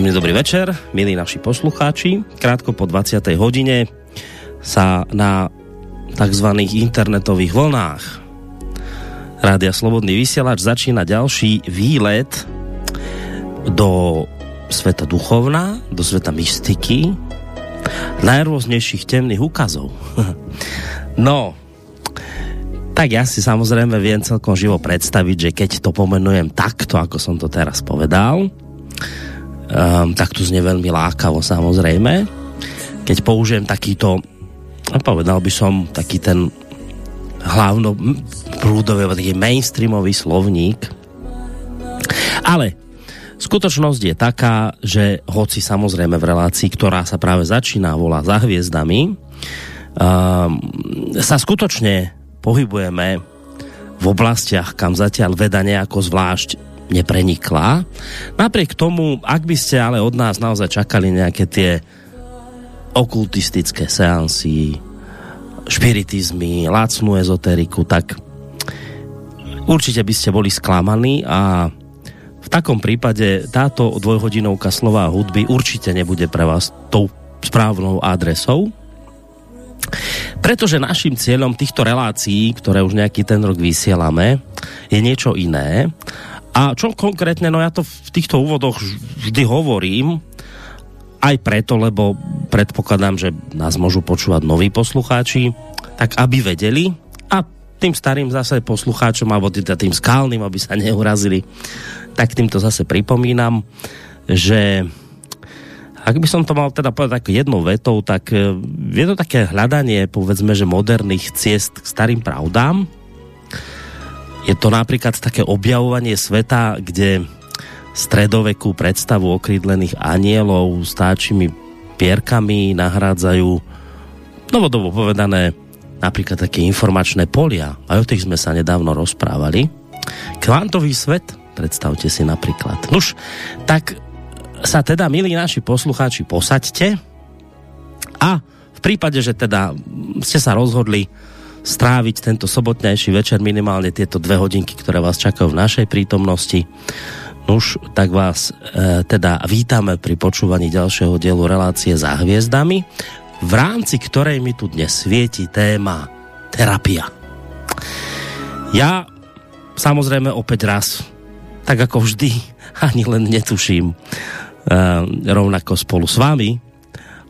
Príjemný dobrý večer, milí naši poslucháči. Krátko po 20. hodine sa na tzv. internetových vlnách Rádia Slobodný vysielač začína ďalší výlet do sveta duchovna, do sveta mystiky, najrôznejších temných úkazov. no, tak ja si samozrejme viem celkom živo predstaviť, že keď to pomenujem takto, ako som to teraz povedal, um, tak tu znie veľmi lákavo samozrejme. Keď použijem takýto, povedal by som, taký ten hlavno prúdový, taký mainstreamový slovník. Ale skutočnosť je taká, že hoci samozrejme v relácii, ktorá sa práve začína, volá za hviezdami, um, sa skutočne pohybujeme v oblastiach, kam zatiaľ veda nejako zvlášť neprenikla. Napriek tomu, ak by ste ale od nás naozaj čakali nejaké tie okultistické seansy, špiritizmy, lacnú ezoteriku, tak určite by ste boli sklamaní a v takom prípade táto dvojhodinovka slova hudby určite nebude pre vás tou správnou adresou, pretože našim cieľom týchto relácií, ktoré už nejaký ten rok vysielame, je niečo iné a čo konkrétne, no ja to v týchto úvodoch vždy hovorím, aj preto, lebo predpokladám, že nás môžu počúvať noví poslucháči, tak aby vedeli. A tým starým zase poslucháčom, alebo teda tým skálnym, aby sa neurazili, tak týmto zase pripomínam, že ak by som to mal teda povedať ako jednou vetou, tak eh, je to také hľadanie, povedzme, že moderných ciest k starým pravdám, je to napríklad také objavovanie sveta, kde stredovekú predstavu okrídlených anielov s táčimi pierkami nahrádzajú novodobo povedané napríklad také informačné polia. Aj o tých sme sa nedávno rozprávali. Kvantový svet, predstavte si napríklad. Nuž, tak sa teda, milí naši poslucháči, posaďte a v prípade, že teda ste sa rozhodli stráviť tento sobotnejší večer minimálne tieto dve hodinky, ktoré vás čakajú v našej prítomnosti. Nuž, tak vás e, teda vítame pri počúvaní ďalšieho dielu relácie za hviezdami, v rámci ktorej mi tu dnes svieti téma terapia. Ja samozrejme opäť raz, tak ako vždy, ani len netuším, e, rovnako spolu s vami,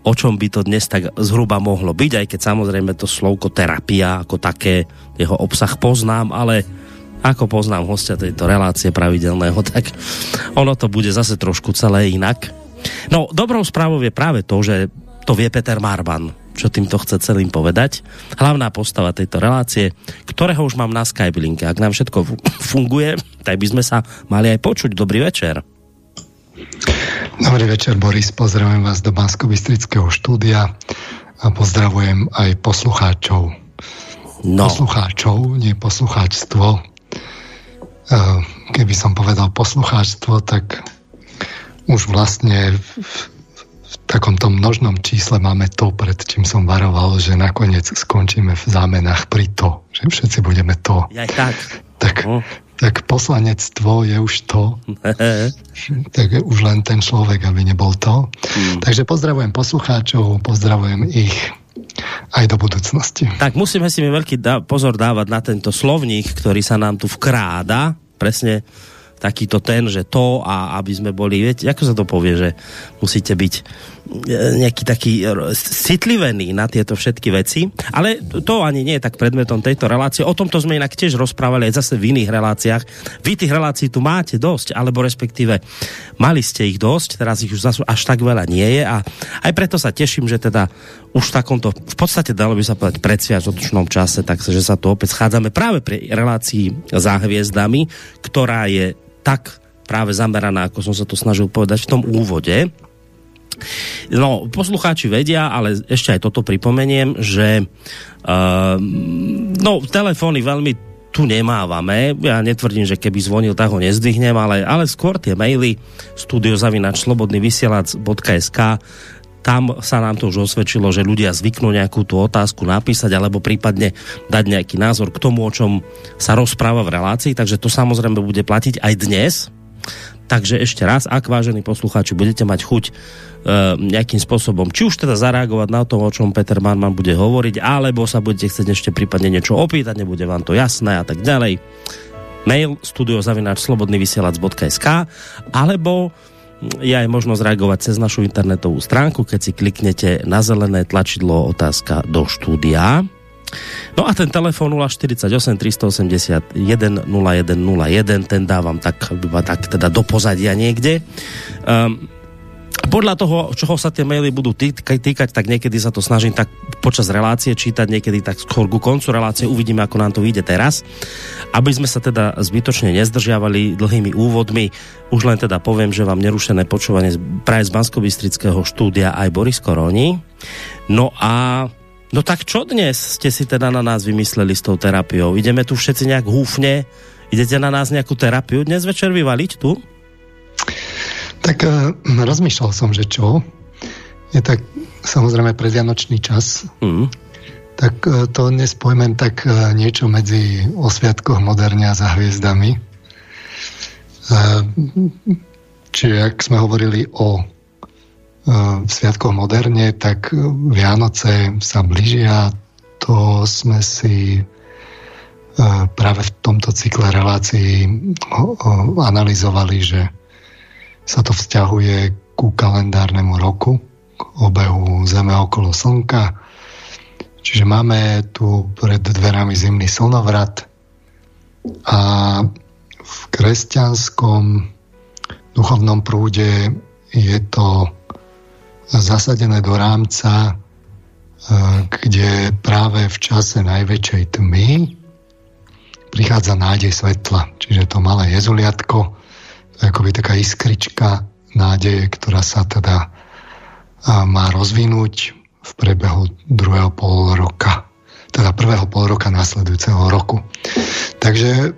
o čom by to dnes tak zhruba mohlo byť, aj keď samozrejme to slovko terapia ako také, jeho obsah poznám, ale ako poznám hostia tejto relácie pravidelného, tak ono to bude zase trošku celé inak. No, dobrou správou je práve to, že to vie Peter Marban, čo týmto chce celým povedať. Hlavná postava tejto relácie, ktorého už mám na Skype linke. Ak nám všetko funguje, tak by sme sa mali aj počuť. Dobrý večer. Dobrý večer, Boris. Pozdravujem vás do bansko štúdia a pozdravujem aj poslucháčov. No. Poslucháčov, nie poslucháčstvo. E, keby som povedal poslucháčstvo, tak už vlastne v, v takomto množnom čísle máme to, pred čím som varoval, že nakoniec skončíme v zámenách pri to, že všetci budeme to. Ja tak. Tak, no tak poslanectvo je už to. tak už len ten človek, aby nebol to. Hmm. Takže pozdravujem poslucháčov, pozdravujem ich aj do budúcnosti. Tak musíme si mi veľký dá, pozor dávať na tento slovník, ktorý sa nám tu vkráda. Presne takýto ten, že to a aby sme boli, viete, ako sa to povie, že musíte byť nejaký taký citlivený na tieto všetky veci, ale to ani nie je tak predmetom tejto relácie. O tomto sme inak tiež rozprávali aj zase v iných reláciách. Vy tých relácií tu máte dosť, alebo respektíve mali ste ich dosť, teraz ich už zase až tak veľa nie je a aj preto sa teším, že teda už v takomto, v podstate dalo by sa povedať predsviažotočnom čase, takže sa tu opäť schádzame práve pri relácii za hviezdami, ktorá je tak práve zameraná, ako som sa to snažil povedať v tom úvode. No, poslucháči vedia, ale ešte aj toto pripomeniem, že uh, no, telefóny veľmi tu nemávame. Ja netvrdím, že keby zvonil, tak ho nezdvihnem, ale, ale skôr tie maily studiozavinačslobodnyvysielac.sk tam sa nám to už osvedčilo, že ľudia zvyknú nejakú tú otázku napísať alebo prípadne dať nejaký názor k tomu, o čom sa rozpráva v relácii, takže to samozrejme bude platiť aj dnes. Takže ešte raz, ak vážení poslucháči budete mať chuť e, nejakým spôsobom, či už teda zareagovať na to, o čom Peter Manman bude hovoriť, alebo sa budete chcieť ešte prípadne niečo opýtať, nebude vám to jasné a tak ďalej. Mail studiozavináčslobodnyvysielac.sk alebo je aj možnosť reagovať cez našu internetovú stránku, keď si kliknete na zelené tlačidlo otázka do štúdia. No a ten telefon 048 381 0101, ten dávam tak, tak teda do pozadia niekde. Um, podľa toho, čoho sa tie maily budú týkať, tak niekedy sa to snažím tak počas relácie čítať, niekedy tak skôr ku koncu relácie uvidíme, ako nám to vyjde teraz. Aby sme sa teda zbytočne nezdržiavali dlhými úvodmi, už len teda poviem, že vám nerušené počúvanie práve z bansko štúdia aj Boris Koroni. No a No tak čo dnes ste si teda na nás vymysleli s tou terapiou? Ideme tu všetci nejak húfne? Idete na nás nejakú terapiu dnes večer vyvaliť tu? Tak uh, rozmýšľal som, že čo. Je tak samozrejme predvianočný čas. Mm. Tak uh, to dnes pojmem tak uh, niečo medzi o sviatkoch moderne a za hviezdami. Uh, čiže ak sme hovorili o uh, sviatkoch moderne, tak Vianoce sa blížia. To sme si práve v tomto cykle relácií analyzovali, že sa to vzťahuje ku kalendárnemu roku, k obehu Zeme okolo Slnka. Čiže máme tu pred dverami zimný slnovrat a v kresťanskom duchovnom prúde je to zasadené do rámca, e, kde práve v čase najväčšej tmy prichádza nádej svetla. Čiže to malé jezuliatko, akoby taká iskrička nádeje, ktorá sa teda má rozvinúť v priebehu druhého pol roka, teda prvého pol roka následujúceho roku. Takže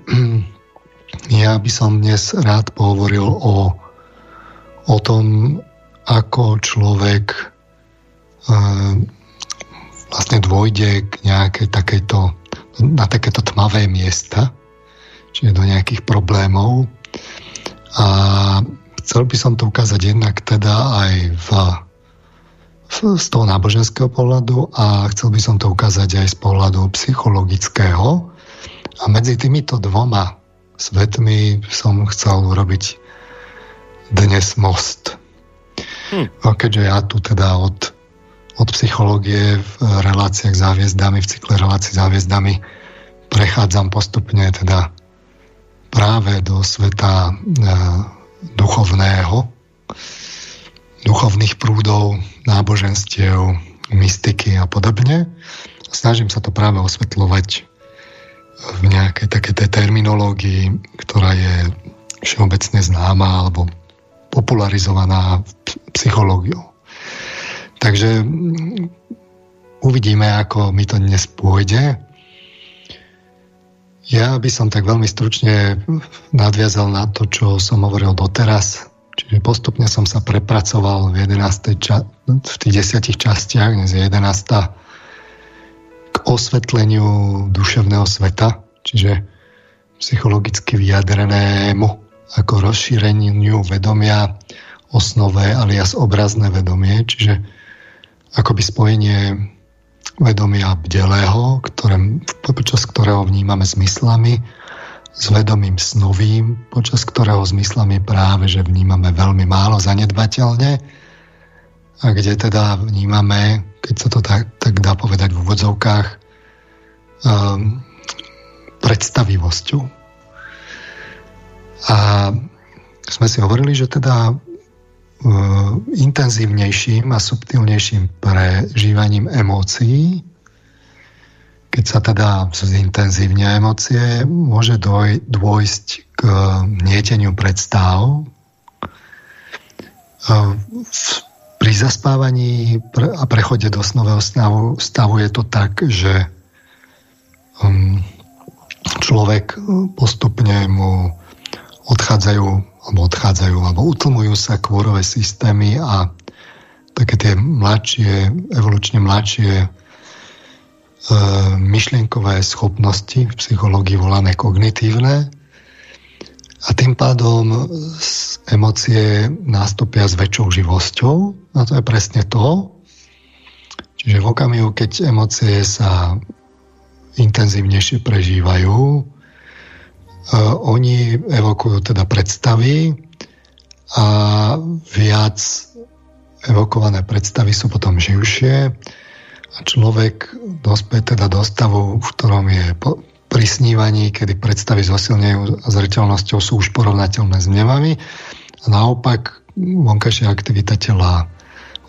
ja by som dnes rád pohovoril o, o tom, ako človek vlastne dôjde k nejakej takejto, na takéto tmavé miesta, čiže do nejakých problémov, a chcel by som to ukázať jednak teda aj v, v, z toho náboženského pohľadu a chcel by som to ukázať aj z pohľadu psychologického. A medzi týmito dvoma svetmi som chcel urobiť dnes most. Hm. A keďže ja tu teda od, od psychológie v reláciách s záviesdami, v cykle relácií s záviesdami prechádzam postupne teda práve do sveta e, duchovného, duchovných prúdov, náboženstiev, mystiky a podobne. Snažím sa to práve osvetľovať v nejakej takej tej terminológii, ktorá je všeobecne známa alebo popularizovaná psychológiou. Takže uvidíme, ako mi to dnes pôjde. Ja by som tak veľmi stručne nadviazal na to, čo som hovoril doteraz. Čiže postupne som sa prepracoval v 11. Ča- v tých desiatich častiach, dnes je 11. k osvetleniu duševného sveta, čiže psychologicky vyjadrenému ako rozšíreniu vedomia osnové alias obrazné vedomie, čiže akoby spojenie vedomia bdelého, ktoré, počas ktorého vnímame zmyslami, s vedomím snovým, počas ktorého zmyslami práve, že vnímame veľmi málo zanedbateľne a kde teda vnímame, keď sa to tak, tak dá povedať v úvodzovkách, um, predstavivosťou. A sme si hovorili, že teda uh, intenzívnejším a subtilnejším prežívaním emócií keď sa teda zintenzívne emócie, môže doj, dôjsť k nieteniu predstav. Pri zaspávaní a prechode do snového stavu, stavu je to tak, že um, človek postupne mu odchádzajú alebo odchádzajú, alebo utlmujú sa kôrové systémy a také tie mladšie, evolučne mladšie E, myšlienkové schopnosti v psychológii volané kognitívne A tým pádom emócie nástupia s väčšou živosťou. A to je presne to. Čiže v okamihu, keď emócie sa intenzívnejšie prežívajú, oni evokujú teda predstavy a viac evokované predstavy sú potom živšie. A človek dospie teda do stavu, v ktorom je pri snívaní, kedy predstavy so silnou zreteľnosťou sú už porovnateľné s mnevami a naopak vonkajšia aktivita tela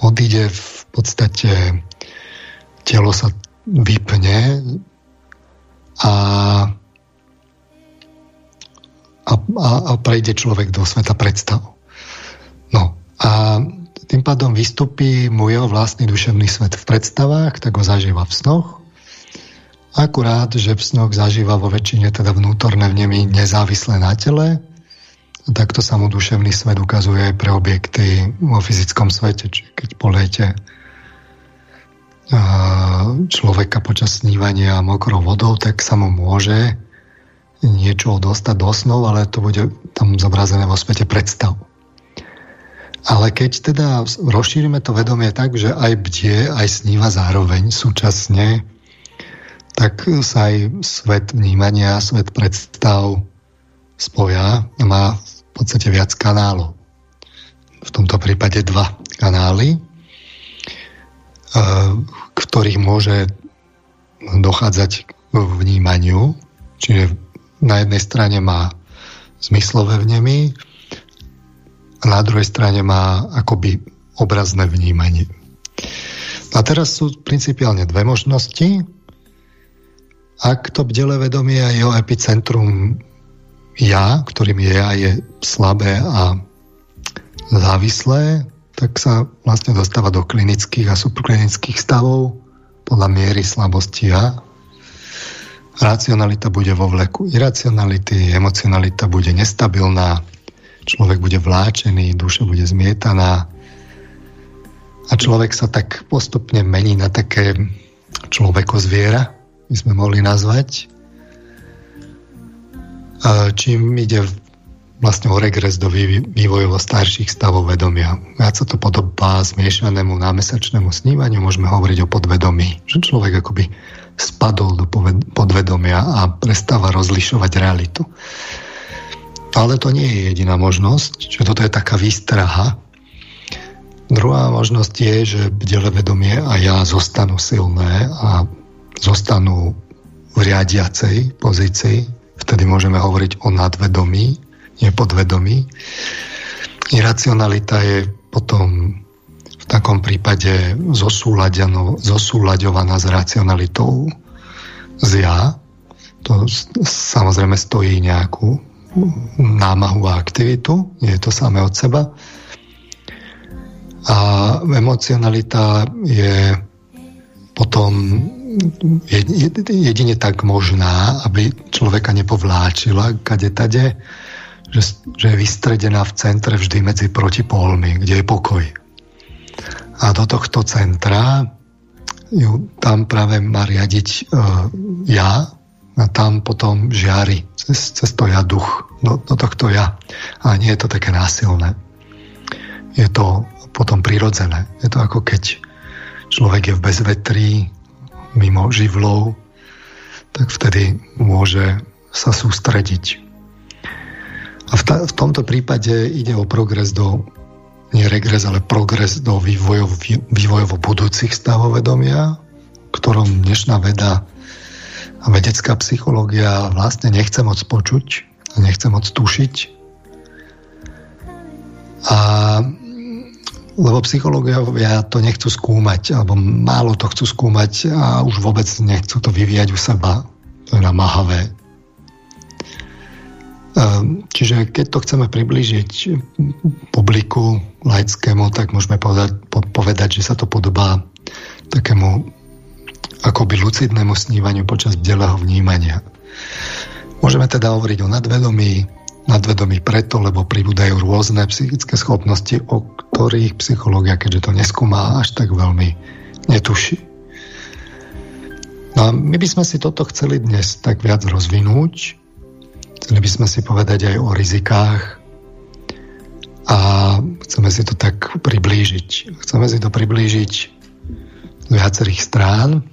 odíde, v podstate telo sa vypne a, a, a, a prejde človek do sveta predstav. No a tým pádom vystupí mu jeho vlastný duševný svet v predstavách, tak ho zažíva v snoch. Akurát, že v snoch zažíva vo väčšine teda vnútorné vnemy nezávislé na tele, takto sa mu duševný svet ukazuje aj pre objekty vo fyzickom svete. Čiže keď polejete človeka počas snívania mokrou vodou, tak sa mu môže niečo dostať do snov, ale to bude tam zobrazené vo svete predstav. Ale keď teda rozšírime to vedomie tak, že aj bdie, aj sníva zároveň súčasne, tak sa aj svet vnímania, svet predstav spoja má v podstate viac kanálov. V tomto prípade dva kanály, ktorých môže dochádzať k vnímaniu. Čiže na jednej strane má zmyslové vnemy, a na druhej strane má akoby obrazné vnímanie. A teraz sú principiálne dve možnosti. Ak to bdele vedomie a jeho epicentrum ja, ktorým je ja, je slabé a závislé, tak sa vlastne dostáva do klinických a subklinických stavov podľa miery slabosti ja. Racionalita bude vo vleku iracionality, emocionalita bude nestabilná, človek bude vláčený, duša bude zmietaná a človek sa tak postupne mení na také človeko zviera, by sme mohli nazvať. Čím ide vlastne o regres do vývojovo starších stavov vedomia. Viac sa to podobá zmiešanému námesačnému snívaniu, môžeme hovoriť o podvedomí, že človek akoby spadol do podvedomia a prestáva rozlišovať realitu. Ale to nie je jediná možnosť, že toto je taká výstraha. Druhá možnosť je, že bdele vedomie a ja zostanú silné a zostanú v riadiacej pozícii. Vtedy môžeme hovoriť o nadvedomí, nie podvedomí. Iracionalita je potom takom prípade zosúľaďovaná s racionalitou z ja. To samozrejme stojí nejakú námahu a aktivitu, nie je to samé od seba. A emocionalita je potom jedine tak možná, aby človeka nepovláčila kade tade, že, že je vystredená v centre vždy medzi protipólmi, kde je pokoj. A do tohto centra ju tam práve má riadiť uh, ja, a tam potom žiari cez, cez to ja duch, do, do tohto ja. A nie je to také násilné. Je to potom prirodzené. Je to ako keď človek je v bezvetrí, mimo živlov, tak vtedy môže sa sústrediť. A v, ta, v tomto prípade ide o progres do, nie regres, ale progres do vývojovo, vývojovo budúcich stavov vedomia, ktorom dnešná veda a vedecká psychológia vlastne nechce moc počuť, nechce moc tušiť. A lebo psychológovia to nechcú skúmať, alebo málo to chcú skúmať a už vôbec nechcú to vyvíjať u seba. To je namáhavé. Ehm, čiže keď to chceme priblížiť publiku laickému, tak môžeme povedať, povedať že sa to podobá takému akoby lucidnému snívaniu počas bdelého vnímania. Môžeme teda hovoriť o nadvedomí, nadvedomí preto, lebo pribúdajú rôzne psychické schopnosti, o ktorých psychológia, keďže to neskúma, až tak veľmi netuší. No a my by sme si toto chceli dnes tak viac rozvinúť chceli by sme si povedať aj o rizikách a chceme si to tak priblížiť. Chceme si to priblížiť z viacerých strán.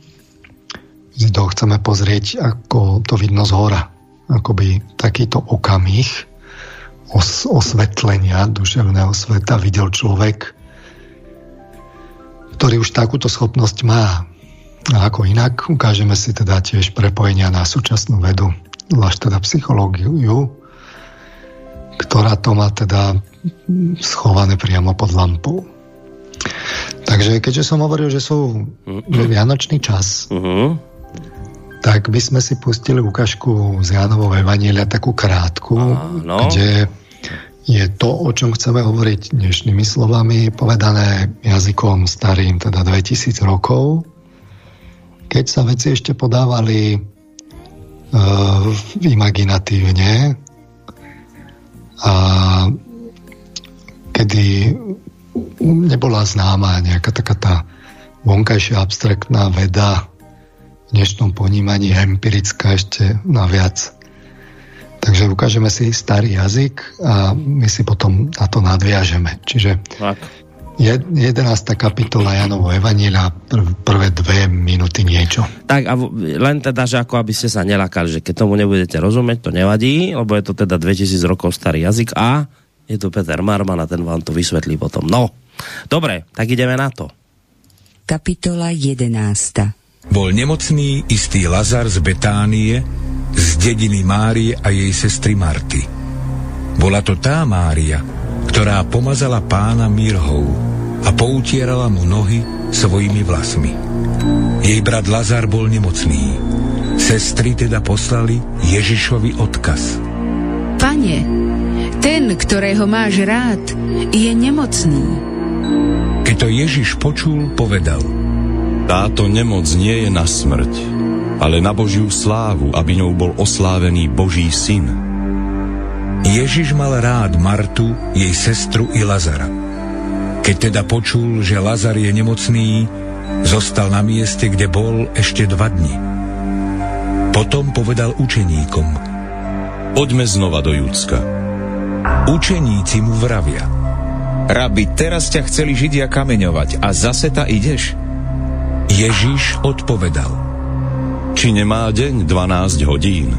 Si to chceme pozrieť, ako to vidno z hora. Akoby takýto okamih os- osvetlenia duševného sveta videl človek, ktorý už takúto schopnosť má. A ako inak, ukážeme si teda tiež prepojenia na súčasnú vedu, zvlášť teda psychológiu, ktorá to má teda schované priamo pod lampou. Takže keďže som hovoril, že sú že vianočný čas, uh-huh. tak by sme si pustili ukážku z Jánovho Evanielia, takú krátku, uh, kde je to, o čom chceme hovoriť dnešnými slovami, povedané jazykom starým, teda 2000 rokov, keď sa veci ešte podávali imaginatívne a kedy nebola známa nejaká taká tá vonkajšia abstraktná veda v dnešnom ponímaní empirická ešte naviac. Takže ukážeme si starý jazyk a my si potom na to nadviažeme. Čiže tak. 11. kapitola Janovo Evanília, prvé dve minúty niečo. Tak a len teda, že ako aby ste sa nelakali, že keď tomu nebudete rozumieť, to nevadí, lebo je to teda 2000 rokov starý jazyk a je to Peter Marman a ten vám to vysvetlí potom. No, dobre, tak ideme na to. Kapitola 11. Bol nemocný istý Lazar z Betánie, z dediny Márie a jej sestry Marty. Bola to tá Mária, ktorá pomazala pána mirhou a poutierala mu nohy svojimi vlasmi. Jej brat Lazar bol nemocný. Sestry teda poslali Ježišovi odkaz. Pane, ten, ktorého máš rád, je nemocný. Keď to Ježiš počul, povedal Táto nemoc nie je na smrť, ale na Božiu slávu, aby ňou bol oslávený Boží syn Ježiš mal rád Martu, jej sestru i Lazara. Keď teda počul, že Lazar je nemocný, zostal na mieste, kde bol ešte dva dni. Potom povedal učeníkom Poďme znova do Júcka. Učeníci mu vravia Rabi, teraz ťa chceli Židia kameňovať a zase ta ideš? Ježiš odpovedal Či nemá deň 12 hodín?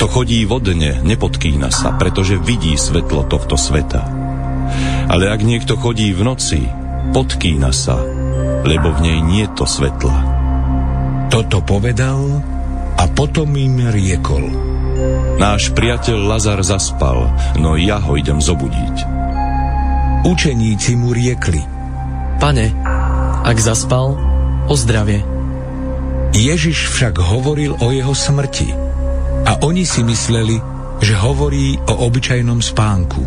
Kto chodí vodne, nepodkýna sa, pretože vidí svetlo tohto sveta. Ale ak niekto chodí v noci, podkýna sa, lebo v nej nie to svetla. Toto povedal a potom im riekol. Náš priateľ Lazar zaspal, no ja ho idem zobudiť. Učeníci mu riekli. Pane, ak zaspal, o zdravie. Ježiš však hovoril o jeho smrti a oni si mysleli, že hovorí o obyčajnom spánku.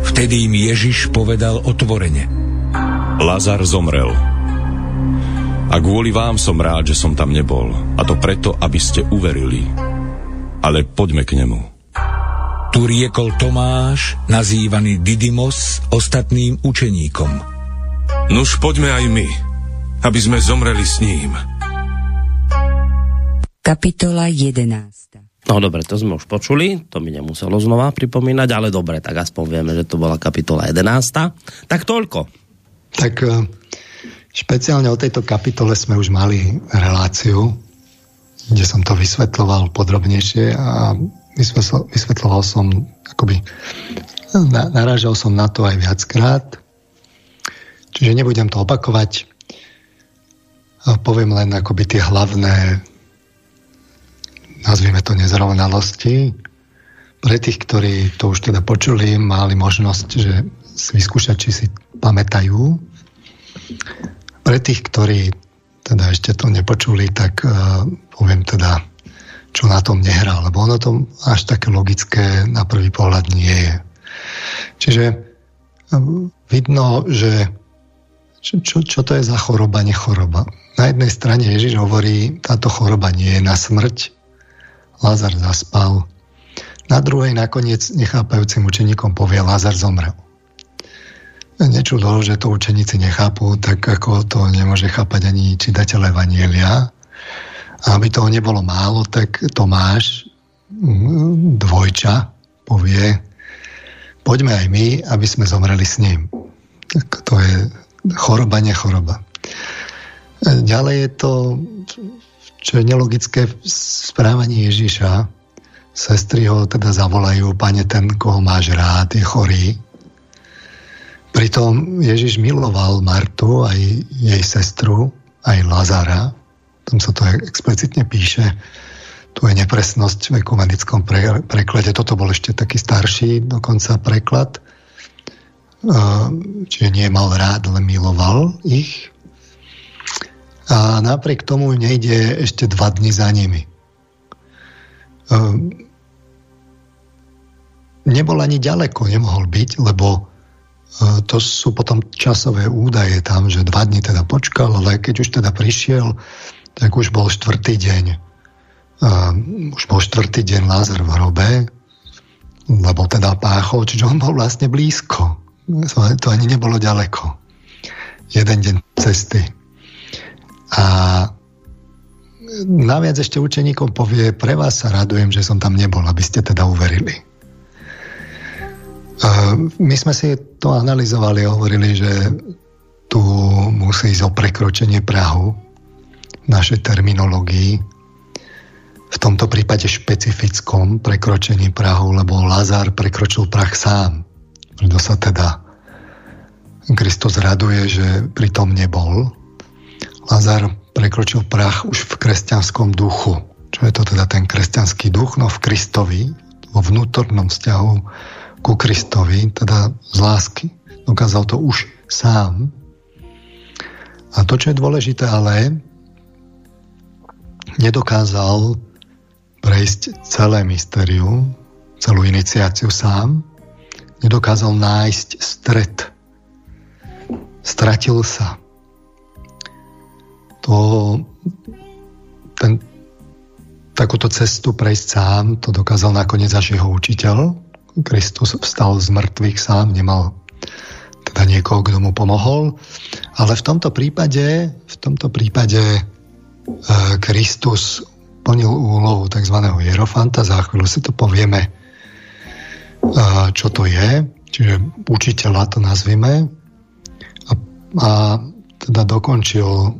Vtedy im Ježiš povedal otvorene. Lazar zomrel. A kvôli vám som rád, že som tam nebol. A to preto, aby ste uverili. Ale poďme k nemu. Tu riekol Tomáš, nazývaný Didymos, ostatným učeníkom. Nuž poďme aj my, aby sme zomreli s ním. Kapitola 11 No dobre, to sme už počuli, to mi nemuselo znova pripomínať, ale dobre, tak aspoň vieme, že to bola kapitola 11. Tak toľko. Tak e, špeciálne o tejto kapitole sme už mali reláciu, kde som to vysvetloval podrobnejšie a vysvetloval som, akoby narážal som na to aj viackrát, čiže nebudem to opakovať, poviem len akoby tie hlavné nazvime to nezrovnalosti. Pre tých, ktorí to už teda počuli, mali možnosť, že si vyskúšať, či si pamätajú. Pre tých, ktorí teda ešte to nepočuli, tak uh, poviem teda, čo na tom nehrá, lebo ono to až také logické na prvý pohľad nie je. Čiže uh, vidno, že čo, čo, čo to je za choroba, nechoroba. Na jednej strane Ježiš hovorí, táto choroba nie je na smrť, Lazar zaspal. Na druhej nakoniec nechápajúcim učeníkom povie, Lazar zomrel. Nečudo, že to učeníci nechápu, tak ako to nemôže chápať ani čitateľ Evanielia. A aby toho nebolo málo, tak Tomáš, mm, dvojča povie, poďme aj my, aby sme zomreli s ním. Tak to je choroba, nechoroba. Ďalej je to, čo je nelogické v správaní Ježiša. Sestry ho teda zavolajú, pane, ten, koho máš rád, je chorý. Pritom Ježiš miloval Martu, aj jej sestru, aj Lazara. Tam sa to explicitne píše. Tu je nepresnosť v ekumenickom pre, preklade. Toto bol ešte taký starší dokonca preklad. Čiže nie mal rád, len miloval ich. A napriek tomu nejde ešte dva dny za nimi. Ehm, nebol ani ďaleko, nemohol byť, lebo e, to sú potom časové údaje tam, že dva dny teda počkal, ale keď už teda prišiel, tak už bol štvrtý deň. Ehm, už bol štvrtý deň Lázar v hrobe, lebo teda páchol, čiže on bol vlastne blízko. To ani nebolo ďaleko. Jeden deň cesty. A naviac ešte učeníkom povie, pre vás sa radujem, že som tam nebol, aby ste teda uverili. My sme si to analyzovali a hovorili, že tu musí ísť o prekročenie Prahu v našej terminológii, v tomto prípade špecifickom prekročení Prahu, lebo Lazár prekročil prach sám. Preto sa teda Kristus raduje, že pritom nebol. Lazar prekročil prach už v kresťanskom duchu. Čo je to teda ten kresťanský duch? No v Kristovi, vo vnútornom vzťahu ku Kristovi, teda z lásky. Dokázal to už sám. A to, čo je dôležité, ale nedokázal prejsť celé mystériu, celú iniciáciu sám, nedokázal nájsť stred. Stratil sa to, ten, takúto cestu prejsť sám, to dokázal nakoniec až jeho učiteľ. Kristus vstal z mŕtvych sám, nemal teda niekoho, kto mu pomohol. Ale v tomto prípade, v tomto prípade e, Kristus plnil úlohu tzv. hierofanta. Za chvíľu si to povieme, e, čo to je. Čiže učiteľa to nazvime. A, a teda dokončil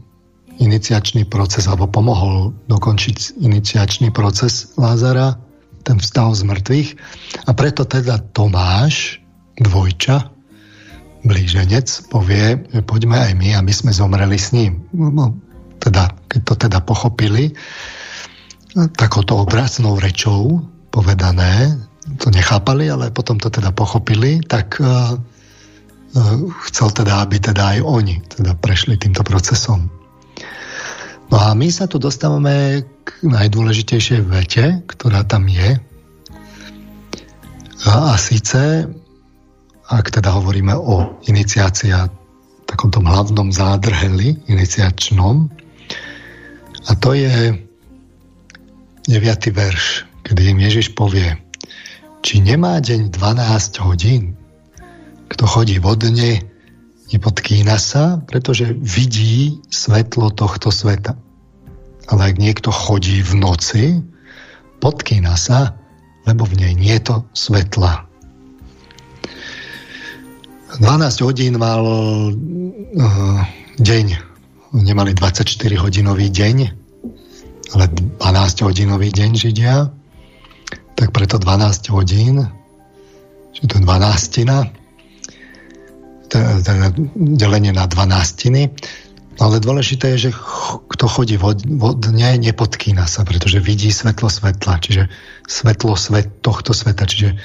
iniciačný proces, alebo pomohol dokončiť iniciačný proces Lázara, ten vstal z mŕtvych. A preto teda Tomáš, dvojča, blíženec, povie, že poďme aj my, aby sme zomreli s ním. No, teda, keď to teda pochopili, takouto obraznou rečou povedané, to nechápali, ale potom to teda pochopili, tak uh, uh, chcel teda, aby teda aj oni teda prešli týmto procesom. No a my sa tu dostávame k najdôležitejšej vete, ktorá tam je. A, a síce, ak teda hovoríme o iniciácii a takom tom hlavnom zádrheli iniciačnom, a to je 9. verš, kedy im Ježiš povie, či nemá deň 12 hodín, kto chodí vodne, nepodkýna sa, pretože vidí svetlo tohto sveta. Ale ak niekto chodí v noci, podkýna sa, lebo v nej nie je to svetla. 12 hodín mal uh, deň. Nemali 24 hodinový deň, ale 12 hodinový deň Židia. Tak preto 12 hodín, čiže to je 12 teda delenie na dvanáctiny. No ale dôležité je, že kto chodí vodne, nepodkýna sa, pretože vidí svetlo svetla, čiže svetlo svet tohto sveta. Čiže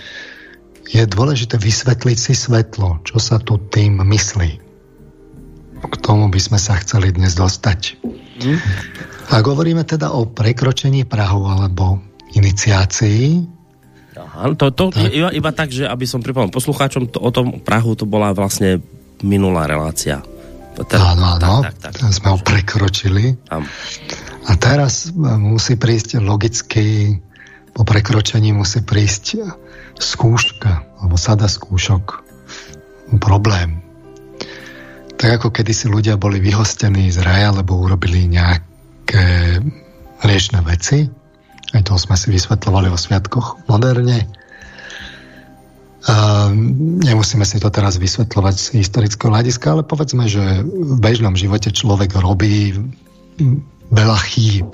je dôležité vysvetliť si svetlo, čo sa tu tým myslí. K tomu by sme sa chceli dnes dostať. Mm. Ak hovoríme teda o prekročení Prahu alebo iniciácii, Aha, to, to tak. Iba, iba tak, že aby som pripomenul poslucháčom, to, o tom Prahu to bola vlastne minulá relácia. Áno, áno, tak, tak, tak. sme ho prekročili. Tam. A teraz musí prísť logicky, po prekročení musí prísť skúška, alebo sada skúšok, problém. Tak ako kedysi ľudia boli vyhostení z raja, lebo urobili nejaké riešne veci, Aj to sme si vysvetľovali o sviatkoch moderne. Nemusíme si to teraz vysvetľovať z historického hľadiska, ale povedzme, že v bežnom živote človek robí veľa chýb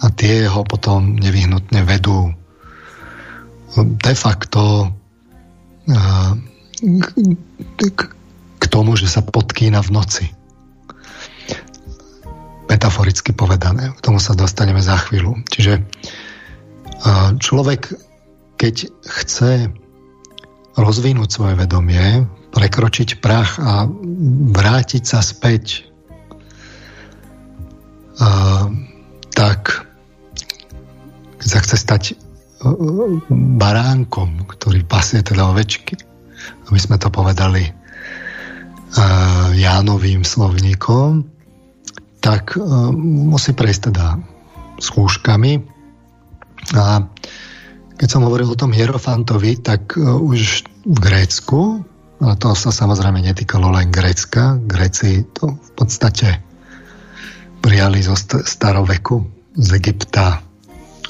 a tie ho potom nevyhnutne vedú de facto k tomu, že sa podkýna v noci. Metaforicky povedané. K tomu sa dostaneme za chvíľu. Čiže človek, keď chce rozvinúť svoje vedomie, prekročiť prach a vrátiť sa späť, uh, tak keď sa chce stať uh, baránkom, ktorý pasie teda ovečky, aby sme to povedali Jánovým slovníkom, tak uh, musí prejsť teda skúškami a keď som hovoril o tom Hierofantovi, tak uh, už v Grécku, a to sa samozrejme netýkalo len Grécka, Gréci to v podstate prijali zo st- staroveku, z Egypta,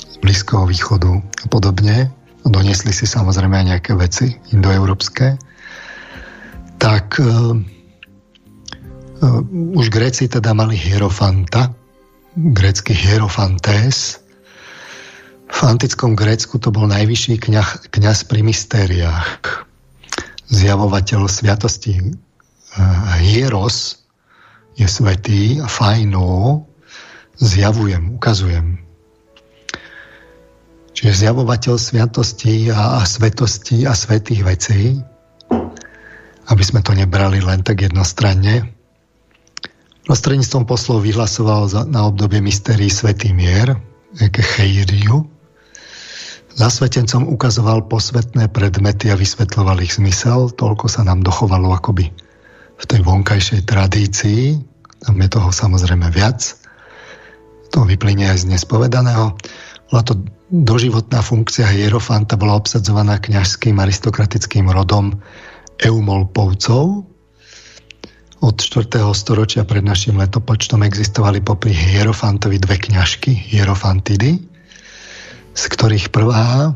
z Blízkoho východu a podobne. Doniesli si samozrejme aj nejaké veci indoeurópske. Tak uh, už Gréci teda mali hierofanta, grécky hierofantés, v antickom Grécku to bol najvyšší kňaz, kňaz pri mystériách, zjavovateľ sviatosti. Hieros je svetý a fajno zjavujem, ukazujem. Čiže zjavovateľ sviatosti a, a svetosti a svetých vecí, aby sme to nebrali len tak jednostranne. Prostredníctvom poslov vyhlasoval za, na obdobie mystérií svetý mier, cheiriu, Zasvetencom ukazoval posvetné predmety a vysvetľoval ich zmysel. Toľko sa nám dochovalo akoby v tej vonkajšej tradícii. Tam je toho samozrejme viac. To vyplynie aj z nespovedaného. Bola to doživotná funkcia hierofanta, bola obsadzovaná kňažským aristokratickým rodom Eumolpovcov. Od 4. storočia pred našim letopočtom existovali popri hierofantovi dve kňažky, hierofantidy, z ktorých prvá,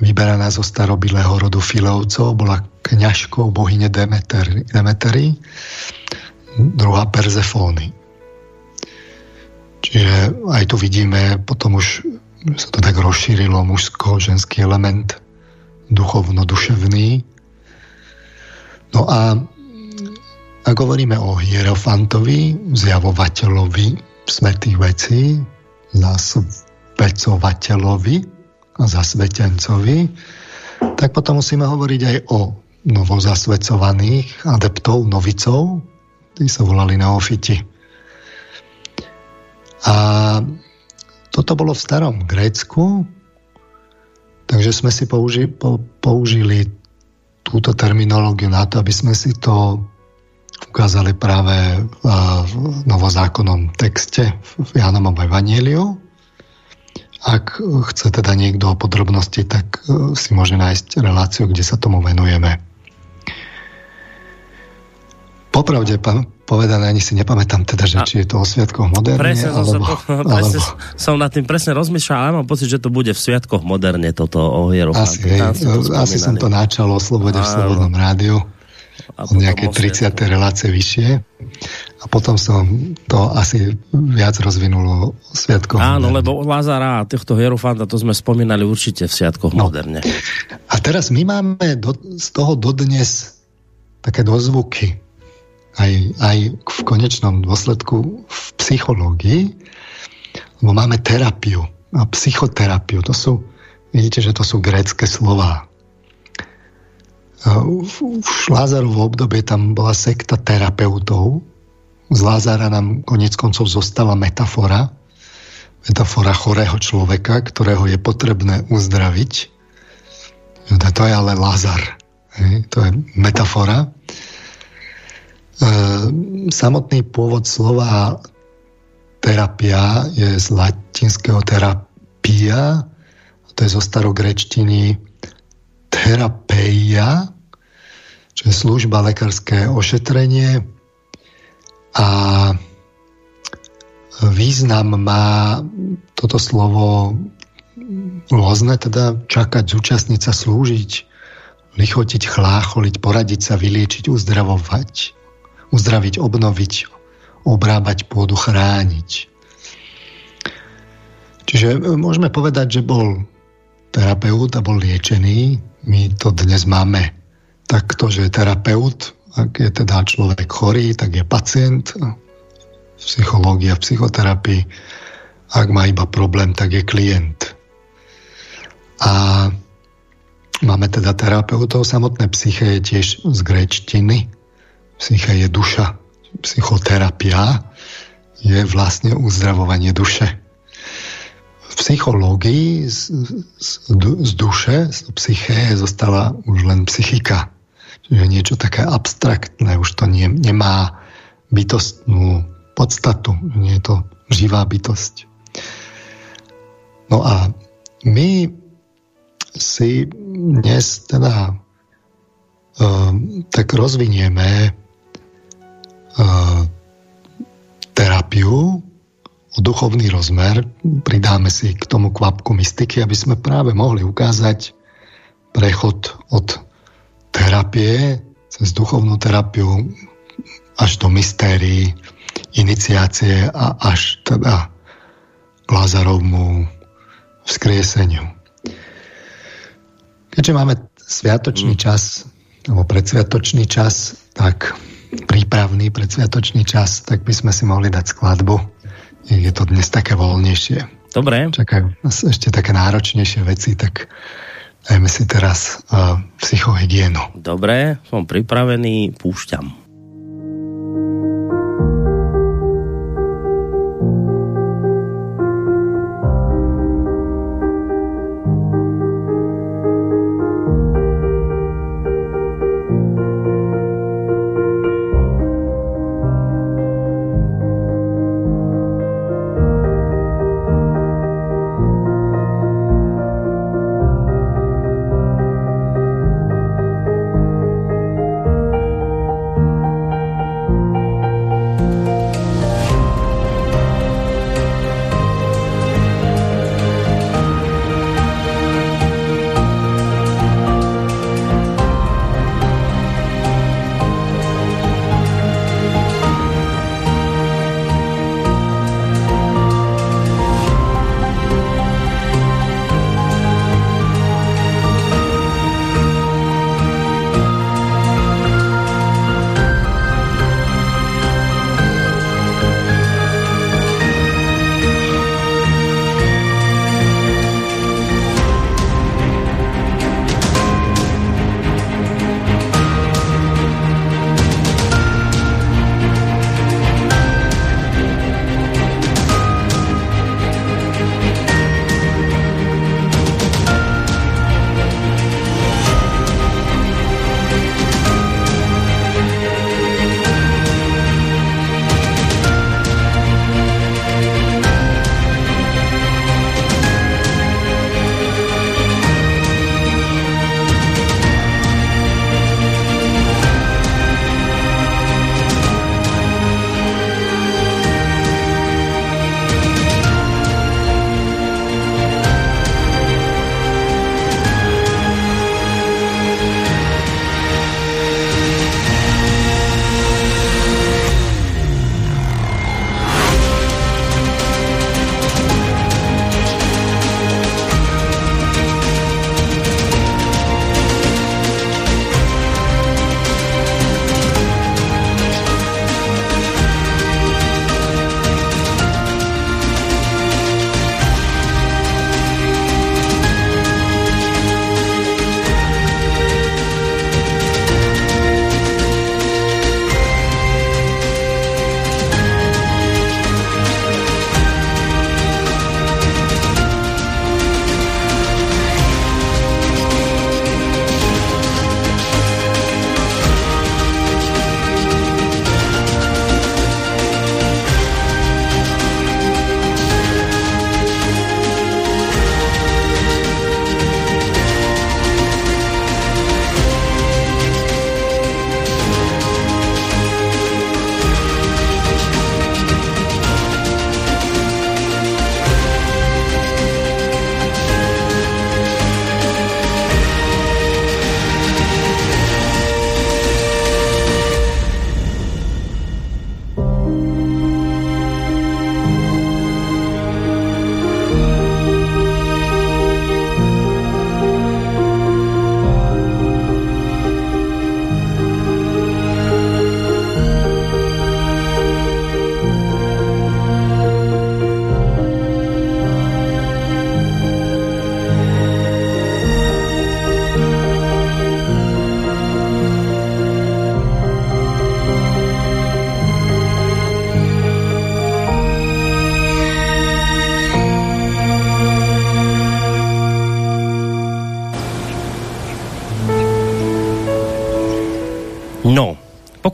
vyberaná zo starobilého rodu Filovcov, bola kňažkou bohyne Demetery, Demetery druhá Perzefóny. Čiže aj tu vidíme, potom už sa to tak rozšírilo, mužsko-ženský element, duchovno-duševný. No a ak hovoríme o hierofantovi, zjavovateľovi svetých vecí, zás pecovateľovi a zasvetencovi, tak potom musíme hovoriť aj o novozasvecovaných adeptov, novicov, tí sa volali neofiti. A toto bolo v starom Grécku, takže sme si použi, po, použili túto terminológiu na to, aby sme si to ukázali práve v novozákonnom texte v Jánovom Evangeliu. Ak chce teda niekto o podrobnosti, tak e, si môže nájsť reláciu, kde sa tomu venujeme. Popravde povedané, ani si nepamätám teda, že či je to o sviatkoch moderne. Presne, alebo, som, sa, presne alebo... som nad tým presne rozmýšľal, ale mám pocit, že to bude v sviatkoch moderne toto o Asi, hej, asi som to načal o slobode v Slobodnom rádiu od nejaké 30. relácie vyššie a potom som to asi viac rozvinulo Sviatkoch Áno, moderne. lebo Lazara a týchto hierofanta to sme spomínali určite v Sviatkoch no. moderne. A teraz my máme do, z toho dodnes také dozvuky aj, aj v konečnom dôsledku v psychológii, lebo máme terapiu a psychoterapiu. To sú, vidíte, že to sú grécké slova v Lázarovo obdobie tam bola sekta terapeutov. Z Lázara nám konec koncov zostala metafora, metafora chorého človeka, ktorého je potrebné uzdraviť. To je ale Lázar. To je metafora. E, samotný pôvod slova terapia je z latinského terapia, to je zo starogrečtiny terapeia, čo je služba lekárske ošetrenie a význam má toto slovo rôzne, teda čakať, zúčastniť sa, slúžiť, lichotiť, chlácholiť, poradiť sa, vyliečiť, uzdravovať, uzdraviť, obnoviť, obrábať pôdu, chrániť. Čiže e, môžeme povedať, že bol terapeut a bol liečený. My to dnes máme takto, že terapeut, ak je teda človek chorý, tak je pacient, psychológia, v psychoterapii. Ak má iba problém, tak je klient. A máme teda terapeutov. Samotné psyché je tiež z gréčtiny. Psyché je duša. Psychoterapia je vlastne uzdravovanie duše. Psychológii z, z, z duše, z psyché zostala už len psychika. Čiže niečo také abstraktné, už to nie, nemá bytostnú podstatu, nie je to živá bytosť. No a my si dnes teda uh, tak rozvinieme uh, terapiu duchovný rozmer, pridáme si k tomu kvapku mystiky, aby sme práve mohli ukázať prechod od terapie cez duchovnú terapiu až do mystérií, iniciácie a až teda k Lazarovmu vzkrieseniu. Keďže máme sviatočný mm. čas, alebo predsviatočný čas, tak prípravný predsviatočný čas, tak by sme si mohli dať skladbu. Je to dnes také voľnejšie. Dobre. Čakajú nás ešte také náročnejšie veci, tak dajme si teraz uh, psychohygienu. Dobre, som pripravený, púšťam.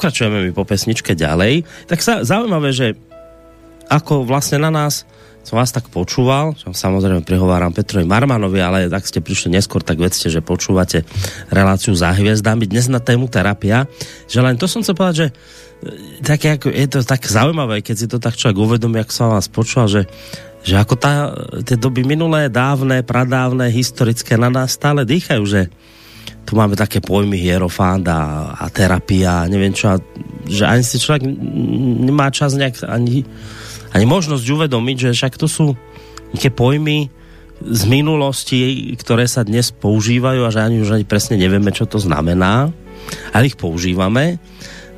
Pokračujeme mi po pesničke ďalej. Tak sa zaujímavé, že ako vlastne na nás som vás tak počúval, som samozrejme prihováram Petrovi Marmanovi, ale tak ste prišli neskôr, tak vedzte, že počúvate reláciu za hviezdami dnes na tému terapia, že len to som chcel povedať, že e, tak ako, je to tak zaujímavé, keď si to tak človek uvedomí, ako som vás počúval, že, že ako tá, tie doby minulé, dávne, pradávne, historické na nás stále dýchajú, že tu máme také pojmy hierofánt a, a terapia, neviem čo, a, že ani si človek nemá čas nejak ani ani možnosť uvedomiť, že však to sú tie pojmy z minulosti, ktoré sa dnes používajú a že ani už ani presne nevieme, čo to znamená, ale ich používame,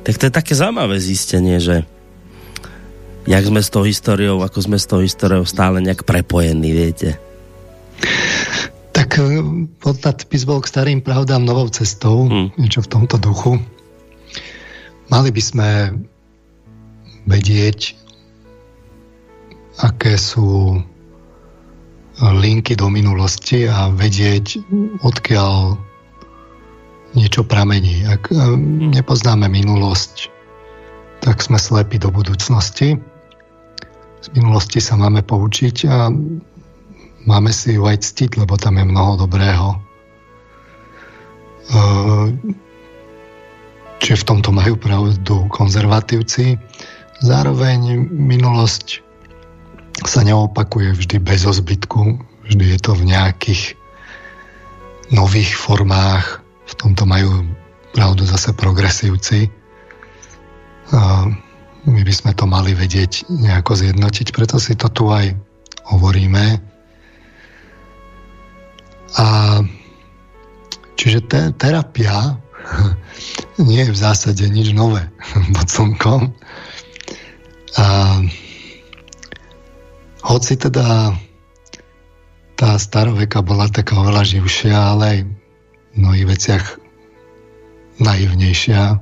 tak to je také zaujímavé zistenie, že jak sme s tou históriou, ako sme s tou históriou stále nejak prepojení, viete. Tak e, podnadpis bol k starým pravdám novou cestou, hmm. niečo v tomto duchu. Mali by sme vedieť, aké sú linky do minulosti a vedieť, odkiaľ niečo pramení. Ak e, nepoznáme minulosť, tak sme slepí do budúcnosti. Z minulosti sa máme poučiť a máme si ju aj ctiť, lebo tam je mnoho dobrého. E, čiže v tomto majú pravdu konzervatívci. Zároveň minulosť sa neopakuje vždy bez ozbytku, vždy je to v nejakých nových formách, v tomto majú pravdu zase progresívci. A my by sme to mali vedieť nejako zjednotiť, preto si to tu aj hovoríme. A čiže te, terapia nie je v zásade nič nové pod slnkom. A hoci teda tá staroveka bola taká oveľa živšia, ale aj v mnohých veciach naivnejšia.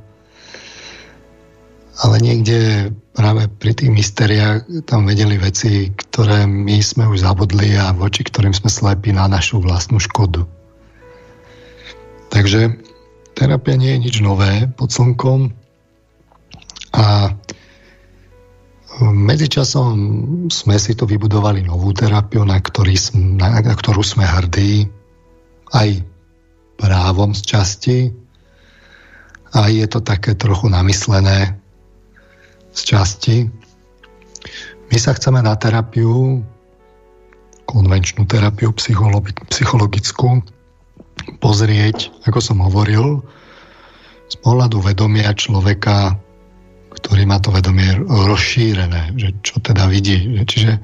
Ale niekde práve pri tých mysteriách tam vedeli veci, ktoré my sme už zabudli a voči ktorým sme slepí na našu vlastnú škodu. Takže terapia nie je nič nové pod slnkom a Medzičasom sme si to vybudovali novú terapiu, na, ktorý, na, na ktorú sme hrdí, aj právom z časti. A je to také trochu namyslené z časti. My sa chceme na terapiu, konvenčnú terapiu psychologickú, pozrieť, ako som hovoril, z pohľadu vedomia človeka ktorý má to vedomie rozšírené, že čo teda vidí. Čiže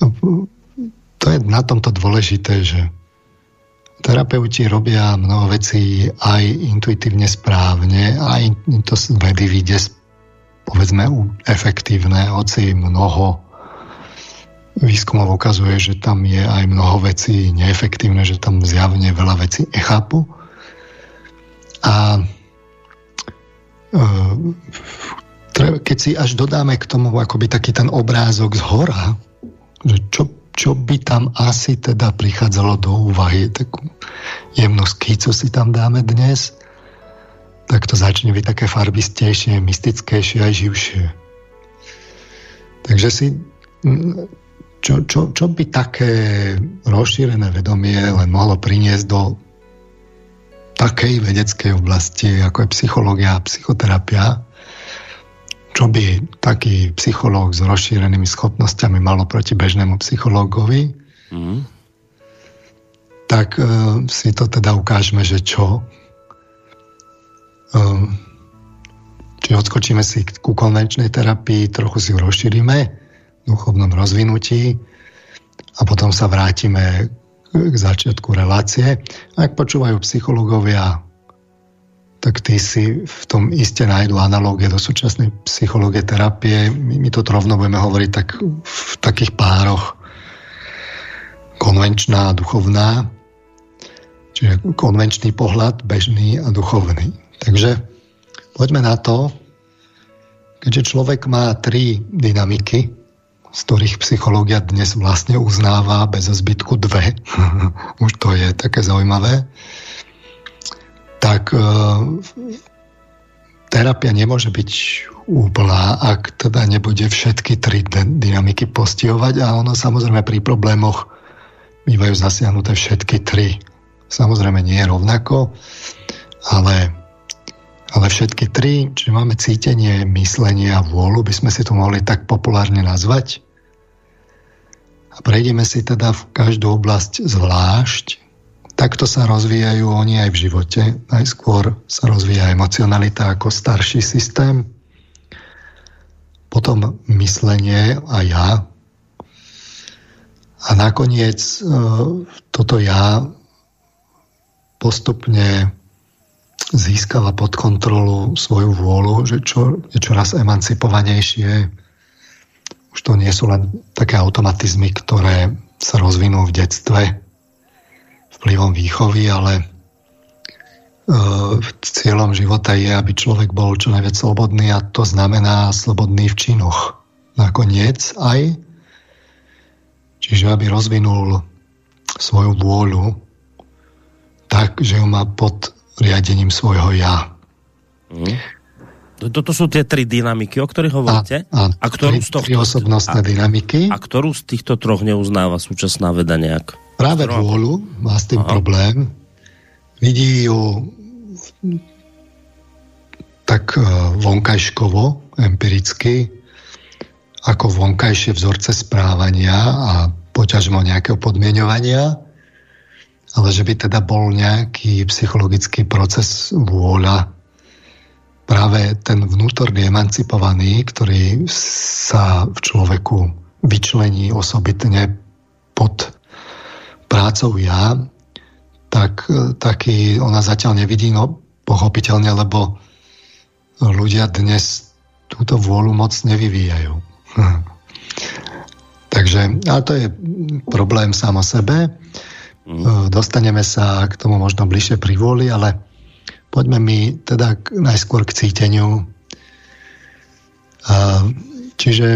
no, to je na tomto dôležité, že terapeuti robia mnoho vecí aj intuitívne správne, aj to vedy vyjde povedzme efektívne, hoci mnoho výskumov ukazuje, že tam je aj mnoho vecí neefektívne, že tam zjavne veľa vecí nechápu. A Ehm, keď si až dodáme k tomu akoby taký ten obrázok z hora, že čo, čo by tam asi teda prichádzalo do úvahy, takú jemnú skicu si tam dáme dnes, tak to začne byť také farbistejšie, mystickejšie aj živšie. Takže si čo, čo, čo by také rozšírené vedomie len mohlo priniesť do takej vedeckej oblasti, ako je psychológia a psychoterapia, čo by taký psychológ s rozšírenými schopnosťami malo proti bežnému psychológovi, mm. tak uh, si to teda ukážeme, že čo. Uh, či odskočíme si ku konvenčnej terapii, trochu si ju rozšírime v duchovnom rozvinutí a potom sa vrátime k začiatku relácie. Ak počúvajú psychológovia, tak tí si v tom iste nájdu analógie do súčasnej psychológie terapie. My, my to rovno budeme hovoriť tak v takých pároch konvenčná a duchovná, čiže konvenčný pohľad, bežný a duchovný. Takže poďme na to, keďže človek má tri dynamiky, z ktorých psychológia dnes vlastne uznáva bez zbytku dve, už to je také zaujímavé, tak e, terapia nemôže byť úplná, ak teda nebude všetky tri dynamiky postihovať a ono samozrejme pri problémoch bývajú zasiahnuté všetky tri. Samozrejme nie je rovnako, ale, ale všetky tri, či máme cítenie, myslenie a vôľu, by sme si to mohli tak populárne nazvať. A prejdeme si teda v každú oblasť zvlášť. Takto sa rozvíjajú oni aj v živote. Najskôr sa rozvíja emocionalita ako starší systém, potom myslenie a ja. A nakoniec e, toto ja postupne získava pod kontrolu svoju vôľu, že čo je čoraz emancipovanejšie. Už to nie sú len také automatizmy, ktoré sa rozvinú v detstve vplyvom výchovy, ale E, cieľom života je, aby človek bol čo najviac slobodný a to znamená slobodný v činoch. Nakoniec aj, čiže aby rozvinul svoju vôľu tak, že ju má pod riadením svojho ja. Mm. Toto sú tie tri dynamiky, o ktorých hovoríte? A, a, a ktorú tri, z tohto, tri osobnostné a, dynamiky. A ktorú z týchto troch neuznáva súčasná veda nejak? Práve Ktorú... vôľu má s tým Aha. problém vidí ju tak e, vonkajškovo, empiricky, ako vonkajšie vzorce správania a poťažmo nejakého podmienovania, ale že by teda bol nejaký psychologický proces vôľa, práve ten vnútorný emancipovaný, ktorý sa v človeku vyčlení osobitne pod prácou ja, tak e, taký ona zatiaľ nevidí, no pochopiteľne, lebo ľudia dnes túto vôľu moc nevyvíjajú. Takže, ale to je problém sám o sebe. Mm. Dostaneme sa k tomu možno bližšie pri vôli, ale poďme mi teda najskôr k cíteniu. Čiže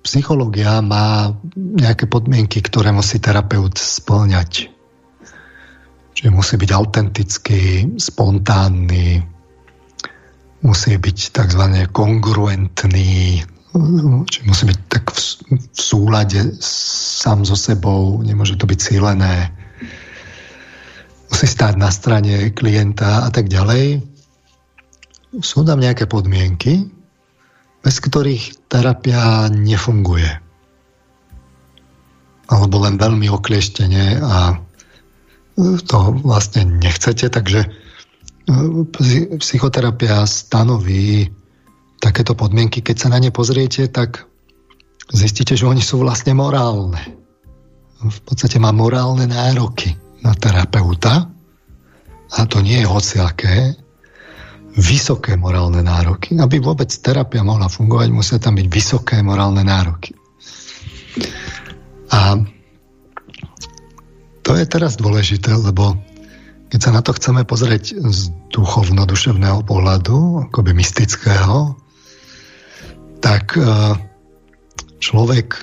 psychológia má nejaké podmienky, ktoré musí terapeut splňať. Čiže musí byť autentický, spontánny, musí byť tzv. kongruentný, čiže musí byť tak v, v súlade sám so sebou, nemôže to byť cílené, musí stáť na strane klienta a tak ďalej. Sú tam nejaké podmienky, bez ktorých terapia nefunguje. Alebo len veľmi oklieštene a to vlastne nechcete, takže e, psychoterapia stanoví takéto podmienky. Keď sa na ne pozriete, tak zistíte, že oni sú vlastne morálne. V podstate má morálne nároky na terapeuta a to nie je hociaké, vysoké morálne nároky. Aby vôbec terapia mohla fungovať, musia tam byť vysoké morálne nároky. A to je teraz dôležité, lebo keď sa na to chceme pozrieť z duchovno-duševného pohľadu, akoby mystického, tak e, človek, e,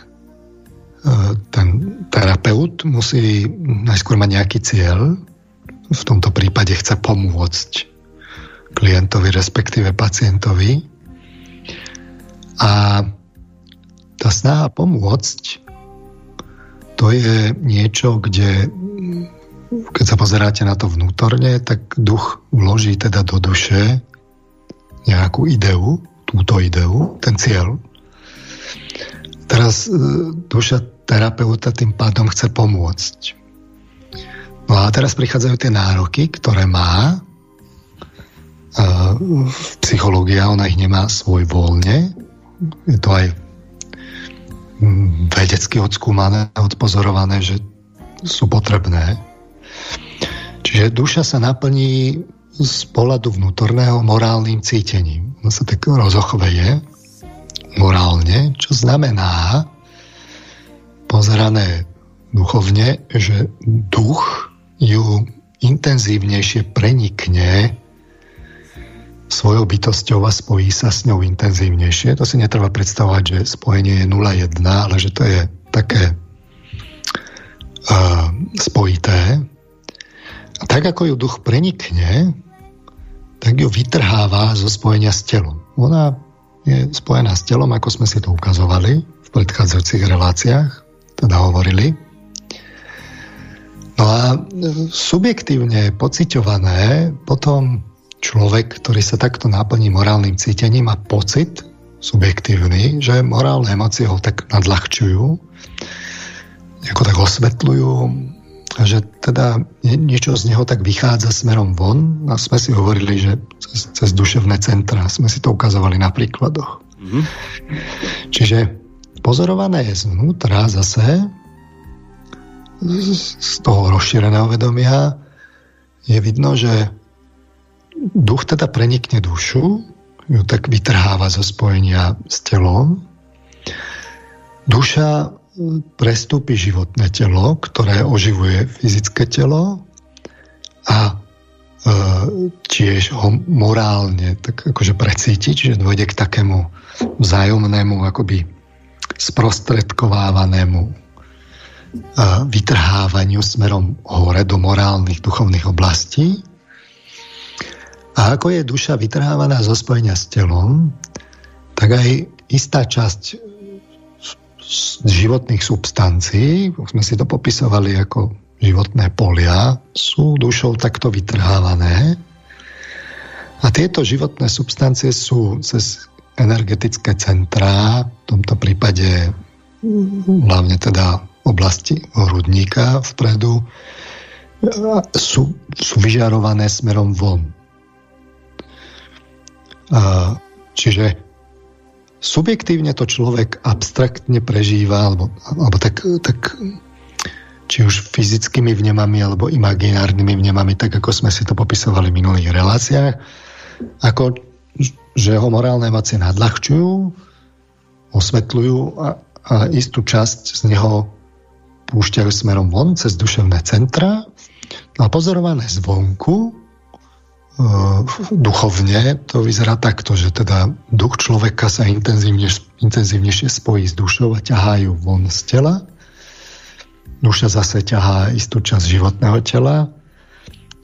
ten terapeut musí najskôr mať nejaký cieľ, v tomto prípade chce pomôcť klientovi, respektíve pacientovi. A tá snaha pomôcť to je niečo, kde keď sa pozeráte na to vnútorne, tak duch vloží teda do duše nejakú ideu, túto ideu, ten cieľ. Teraz e, duša terapeuta tým pádom chce pomôcť. No a teraz prichádzajú tie nároky, ktoré má. Psychológia, ona ich nemá svoj voľne. Je to aj vedecky odskúmané, odpozorované, že sú potrebné. Čiže duša sa naplní z pohľadu vnútorného morálnym cítením. On sa tak rozochveje morálne, čo znamená pozerané duchovne, že duch ju intenzívnejšie prenikne svojou bytosťou a spojí sa s ňou intenzívnejšie. To si netreba predstavovať, že spojenie je 0,1, ale že to je také uh, spojité. A tak ako ju duch prenikne, tak ju vytrháva zo spojenia s telom. Ona je spojená s telom, ako sme si to ukazovali v predchádzajúcich reláciách, teda hovorili. No a e, subjektívne pociťované potom človek, ktorý sa takto naplní morálnym cítením, má pocit subjektívny, že morálne emócie ho tak nadľahčujú, ako tak osvetľujú, že teda niečo z neho tak vychádza smerom von a sme si hovorili, že cez, cez duševné centra sme si to ukazovali na príkladoch. Mm-hmm. Čiže pozorované je znútra zase z toho rozšíreného vedomia je vidno, že duch teda prenikne dušu, ju tak vytrháva zo spojenia s telom. Duša prestúpi životné telo, ktoré oživuje fyzické telo a e, tiež ho morálne tak akože precíti, čiže dôjde k takému vzájomnému akoby sprostredkovávanému e, vytrhávaniu smerom hore do morálnych duchovných oblastí. A ako je duša vytrhávaná zo spojenia s telom, tak aj istá časť životných substancií, sme si to popisovali ako životné polia, sú dušou takto vytrhávané. A tieto životné substancie sú cez energetické centrá, v tomto prípade hlavne teda oblasti hrudníka vpredu, sú, sú vyžarované smerom von. A, čiže subjektívne to človek abstraktne prežíva, alebo, alebo tak, tak či už fyzickými vnemami alebo imaginárnymi vnemami, tak ako sme si to popisovali v minulých reláciách, ako že ho morálne emócie nadľahčujú, osvetľujú a, a istú časť z neho púšťajú smerom von cez duševné centra a pozorované zvonku duchovne to vyzerá takto, že teda duch človeka sa intenzívne, intenzívnejšie spojí s dušou a ťahajú von z tela. Duša zase ťahá istú časť životného tela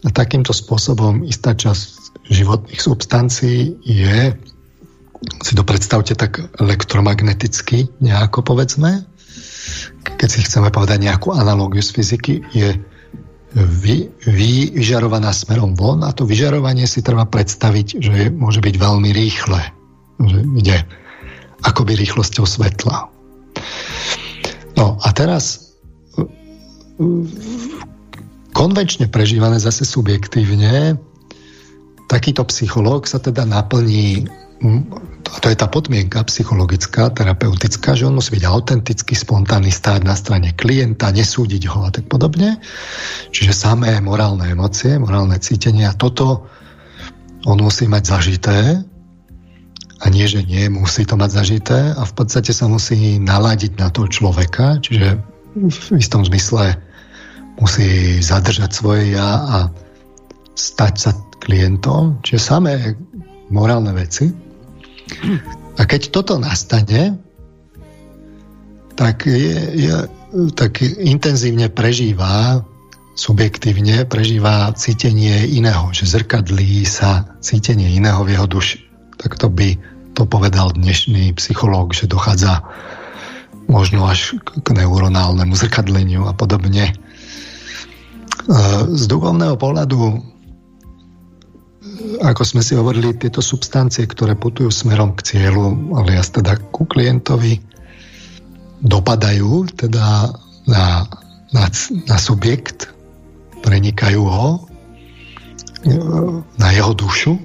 a takýmto spôsobom istá časť životných substancií je, si to predstavte tak elektromagneticky nejako povedzme, keď si chceme povedať nejakú analógiu z fyziky, je vy, vy, vyžarovaná smerom von a to vyžarovanie si treba predstaviť, že môže byť veľmi rýchle. Že ide akoby rýchlosťou svetla. No a teraz konvenčne prežívané zase subjektívne takýto psychológ sa teda naplní to je tá podmienka psychologická, terapeutická, že on musí byť autentický, spontánny, stáť na strane klienta, nesúdiť ho a tak podobne. Čiže samé morálne emócie, morálne cítenia, toto on musí mať zažité. A nie, že nie, musí to mať zažité. A v podstate sa musí naladiť na toho človeka, čiže v istom zmysle musí zadržať svoje ja a stať sa klientom, čiže samé morálne veci a keď toto nastane, tak, je, je, tak intenzívne prežíva, subjektívne prežíva cítenie iného, že zrkadlí sa cítenie iného v jeho duši. Tak to by to povedal dnešný psychológ, že dochádza možno až k neuronálnemu zrkadleniu a podobne. E, z duchovného pohľadu ako sme si hovorili, tieto substancie, ktoré putujú smerom k cieľu, alias teda ku klientovi, dopadajú teda na, na, na subjekt, prenikajú ho na jeho dušu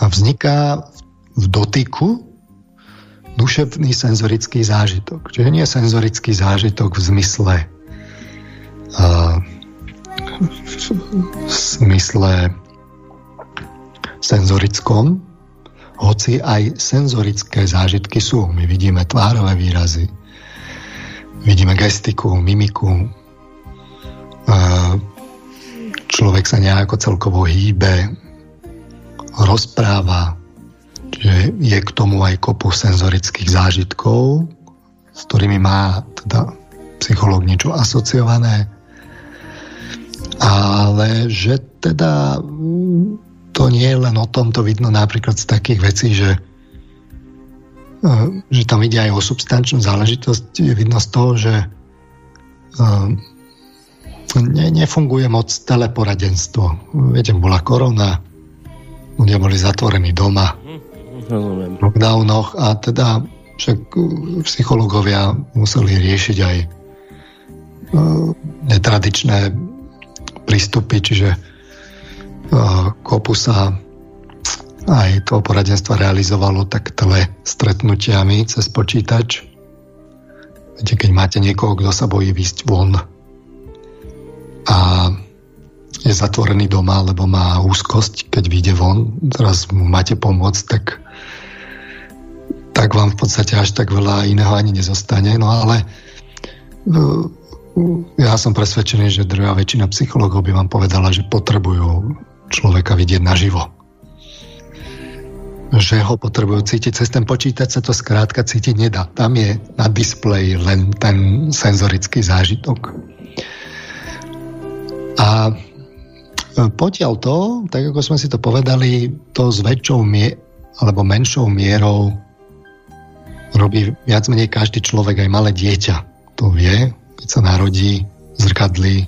a vzniká v dotyku duševný senzorický zážitok. Čiže nie senzorický zážitok v zmysle uh, v zmysle senzorickom, hoci aj senzorické zážitky sú. My vidíme tvárové výrazy, vidíme gestiku, mimiku, človek sa nejako celkovo hýbe, rozpráva, že je k tomu aj kopu senzorických zážitkov, s ktorými má teda psychológ niečo asociované, ale že teda to nie je len o tom, to vidno napríklad z takých vecí, že, e, že tam ide aj o substančnú záležitosť. Je vidno z toho, že e, ne, nefunguje moc teleporadenstvo. Viete, bola korona, ľudia boli zatvorení doma, v lockdownoch a teda však psychológovia museli riešiť aj netradičné prístupy, čiže kopu sa aj to poradenstvo realizovalo tak tele stretnutiami cez počítač. Viete, keď máte niekoho, kto sa bojí výsť von a je zatvorený doma, lebo má úzkosť, keď vyjde von, teraz mu máte pomôcť, tak tak vám v podstate až tak veľa iného ani nezostane. No ale ja som presvedčený, že druhá väčšina psychológov by vám povedala, že potrebujú človeka vidieť naživo. Že ho potrebujú cítiť. Cez ten počítač sa to skrátka cítiť nedá. Tam je na displeji len ten senzorický zážitok. A potiaľ to, tak ako sme si to povedali, to s väčšou mie- alebo menšou mierou robí viac menej každý človek, aj malé dieťa. To vie, keď sa narodí, zrkadlí e,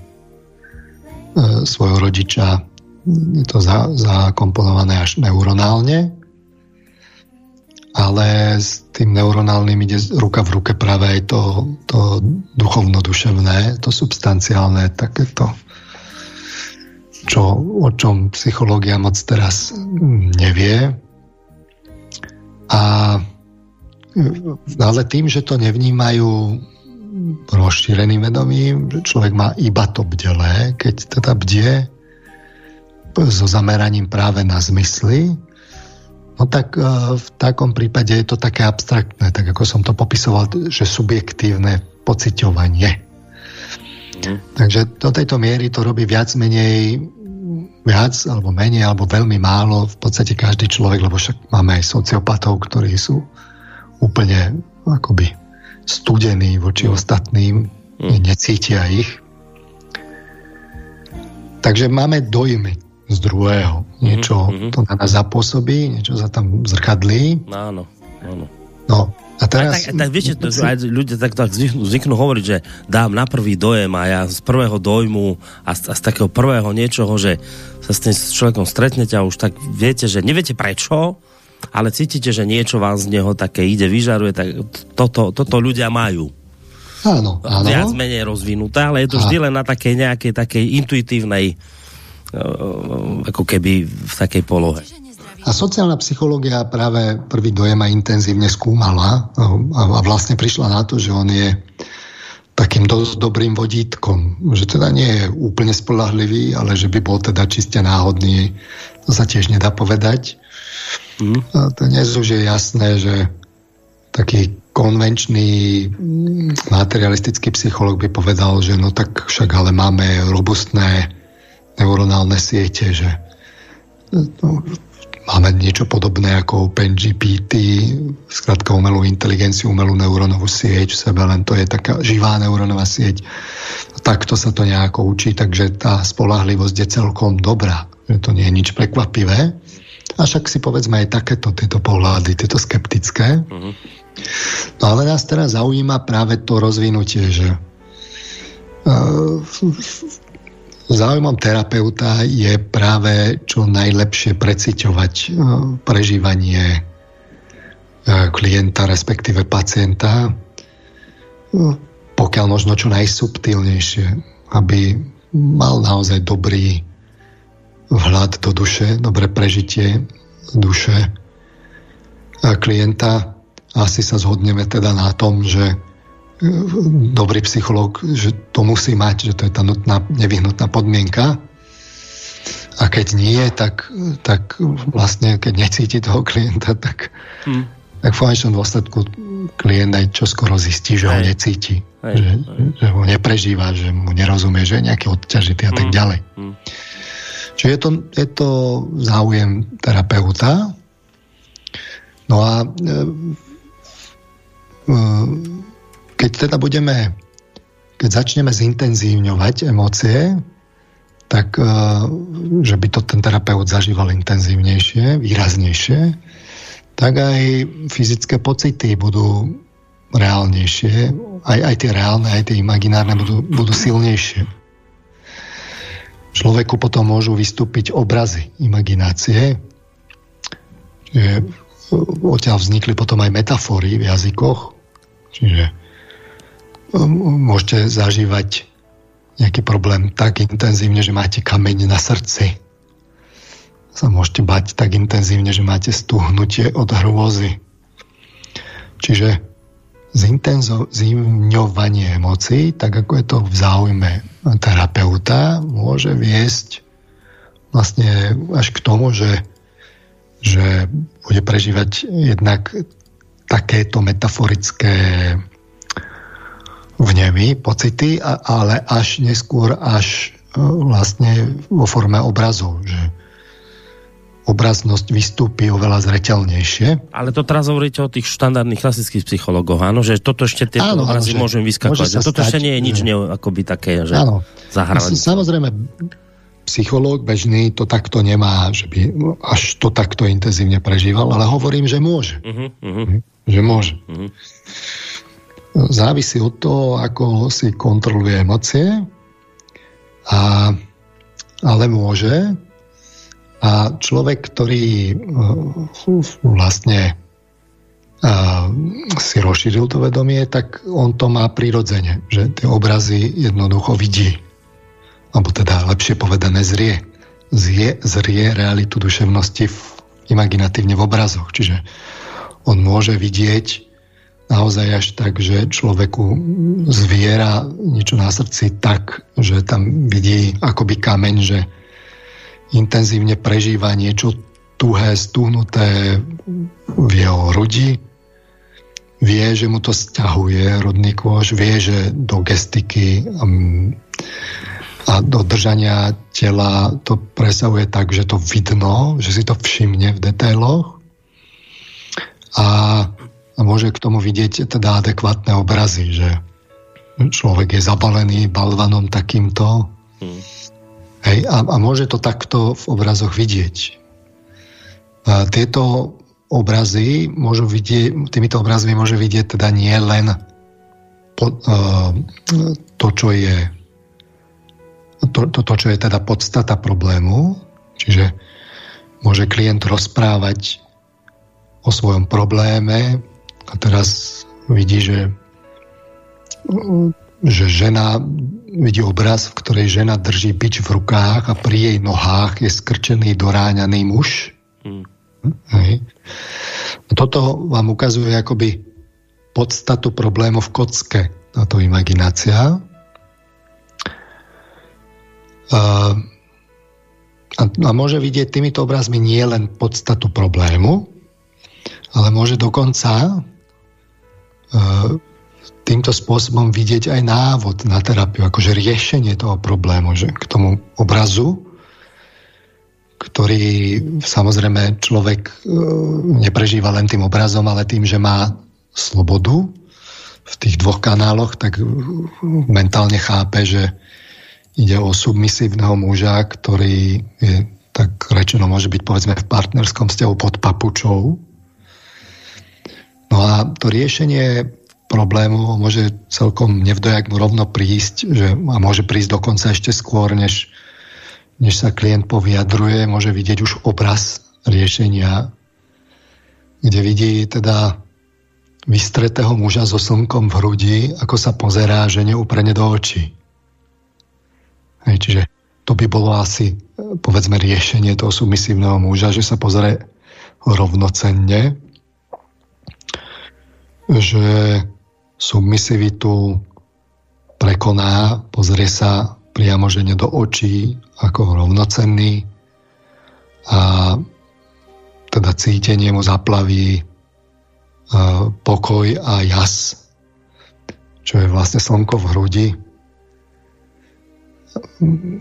svojho rodiča, je to za, zakomponované až neuronálne, ale s tým neuronálnym ide ruka v ruke práve aj to, to duchovno-duševné, to substanciálne, takéto, čo, o čom psychológia moc teraz nevie. A ale tým, že to nevnímajú rozšíreným vedomím, človek má iba to bdelé, keď teda bdie so zameraním práve na zmysly, no tak e, v takom prípade je to také abstraktné, tak ako som to popisoval, že subjektívne pociťovanie. Mm. Takže do tejto miery to robí viac menej viac alebo menej alebo veľmi málo v podstate každý človek, lebo však máme aj sociopatov, ktorí sú úplne akoby studení voči mm. ostatným, mm. necítia ich. Takže máme dojmy z druhého. Niečo mm-hmm. to na nás zapôsobí, niečo sa tam zrkadlí. Áno, áno. No, a teraz... Tak, tak, tak viete, to, aj ľudia tak, tak zvyknú, zvyknú hovoriť, že dám na prvý dojem a ja z prvého dojmu a z, a z takého prvého niečoho, že sa s tým človekom stretnete a už tak viete, že neviete prečo, ale cítite, že niečo vás z neho také ide, vyžaruje, tak toto, toto ľudia majú. Áno, áno. Viac menej rozvinuté, ale je to vždy len na takej nejakej takej intuitívnej ako keby v takej polohe. A sociálna psychológia práve prvý dojem aj intenzívne skúmala a vlastne prišla na to, že on je takým dosť dobrým vodítkom, že teda nie je úplne spolahlivý, ale že by bol teda čiste náhodný, to sa tiež nedá povedať. Mm. A dnes už je jasné, že taký konvenčný materialistický psycholog by povedal, že no tak však ale máme robustné neuronálne siete, že no, máme niečo podobné ako OpenGPT, skrátka umelú inteligenciu, umelú neurónovú sieť v sebe, len to je taká živá neurónová sieť. Takto sa to nejako učí, takže tá spolahlivosť je celkom dobrá, že to nie je nič prekvapivé. A však si povedzme aj takéto tieto pohľady, tieto skeptické. Uh-huh. No ale nás teraz zaujíma práve to rozvinutie, že uh, záujmom terapeuta je práve čo najlepšie preciťovať uh, prežívanie uh, klienta, respektíve pacienta, uh, pokiaľ možno čo najsubtilnejšie, aby mal naozaj dobrý vhľad do duše, dobré prežitie duše klienta. Asi sa zhodneme teda na tom, že e, dobrý psychológ, že to musí mať, že to je tá nutná, nevyhnutná podmienka. A keď nie, tak, tak vlastne, keď necíti toho klienta, tak, hmm. tak v konečnom dôsledku klient aj čoskoro zistí, že aj. ho necíti. Aj. Že, aj. že ho neprežíva, že mu nerozumie, že je nejaký odťažitý a tak hmm. ďalej. Hmm. Čiže je to, je to záujem terapeuta. No a e, e, keď teda budeme, keď začneme zintenzívňovať emócie, tak e, že by to ten terapeut zažíval intenzívnejšie, výraznejšie, tak aj fyzické pocity budú reálnejšie, aj, aj tie reálne, aj tie imaginárne budú, budú silnejšie. Človeku potom môžu vystúpiť obrazy, imaginácie, že odtiaľ vznikli potom aj metafory v jazykoch, čiže môžete zažívať nejaký problém tak intenzívne, že máte kameň na srdci. Sa môžete bať tak intenzívne, že máte stúhnutie od hrôzy. Čiže zintenzívňovanie emócií, tak ako je to v záujme terapeuta, môže viesť vlastne až k tomu, že, že bude prežívať jednak takéto metaforické vnemy, pocity, ale až neskôr až e, vlastne vo forme obrazov, že obraznosť vystúpi oveľa zreteľnejšie. Ale to teraz hovoríte o tých štandardných klasických psychologoch, áno, že toto ešte tie áno, obrazy áno, môžu vyskakovať. Môže toto stať, ešte nie je nič ne, akoby také, že áno. zahrávať. Samozrejme, psychológ bežný to takto nemá, že by až to takto intenzívne prežíval, ale hovorím, že môže. Uh-huh, uh-huh. Že môže. Uh-huh závisí od toho, ako si kontroluje emócie, a, ale môže. A človek, ktorý uh, vlastne uh, si rozšíril to vedomie, tak on to má prirodzene, že tie obrazy jednoducho vidí. Alebo teda lepšie povedané zrie. Zrie, zrie realitu duševnosti v, imaginatívne v obrazoch. Čiže on môže vidieť naozaj až tak, že človeku zviera niečo na srdci tak, že tam vidí akoby kameň, že intenzívne prežíva niečo tuhé, stúhnuté v jeho hrudi. Vie, že mu to stiahuje rodný kôž, vie, že do gestiky um, a do držania tela to presahuje tak, že to vidno, že si to všimne v detailoch. A a môže k tomu vidieť teda adekvátne obrazy, že človek je zabalený balvanom takýmto hmm. hej, a, a môže to takto v obrazoch vidieť. A tieto obrazy môžu vidieť, týmito obrazmi môže vidieť teda nie len po, uh, to, čo je to, to, to, čo je teda podstata problému, čiže môže klient rozprávať o svojom probléme, a teraz vidí, že, že žena vidí obraz, v ktorej žena drží bič v rukách a pri jej nohách je skrčený, doráňaný muž. Hmm. Hej. A toto vám ukazuje akoby podstatu problému v kocke, táto imaginácia. A, a, a môže vidieť týmito obrazmi nie len podstatu problému, ale môže dokonca týmto spôsobom vidieť aj návod na terapiu, akože riešenie toho problému, že k tomu obrazu, ktorý samozrejme človek e, neprežíva len tým obrazom, ale tým, že má slobodu v tých dvoch kanáloch, tak mentálne chápe, že ide o submisívneho muža, ktorý je, tak rečeno môže byť povedzme v partnerskom vzťahu pod papučou, No a to riešenie problému môže celkom nevdojak mu rovno prísť že, a môže prísť dokonca ešte skôr, než, než sa klient povyjadruje, môže vidieť už obraz riešenia, kde vidí teda vystretého muža so slnkom v hrudi, ako sa pozerá žene úprene do očí. Hej, čiže to by bolo asi, povedzme, riešenie toho submisívneho muža, že sa pozrie rovnocenne že submisivitu prekoná, pozrie sa priamo žene do očí ako rovnocenný a teda cítenie mu zaplaví pokoj a jas, čo je vlastne slnko v hrudi.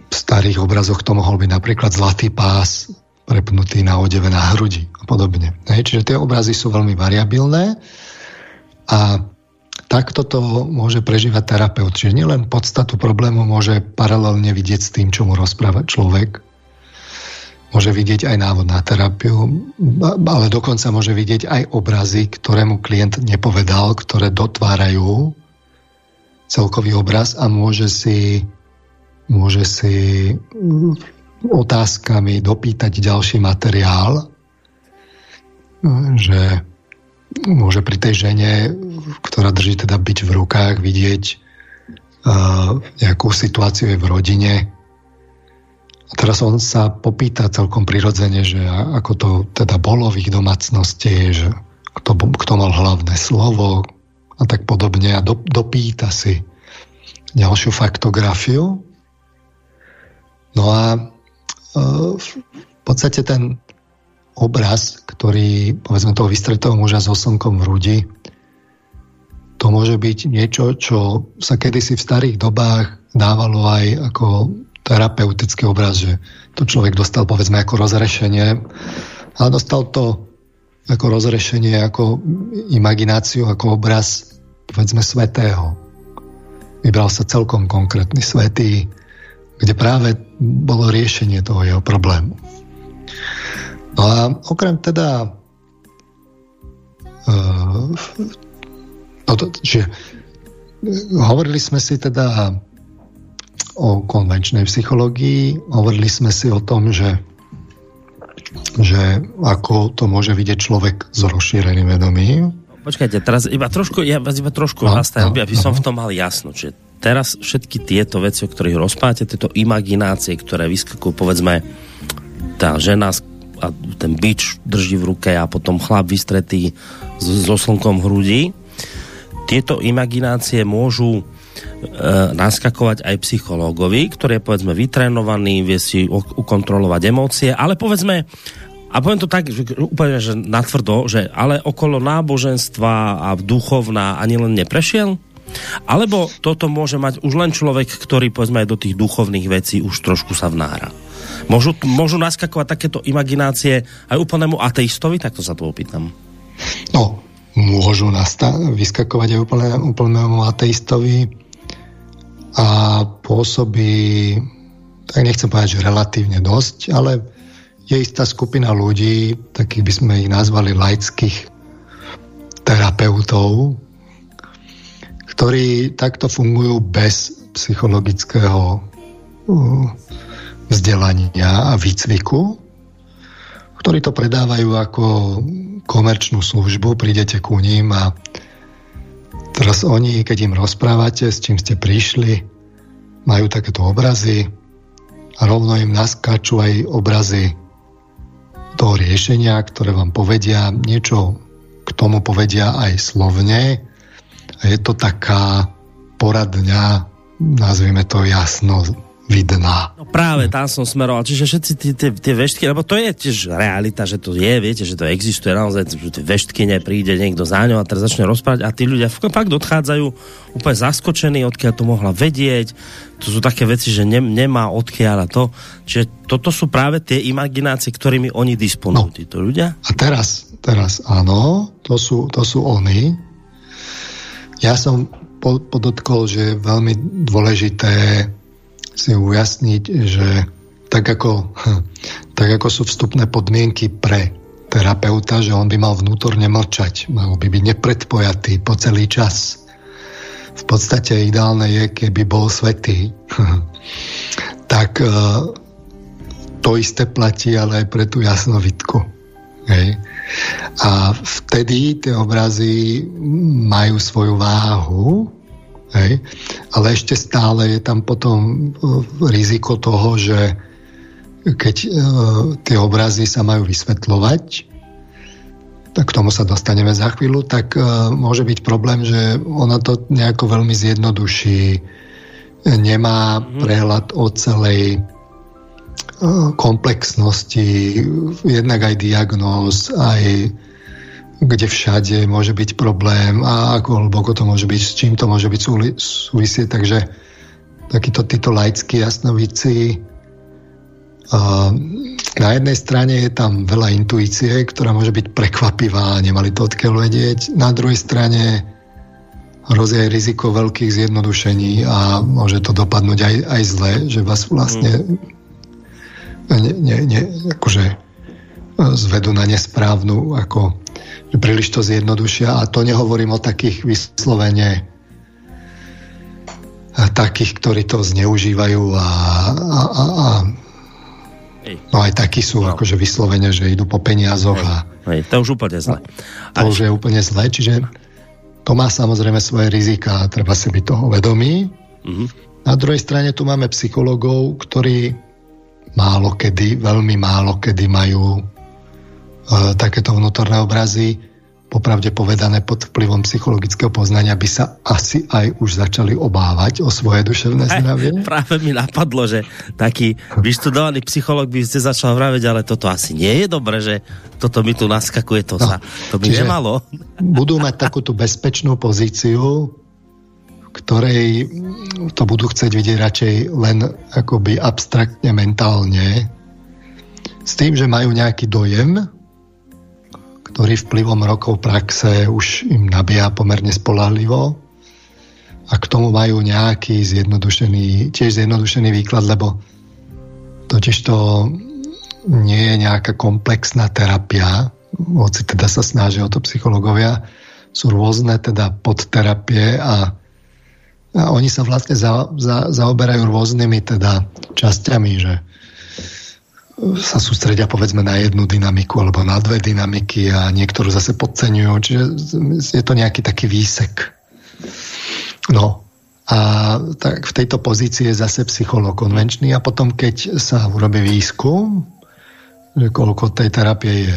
V starých obrazoch to mohol byť napríklad zlatý pás prepnutý na odeve na hrudi a podobne. Čiže tie obrazy sú veľmi variabilné a takto to môže prežívať terapeut. Čiže nielen podstatu problému môže paralelne vidieť s tým, čo mu rozpráva človek, môže vidieť aj návod na terapiu, ale dokonca môže vidieť aj obrazy, ktoré mu klient nepovedal, ktoré dotvárajú celkový obraz a môže si, môže si otázkami dopýtať ďalší materiál, že môže pri tej žene, ktorá drží teda byť v rukách, vidieť uh, nejakú situáciu v rodine. A teraz on sa popýta celkom prirodzene, že ako to teda bolo v ich domácnosti, že kto, kto mal hlavné slovo a tak podobne a do, dopýta si ďalšiu faktografiu. No a uh, v podstate ten obraz, ktorý, povedzme toho vystretého muža s oslnkom v hrudi, to môže byť niečo, čo sa kedysi v starých dobách dávalo aj ako terapeutický obraz, že to človek dostal povedzme ako rozrešenie, ale dostal to ako rozrešenie, ako imagináciu, ako obraz povedzme svetého. Vybral sa celkom konkrétny svetý, kde práve bolo riešenie toho jeho problému. No a okrem teda uh, no to, že hovorili sme si teda o konvenčnej psychológii, hovorili sme si o tom, že že ako to môže vidieť človek s rozšíreným vedomím. Počkajte, teraz iba trošku, ja vás iba trošku no, zastavím, no, aby som no. v tom mal jasno. Čiže teraz všetky tieto veci, o ktorých rozpávate, tieto imaginácie, ktoré vyskakujú, povedzme, tá žena s a ten bič drží v ruke a potom chlap vystretý so slnkom v hrudi. Tieto imaginácie môžu e, naskakovať aj psychológovi, ktorý je povedzme vytrénovaný, vie si ukontrolovať emócie, ale povedzme, a poviem to tak, že úplne že natvrdo, že ale okolo náboženstva a duchovná ani len neprešiel? Alebo toto môže mať už len človek, ktorý povedzme aj do tých duchovných vecí už trošku sa vnára? Môžu, môžu naskakovať takéto imaginácie aj úplnému ateistovi? Tak to sa to opýtam. No, môžu vyskakovať aj úplne, úplnému ateistovi a pôsobí, tak nechcem povedať, že relatívne dosť, ale je istá skupina ľudí, takých by sme ich nazvali laických terapeutov, ktorí takto fungujú bez psychologického uh, vzdelania a výcviku, ktorí to predávajú ako komerčnú službu, prídete ku ním a teraz oni, keď im rozprávate, s čím ste prišli, majú takéto obrazy a rovno im naskáču aj obrazy toho riešenia, ktoré vám povedia, niečo k tomu povedia aj slovne. A je to taká poradňa, nazvime to jasno, vidná. No práve tam som smeroval, čiže všetci tie, tie, tie veštky, lebo to je tiež realita, že to je, viete, že to existuje naozaj, že tie veštky nepríde niekto za ňou a teraz začne rozprávať a tí ľudia fakt odchádzajú úplne zaskočení, odkiaľ to mohla vedieť. To sú také veci, že ne, nemá odkiaľ a to. Čiže toto sú práve tie imaginácie, ktorými oni disponujú, no. títo ľudia. A teraz, teraz áno, to sú, to sú oni. Ja som podotkol, že je veľmi dôležité si ujasniť, že tak ako, tak ako sú vstupné podmienky pre terapeuta, že on by mal vnútorne mlčať, mal by byť nepredpojatý po celý čas. V podstate ideálne je, keby bol svetý. tak e, to isté platí ale aj pre tú jasnovitku. Hej. A vtedy tie obrazy majú svoju váhu, Hej? Ale ešte stále je tam potom e, riziko toho, že keď uh, tie obrazy sa majú vysvetľovať, tak k tomu sa dostaneme za chvíľu, tak uh, môže byť problém, že ona to nejako veľmi zjednoduší. Nemá mhm. prehľad o celej uh, komplexnosti, jednak aj diagnóz, aj kde všade môže byť problém a ako hlboko to môže byť, s čím to môže byť súvisieť. Takže takíto títo laickí jasnovíci uh, na jednej strane je tam veľa intuície, ktorá môže byť prekvapivá, nemali to odkiaľ vedieť. Na druhej strane hrozí aj riziko veľkých zjednodušení a môže to dopadnúť aj, aj zle, že vás vlastne ne, ne, ne, akože zvedú na nesprávnu, ako príliš to zjednodušia a to nehovorím o takých vyslovene takých, ktorí to zneužívajú a, a, a, a no aj takí sú no. akože vyslovene, že idú po peniazoch a Hej, to už úplne zle. to už je úplne zle, čiže to má samozrejme svoje rizika a treba si byť toho vedomí. Mhm. Na druhej strane tu máme psychologov, ktorí málo kedy, veľmi málo kedy majú e, takéto vnútorné obrazy popravde povedané pod vplyvom psychologického poznania by sa asi aj už začali obávať o svoje duševné zdravie. Aj, práve mi napadlo, že taký vyštudovaný psycholog by ste začal vraviť, ale toto asi nie je dobre, že toto mi tu naskakuje, to, no, sa, to by nemalo. Budú mať takúto bezpečnú pozíciu, ktorej to budú chcieť vidieť radšej len akoby abstraktne, mentálne, s tým, že majú nejaký dojem, ktorý vplyvom rokov praxe už im nabíja pomerne spolahlivo a k tomu majú nejaký zjednodušený, tiež zjednodušený výklad, lebo totiž to nie je nejaká komplexná terapia, hoci teda sa snažia o to psychológovia, sú rôzne teda podterapie a, a oni sa vlastne za, za, zaoberajú rôznymi teda časťami, že sa sústredia povedzme na jednu dynamiku alebo na dve dynamiky a niektorú zase podceňujú, čiže je to nejaký taký výsek. No a tak v tejto pozícii je zase psycholog konvenčný a potom keď sa urobí výskum, že koľko tej terapie je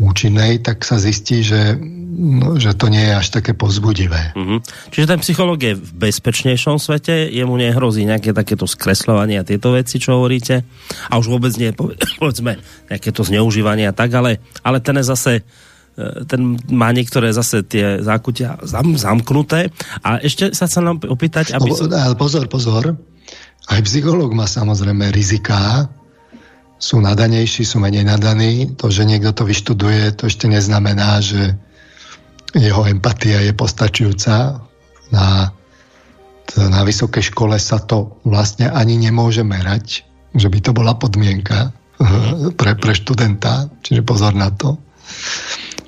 účinnej, tak sa zistí, že, no, že to nie je až také pozbudivé. Mm-hmm. Čiže ten psychológ je v bezpečnejšom svete, jemu nehrozí nejaké takéto skresľovanie a tieto veci, čo hovoríte. A už vôbec nie, povedzme, nejaké to zneužívanie a tak, ale, ale ten je zase e, ten má niektoré zase tie zákutia zam, zamknuté. A ešte sa chcem nám opýtať, aby... Pozor, pozor. Aj psychológ má samozrejme riziká, sú nadanejší, sú menej nadaní. To, že niekto to vyštuduje, to ešte neznamená, že jeho empatia je postačujúca. Na, na vysokej škole sa to vlastne ani nemôže merať, že by to bola podmienka pre, pre študenta, čiže pozor na to.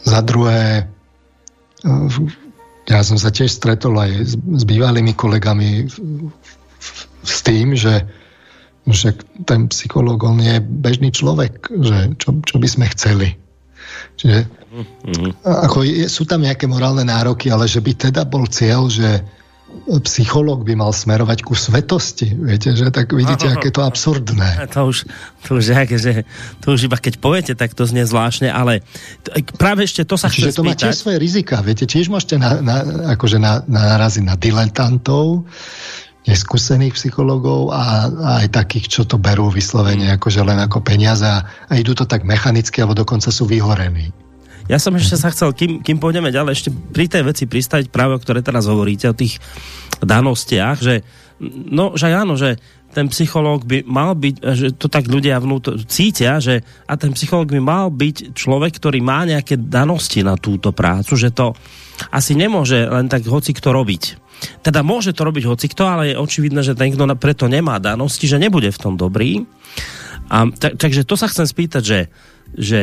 Za druhé, ja som sa tiež stretol aj s, s bývalými kolegami s tým, že že ten psychológ, on je bežný človek, že čo, čo by sme chceli. Čiže mm-hmm. ako je, sú tam nejaké morálne nároky, ale že by teda bol cieľ, že psychológ by mal smerovať ku svetosti. Viete, že tak vidíte, aké to absurdné. To už, to už, aké, že, to už iba keď poviete, tak to znie zvláštne, ale práve ešte to sa Čiže chcem to má tiež svoje rizika. Viete, tiež môžete na, na, akože na, na naraziť na diletantov, neskúsených psychológov a, a aj takých, čo to berú vyslovene akože len ako peniaze a, a idú to tak mechanicky, alebo dokonca sú vyhorení. Ja som ešte sa chcel, kým, kým pôjdeme ďalej, ešte pri tej veci pristaviť práve, o ktoré teraz hovoríte, o tých danostiach, že no, že áno, že ten psychológ by mal byť, že to tak ľudia vnútor cítia, že a ten psychológ by mal byť človek, ktorý má nejaké danosti na túto prácu, že to asi nemôže len tak hoci kto robiť teda môže to robiť hocikto, ale je očividné, že ten, kto preto nemá danosti, že nebude v tom dobrý. A, tak, takže to sa chcem spýtať, že, že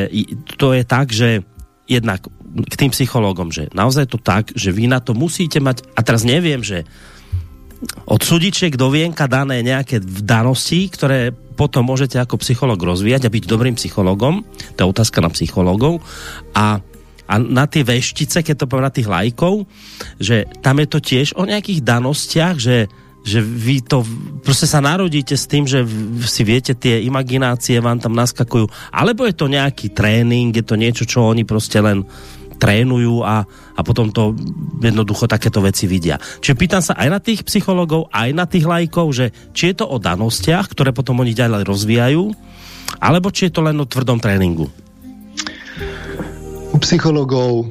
to je tak, že jednak k tým psychológom, že naozaj to tak, že vy na to musíte mať, a teraz neviem, že od sudičiek do vienka dané nejaké danosti, ktoré potom môžete ako psychológ rozvíjať a byť dobrým psychológom, to je otázka na psychológov, a a na tie veštice, keď to poviem na tých lajkov, že tam je to tiež o nejakých danostiach, že, že vy to proste sa narodíte s tým, že si viete, tie imaginácie vám tam naskakujú, alebo je to nejaký tréning, je to niečo, čo oni proste len trénujú a, a potom to jednoducho takéto veci vidia. Čiže pýtam sa aj na tých psychologov, aj na tých lajkov, že či je to o danostiach, ktoré potom oni ďalej rozvíjajú, alebo či je to len o tvrdom tréningu psychologov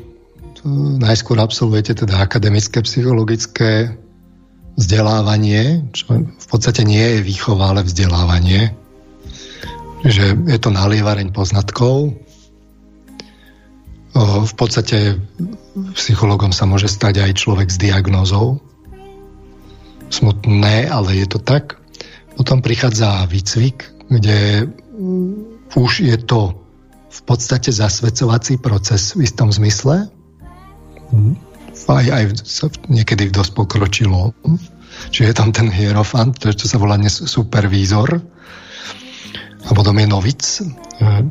najskôr absolvujete teda akademické psychologické vzdelávanie, čo v podstate nie je výchova, ale vzdelávanie. Že je to nalievareň poznatkov. v podstate psychologom sa môže stať aj človek s diagnózou. Smutné, ale je to tak. Potom prichádza výcvik, kde už je to v podstate zasvedcovací proces v istom zmysle. Aj, aj niekedy v dosť pokročilo. Čiže je tam ten hierofant, to, čo sa volá dnes supervízor. A potom je novic,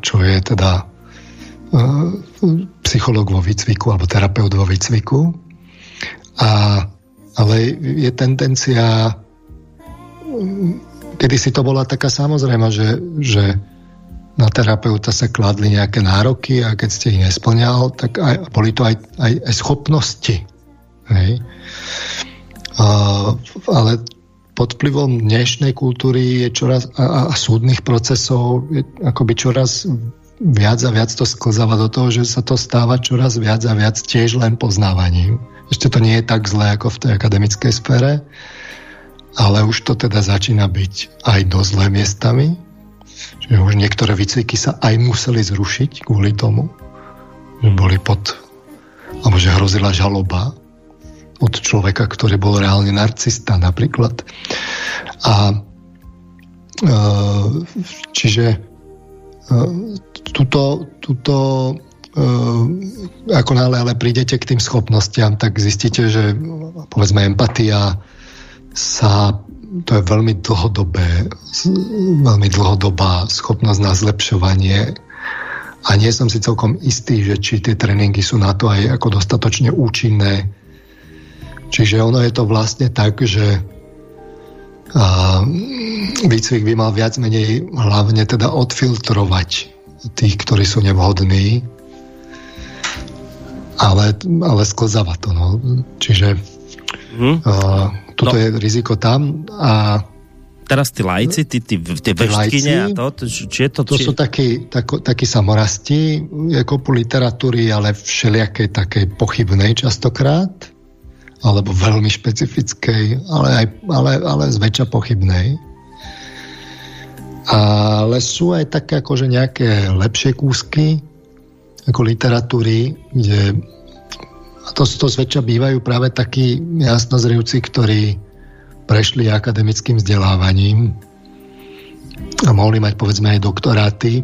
čo je teda psychológ vo výcviku alebo terapeut vo výcviku. A, ale je tendencia kedy si to bola taká samozrejma, že, že na terapeuta sa kladli nejaké nároky a keď ste ich nesplňal, tak aj, boli to aj, aj, aj schopnosti. Hej. A, ale pod vplyvom dnešnej kultúry je čoraz, a, a súdnych procesov je akoby čoraz viac a viac to sklzáva do toho, že sa to stáva čoraz viac a viac tiež len poznávaním. Ešte to nie je tak zlé ako v tej akademickej sfére, ale už to teda začína byť aj dosť zlé miestami. Čiže už niektoré výcviky sa aj museli zrušiť kvôli tomu, že boli pod alebo že hrozila žaloba od človeka, ktorý bol reálne narcista napríklad. A e, čiže tuto, tuto uh, ako nále ale prídete k tým schopnostiam, tak zistíte, že povedzme empatia sa to je veľmi dlhodobé, veľmi dlhodobá schopnosť na zlepšovanie a nie som si celkom istý, že či tie tréningy sú na to aj ako dostatočne účinné. Čiže ono je to vlastne tak, že a výcvik by mal viac menej hlavne teda odfiltrovať tých, ktorí sú nevhodní, ale, ale sklzáva to. No. Čiže hmm. uh, toto no. je riziko tam a teraz tí lajci, tí, tí, tie veštkine a to, či je to... To či... sú takí, tako, takí samorasti, ako po literatúry, ale všelijakej takej pochybnej častokrát alebo veľmi špecifickej, ale, aj, ale, ale zväčša pochybnej. Ale sú aj také akože nejaké lepšie kúsky ako literatúry, kde a to, to zväčša bývajú práve takí jasnozrivci, ktorí prešli akademickým vzdelávaním a mohli mať povedzme aj doktoráty,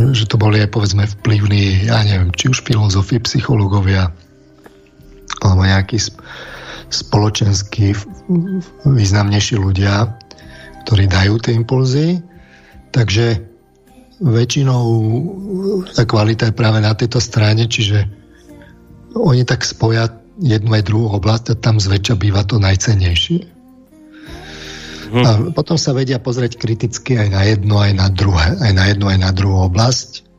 že to boli aj povedzme vplyvní, ja neviem, či už filozofi, psychológovia, alebo nejakí spoločenskí významnejší ľudia, ktorí dajú tie impulzy. Takže väčšinou tá kvalita je práve na tejto strane, čiže oni tak spoja jednu aj druhú oblasť a tam zväčša býva to najcenejšie. Hm. A potom sa vedia pozrieť kriticky aj na jedno, aj na druhé, aj na jednu, aj na druhú oblasť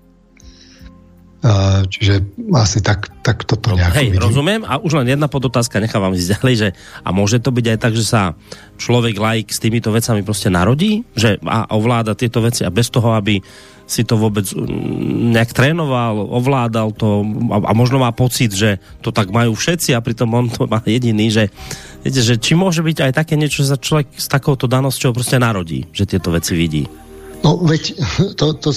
čiže asi tak, tak toto nejako Hej, vidím. rozumiem. A už len jedna podotázka, nechávam ísť ďalej, že a môže to byť aj tak, že sa človek laik s týmito vecami proste narodí, že a ovláda tieto veci a bez toho, aby si to vôbec mm, nejak trénoval, ovládal to a, a možno má pocit, že to tak majú všetci a pritom on to má jediný, že, viete, že či môže byť aj také niečo, že sa človek s takouto danosťou proste narodí, že tieto veci vidí. No veď to, to,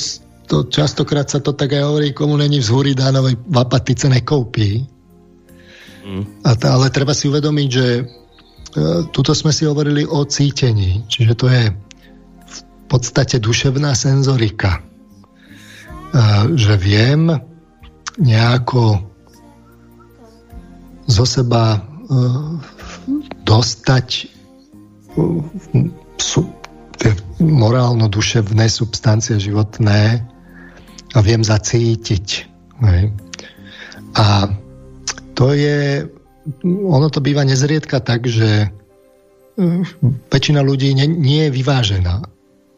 to častokrát sa to tak aj hovorí, komu není vzhúri dánovej v apatice nekoupí. Mm. A t- ale treba si uvedomiť, že e, tuto sme si hovorili o cítení, čiže to je v podstate duševná senzorika. E, že viem nejako zo seba e, dostať e, sú, tie morálno-duševné substancie životné a viem zacítiť. Hej. A to je, ono to býva nezriedka tak, že hm, väčšina ľudí nie, nie je vyvážená.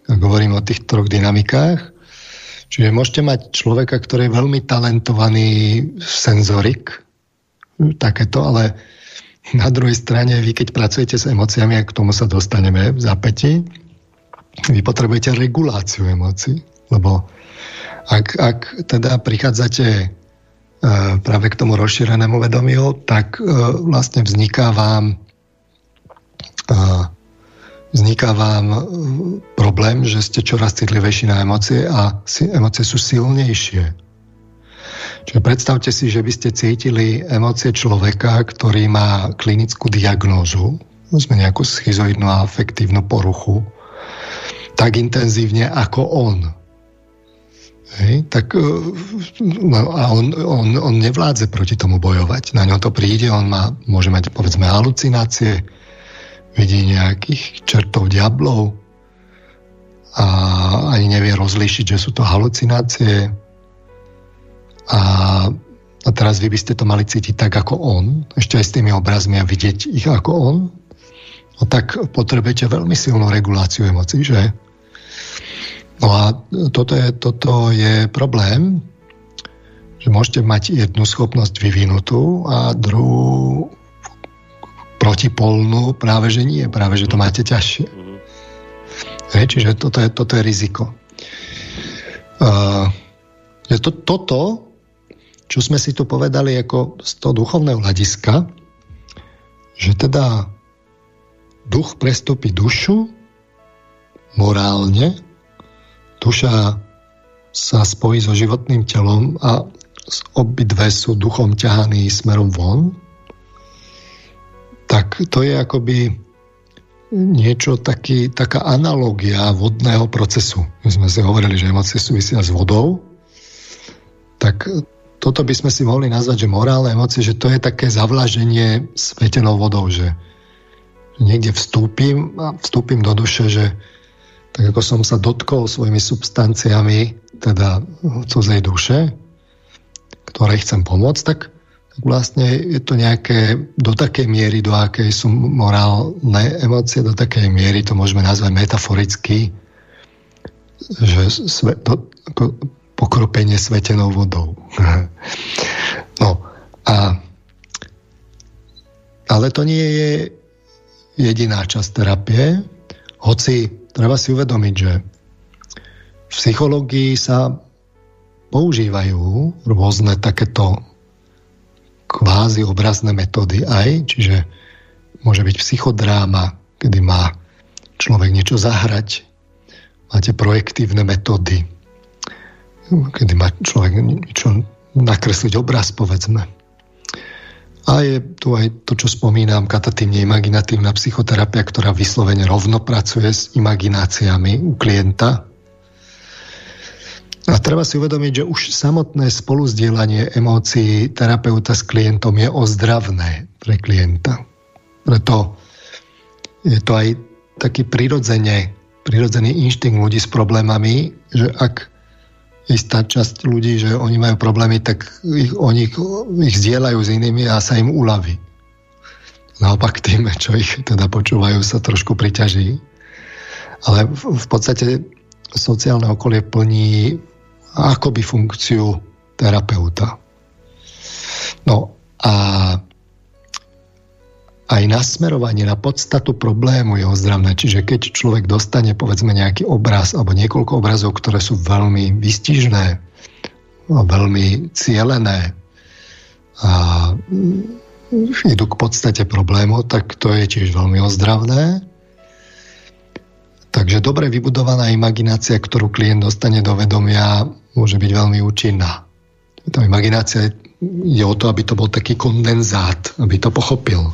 Hovorím o tých troch dynamikách, čiže môžete mať človeka, ktorý je veľmi talentovaný senzorik, takéto, ale na druhej strane vy, keď pracujete s emóciami, a k tomu sa dostaneme v zápäti, vy potrebujete reguláciu emócií, lebo ak, ak teda prichádzate e, práve k tomu rozšírenému vedomiu, tak e, vlastne vzniká vám e, vzniká vám problém, že ste čoraz citlivejší na emócie a emócie sú silnejšie. Čiže predstavte si, že by ste cítili emócie človeka, ktorý má klinickú diagnózu, sme nejakú schizoidnú a afektívnu poruchu, tak intenzívne ako on. Hej, tak e, no, a on, on, on nevládze proti tomu bojovať. Na ňo to príde, on má, môže mať povedzme halucinácie, vidí nejakých čertov diablov a ani nevie rozlíšiť, že sú to halucinácie. A, a teraz vy by ste to mali cítiť tak ako on, ešte aj s tými obrazmi a vidieť ich ako on, no tak potrebujete veľmi silnú reguláciu emócií, že? No a toto je, toto je problém, že môžete mať jednu schopnosť vyvinutú a druhú protipolnú práve, že nie, práve, že to máte ťažšie. Hej, čiže toto je, toto je riziko. Uh, to, toto, čo sme si tu povedali ako z toho duchovného hľadiska, že teda duch prestúpi dušu morálne duša sa spojí so životným telom a obidve sú duchom ťahaný smerom von, tak to je akoby niečo taký, taká analogia vodného procesu. My sme si hovorili, že emócie súvisia s vodou, tak toto by sme si mohli nazvať, že morálne emócie, že to je také zavlaženie svetenou vodou, že niekde vstúpim a vstúpim do duše, že tak ako som sa dotkol svojimi substanciami, teda cudzej duše, ktorej chcem pomôcť, tak, tak vlastne je to nejaké, do takej miery, do akej sú morálne emócie, do takej miery to môžeme nazvať metaforicky, že sve, to, ako pokropenie svetenou vodou. no a ale to nie je jediná časť terapie, hoci treba si uvedomiť, že v psychológii sa používajú rôzne takéto kvázi obrazné metódy aj, čiže môže byť psychodráma, kedy má človek niečo zahrať, máte projektívne metódy, kedy má človek niečo nakresliť obraz, povedzme. A je tu aj to, čo spomínam, katatívne imaginatívna psychoterapia, ktorá vyslovene rovno pracuje s imagináciami u klienta. A treba si uvedomiť, že už samotné spoluzdielanie emócií terapeuta s klientom je ozdravné pre klienta. Preto je to aj taký prirodzene, prirodzený inštinkt ľudí s problémami, že ak istá časť ľudí, že oni majú problémy, tak ich, oni ich zdieľajú s inými a sa im uľaví. Naopak tým, čo ich teda počúvajú, sa trošku priťaží. Ale v, v podstate sociálne okolie plní akoby funkciu terapeuta. No a aj nasmerovanie na podstatu problému je ozdravné. Čiže keď človek dostane povedzme nejaký obraz alebo niekoľko obrazov, ktoré sú veľmi vystižné, veľmi cielené a idú k podstate problému, tak to je tiež veľmi ozdravné. Takže dobre vybudovaná imaginácia, ktorú klient dostane do vedomia, môže byť veľmi účinná. Tá imaginácia je o to, aby to bol taký kondenzát, aby to pochopil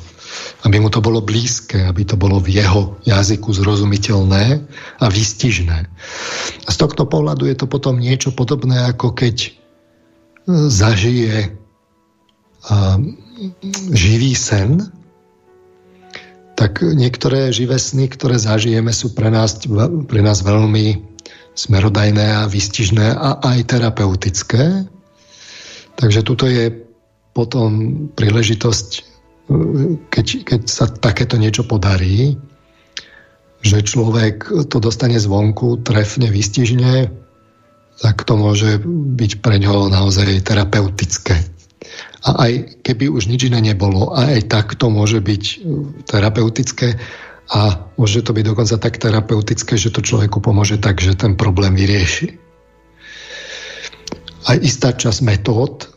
aby mu to bolo blízke, aby to bolo v jeho jazyku zrozumiteľné a výstižné. A z tohto pohľadu je to potom niečo podobné, ako keď e, zažije uh, živý sen, tak niektoré živé sny, ktoré zažijeme, sú pre nás, pre nás veľmi smerodajné a výstižné a aj terapeutické. Takže tuto je potom príležitosť keď, keď sa takéto niečo podarí, že človek to dostane zvonku, trefne, vystižne, tak to môže byť pre ňoho naozaj terapeutické. A aj keby už nič iné nebolo, aj tak to môže byť uh, terapeutické a môže to byť dokonca tak terapeutické, že to človeku pomôže tak, že ten problém vyrieši. Aj istá časť metód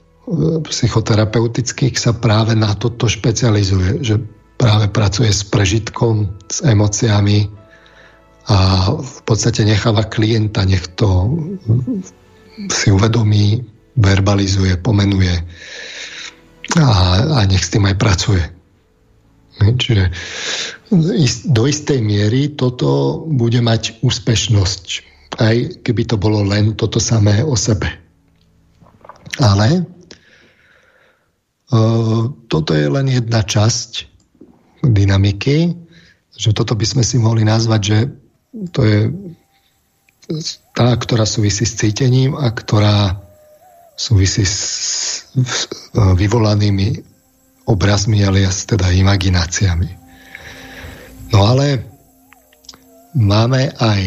psychoterapeutických sa práve na toto špecializuje, že práve pracuje s prežitkom, s emóciami a v podstate necháva klienta, nech to si uvedomí, verbalizuje, pomenuje a, a nech s tým aj pracuje. Čiže do istej miery toto bude mať úspešnosť, aj keby to bolo len toto samé o sebe. Ale toto je len jedna časť dynamiky, že toto by sme si mohli nazvať, že to je tá, ktorá súvisí s cítením a ktorá súvisí s, s vyvolanými obrazmi, alias teda imagináciami. No ale máme aj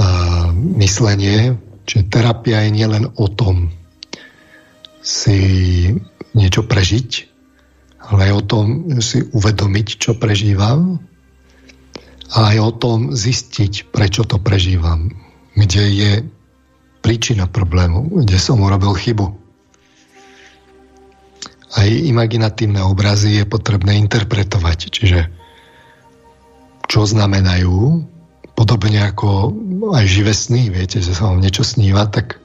uh, myslenie, že terapia je nielen o tom si niečo prežiť, ale aj o tom si uvedomiť, čo prežívam a aj o tom zistiť, prečo to prežívam, kde je príčina problému, kde som urobil chybu. Aj imaginatívne obrazy je potrebné interpretovať, čiže čo znamenajú, podobne ako aj živé sny, viete, že sa vám niečo sníva, tak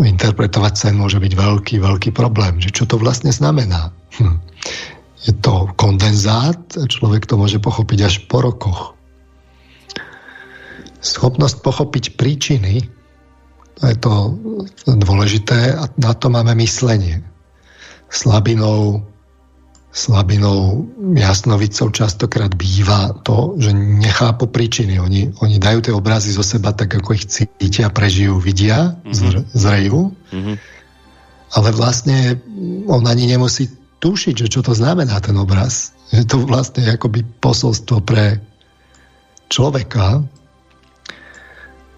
interpretovať sen môže byť veľký, veľký problém. Že čo to vlastne znamená? Hm. Je to kondenzát, človek to môže pochopiť až po rokoch. Schopnosť pochopiť príčiny, to je to dôležité a na to máme myslenie. Slabinou slabinou jasnovicov častokrát býva to, že nechápu príčiny. Oni, oni dajú tie obrazy zo seba tak, ako ich cítia, prežijú, vidia, mm-hmm. zrejú. Mm-hmm. Ale vlastne on ani nemusí tušiť, že čo to znamená ten obraz. Je to vlastne akoby posolstvo pre človeka.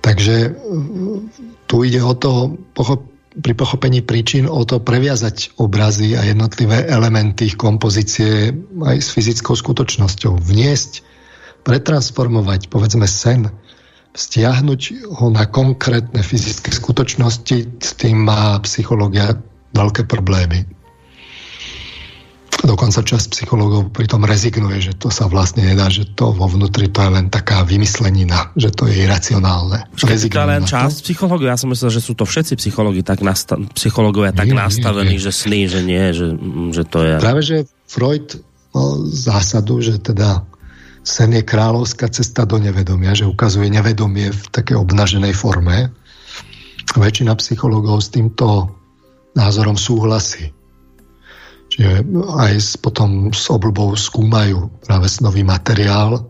Takže tu ide o to pochopiť pri pochopení príčin o to previazať obrazy a jednotlivé elementy ich kompozície aj s fyzickou skutočnosťou. Vniesť, pretransformovať, povedzme sen, stiahnuť ho na konkrétne fyzické skutočnosti, s tým má psychológia veľké problémy. Dokonca časť psychológov pritom rezignuje, že to sa vlastne nedá, že to vo vnútri to je len taká vymyslenina, že to je iracionálne. To je len časť psychológov, ja som myslel, že sú to všetci psychológi tak nasta- psychológovia tak nie, nastavení, nie, nie. že sny, že nie, že, že to je... Práve, že Freud mal zásadu, že teda sen je kráľovská cesta do nevedomia, že ukazuje nevedomie v také obnaženej forme. Väčšina psychológov s týmto názorom súhlasí. Čiže aj s, potom s obľubou skúmajú práve nový materiál,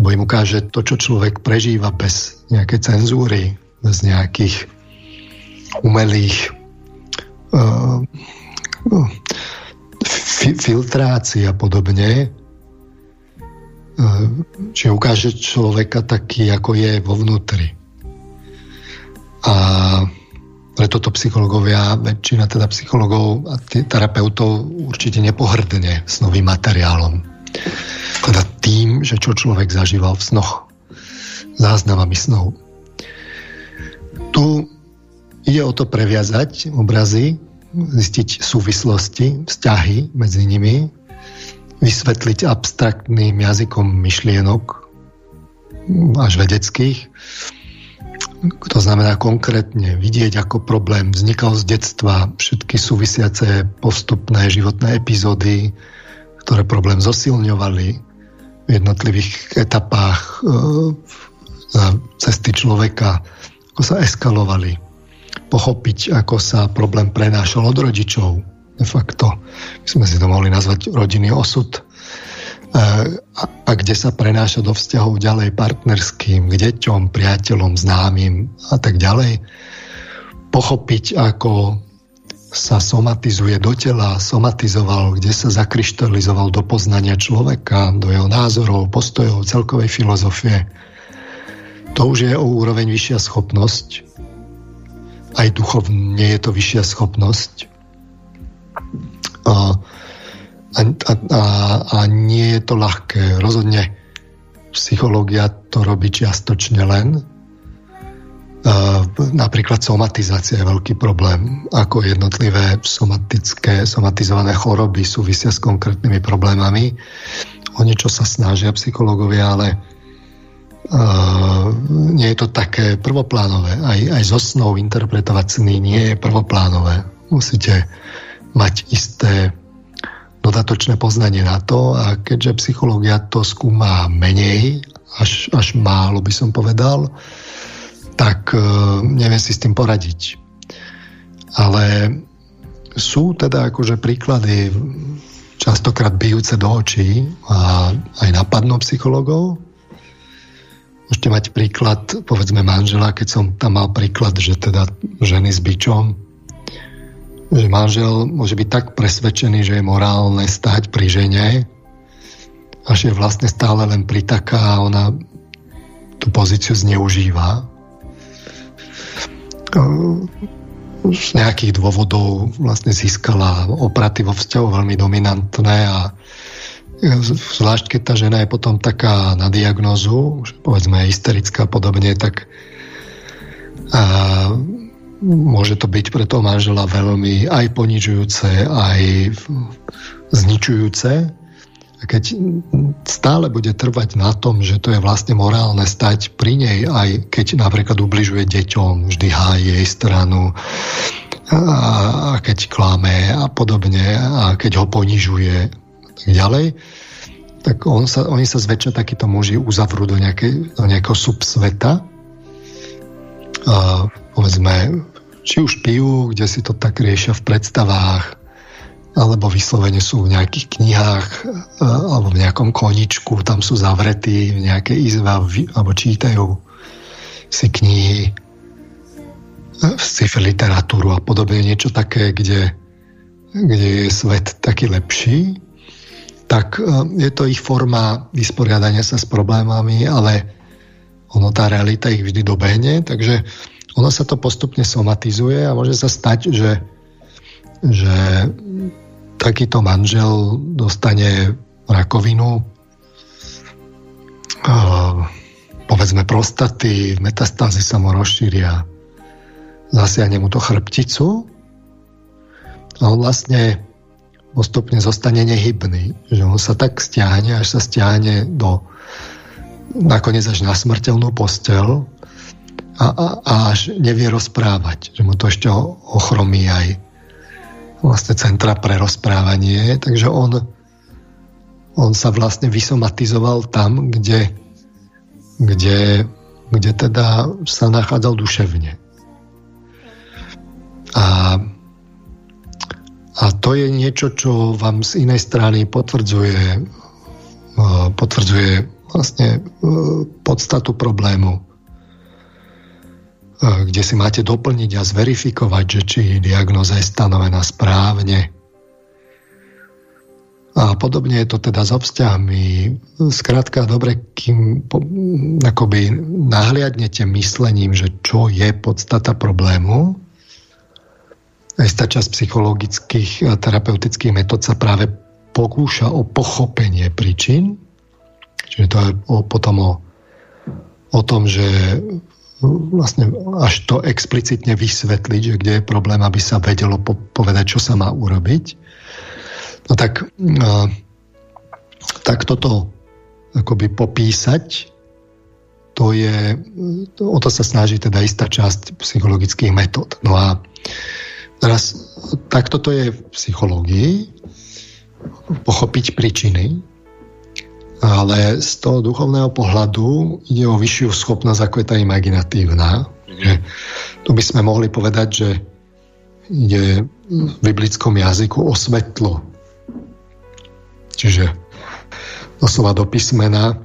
lebo im ukáže to, čo človek prežíva bez nejakej cenzúry, bez nejakých umelých uh, fi, filtrácií a podobne. Uh, čiže ukáže človeka taký, ako je vo vnútri. A preto to psychológovia, väčšina teda psychológov a terapeutov určite nepohrdne s novým materiálom. Teda tým, že čo človek zažíval v snoch, záznamami snov. Tu ide o to previazať obrazy, zistiť súvislosti, vzťahy medzi nimi, vysvetliť abstraktným jazykom myšlienok, až vedeckých, to znamená konkrétne vidieť, ako problém vznikal z detstva, všetky súvisiace postupné životné epizódy, ktoré problém zosilňovali v jednotlivých etapách e, cesty človeka, ako sa eskalovali. Pochopiť, ako sa problém prenášal od rodičov. De facto, my sme si to mohli nazvať rodinný osud a, a kde sa prenáša do vzťahov ďalej partnerským, k deťom, priateľom, známym a tak ďalej. Pochopiť, ako sa somatizuje do tela, somatizoval, kde sa zakryštalizoval do poznania človeka, do jeho názorov, postojov, celkovej filozofie. To už je o úroveň vyššia schopnosť. Aj duchovne je to vyššia schopnosť. A a, a, a, a nie je to ľahké. Rozhodne psychológia to robí čiastočne len. Uh, napríklad somatizácia je veľký problém, ako jednotlivé somatické, somatizované choroby súvisia s konkrétnymi problémami. O niečo sa snažia psychológovia, ale Uh, nie je to také prvoplánové. Aj, aj zo snov interpretovať sny nie je prvoplánové. Musíte mať isté dodatočné poznanie na to a keďže psychológia to skúma menej, až, až málo by som povedal, tak uh, neviem si s tým poradiť. Ale sú teda akože príklady častokrát bijúce do očí a aj napadnú psychologov, Môžete mať príklad, povedzme manžela, keď som tam mal príklad, že teda ženy s bičom, že manžel môže byť tak presvedčený, že je morálne stať pri žene, až je vlastne stále len pritaká a ona tú pozíciu zneužíva. Z nejakých dôvodov vlastne získala opraty vo vzťahu veľmi dominantné a zvlášť keď tá žena je potom taká na diagnozu, povedzme hysterická a podobne, tak a môže to byť pre toho manžela veľmi aj ponižujúce, aj zničujúce. A keď stále bude trvať na tom, že to je vlastne morálne stať pri nej, aj keď napríklad ubližuje deťom, vždy hájí jej stranu, a keď klame a podobne, a keď ho ponižuje, tak ďalej, tak on sa, oni sa zväčša takíto muži uzavrú do, nejakej, do nejakého subsveta. A, povedzme, či už pijú, kde si to tak riešia v predstavách, alebo vyslovene sú v nejakých knihách, alebo v nejakom koničku, tam sú zavretí v nejakej izbe, alebo čítajú si knihy, sci-fi literatúru a podobne, niečo také, kde, kde je svet taký lepší tak e, je to ich forma vysporiadania sa s problémami, ale ono tá realita ich vždy dobehne, takže ono sa to postupne somatizuje a môže sa stať, že, že takýto manžel dostane rakovinu povedzme prostaty, metastázy sa mu rozšíria, zasiahne mu to chrbticu a on vlastne postupne zostane nehybný. Že on sa tak stiahne, až sa stiahne do nakoniec až na smrteľnú postel a, a, a až nevie rozprávať. Že mu to ešte ochromí aj vlastne centra pre rozprávanie. Takže on, on sa vlastne vysomatizoval tam, kde, kde, kde teda sa nachádzal duševne. A a to je niečo, čo vám z inej strany potvrdzuje, e, potvrdzuje vlastne e, podstatu problému, kde si máte doplniť a zverifikovať, že či diagnoza je stanovená správne. A podobne je to teda so vzťahmi. Skrátka, dobre, kým akoby nahliadnete myslením, že čo je podstata problému, aj tá časť psychologických a terapeutických metód sa práve pokúša o pochopenie príčin. Čiže to je o, potom o, o tom, že vlastne až to explicitne vysvetliť, že kde je problém, aby sa vedelo po, povedať, čo sa má urobiť. No tak, tak toto akoby popísať, to je, o to sa snaží teda istá časť psychologických metód. No a Teraz, takto to je v psychológii, pochopiť príčiny, ale z toho duchovného pohľadu ide o vyššiu schopnosť, ako je tá imaginatívna. Že tu by sme mohli povedať, že ide v biblickom jazyku o svetlo. Čiže doslova do písmena,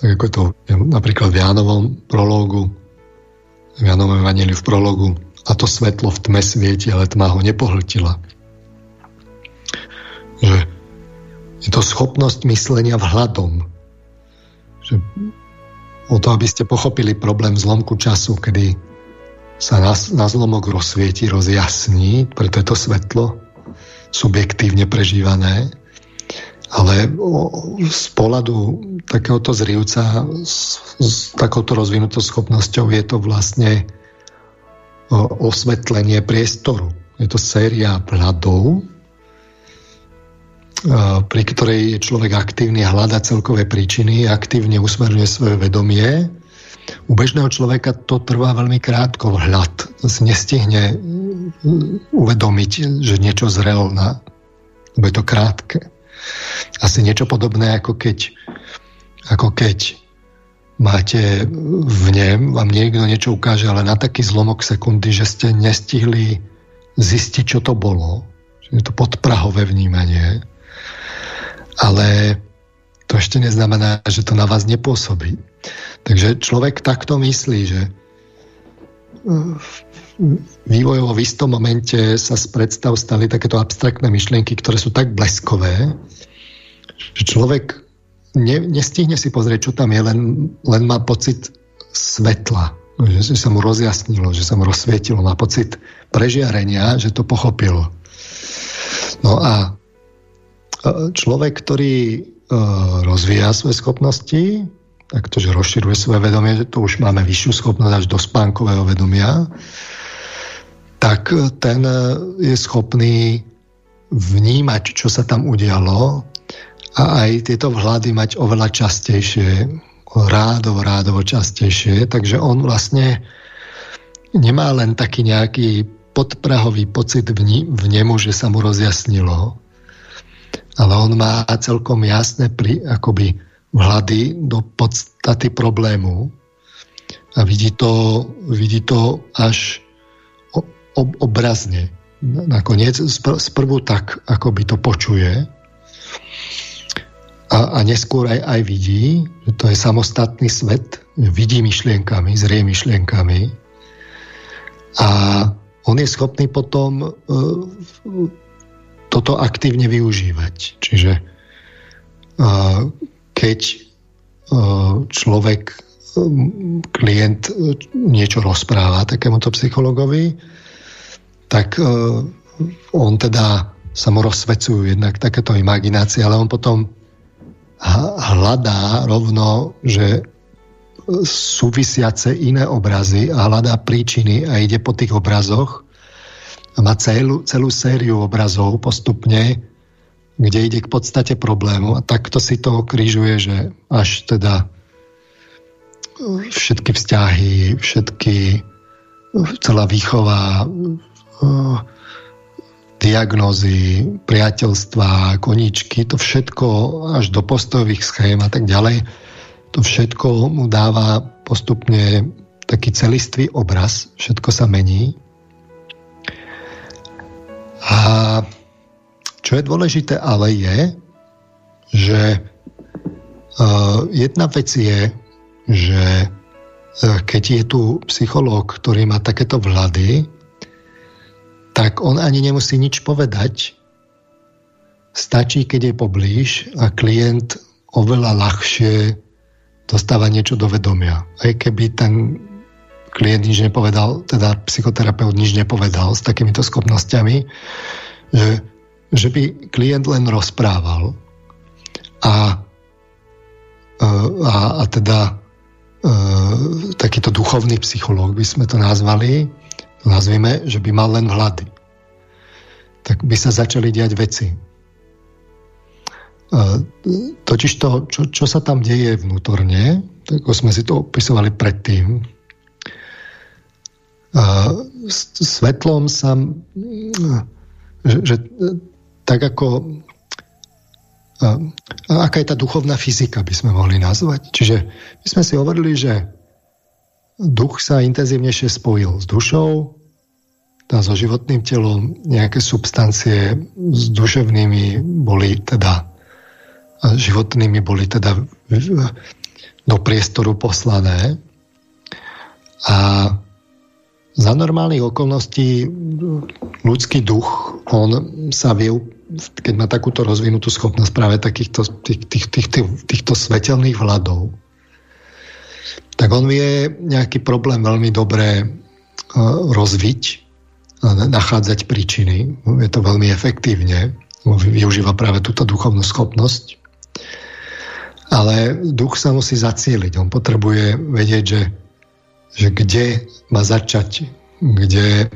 tak ako to je napríklad v Jánovom prológu, v Jánovom evaníliu v prologu, a to svetlo v tme svieti, ale tma ho nepohltila. Že je to schopnosť myslenia vhľadom. Že o to, aby ste pochopili problém zlomku času, kedy sa na, na zlomok rozsvieti, rozjasní, preto je to svetlo subjektívne prežívané, ale z pohľadu takéhoto zrivca s, s takouto rozvinutou schopnosťou je to vlastne osvetlenie priestoru. Je to séria vhľadov pri ktorej je človek aktívny a hľada celkové príčiny, aktívne usmerňuje svoje vedomie. U bežného človeka to trvá veľmi krátko vhľad. To si nestihne uvedomiť, že niečo zrelo na... Lebo je to krátke. Asi niečo podobné, ako keď, ako keď máte v nem, vám niekto niečo ukáže, ale na taký zlomok sekundy, že ste nestihli zistiť, čo to bolo. Je to podprahové vnímanie. Ale to ešte neznamená, že to na vás nepôsobí. Takže človek takto myslí, že vývojovo v istom momente sa z predstav stali takéto abstraktné myšlienky, ktoré sú tak bleskové, že človek ne, nestihne si pozrieť, čo tam je, len, len má pocit svetla, že, že sa mu rozjasnilo, že sa mu rozsvietilo, má pocit prežiarenia, že to pochopil. No a e, človek, ktorý uh, rozvíja svoje schopnosti, tak to, že rozširuje svoje vedomie, to už máme vyššiu schopnosť až do spánkového vedomia, tak ten je schopný vnímať, čo sa tam udialo a aj tieto vhľady mať oveľa častejšie, rádovo, rádovo častejšie. Takže on vlastne nemá len taký nejaký podprahový pocit v, ni- v nemu, že sa mu rozjasnilo, ale on má celkom jasné pri, akoby vhľady do podstaty problému. A vidí to, vidí to až ob, obrazne. Nakoniec sprvu tak, ako by to počuje. A, a neskôr aj, aj vidí, že to je samostatný svet, vidí myšlienkami, zrie myšlienkami. A on je schopný potom uh, toto aktívne využívať. Čiže keď človek klient niečo rozpráva takémuto psychologovi, tak e, on teda sa mu rozsvecujú jednak takéto imaginácie, ale on potom hľadá rovno, že súvisiace iné obrazy a hľadá príčiny a ide po tých obrazoch a má celú, celú sériu obrazov postupne, kde ide k podstate problému a takto si to križuje, že až teda všetky vzťahy, všetky celá výchova diagnózy, priateľstva, koníčky, to všetko až do postojových schém a tak ďalej, to všetko mu dáva postupne taký celistvý obraz, všetko sa mení. A čo je dôležité ale je, že uh, jedna vec je, že uh, keď je tu psychológ, ktorý má takéto vlády, tak on ani nemusí nič povedať. Stačí, keď je poblíž a klient oveľa ľahšie dostáva niečo do vedomia. Aj keby ten klient nič nepovedal, teda psychoterapeut nič nepovedal s takýmito schopnosťami, že, že by klient len rozprával a, a, a teda e, takýto duchovný psychológ by sme to nazvali, nazvime, že by mal len vhľady, tak by sa začali diať veci. Totiž to, čo, čo sa tam deje vnútorne, tak ako sme si to opisovali predtým, svetlom sa že, že tak ako aká je tá duchovná fyzika, by sme mohli nazvať. Čiže my sme si hovorili, že duch sa intenzívnejšie spojil s dušou, tá so životným telom, nejaké substancie s duševnými boli teda životnými boli teda do priestoru poslané a za normálnych okolností ľudský duch, on sa vie, keď má takúto rozvinutú schopnosť práve takýchto, tých, tých, tých, tých, týchto svetelných vladov, tak on vie nejaký problém veľmi dobre rozviť, nachádzať príčiny. Je to veľmi efektívne. Využíva práve túto duchovnú schopnosť. Ale duch sa musí zacieliť. On potrebuje vedieť, že, že kde má začať, kde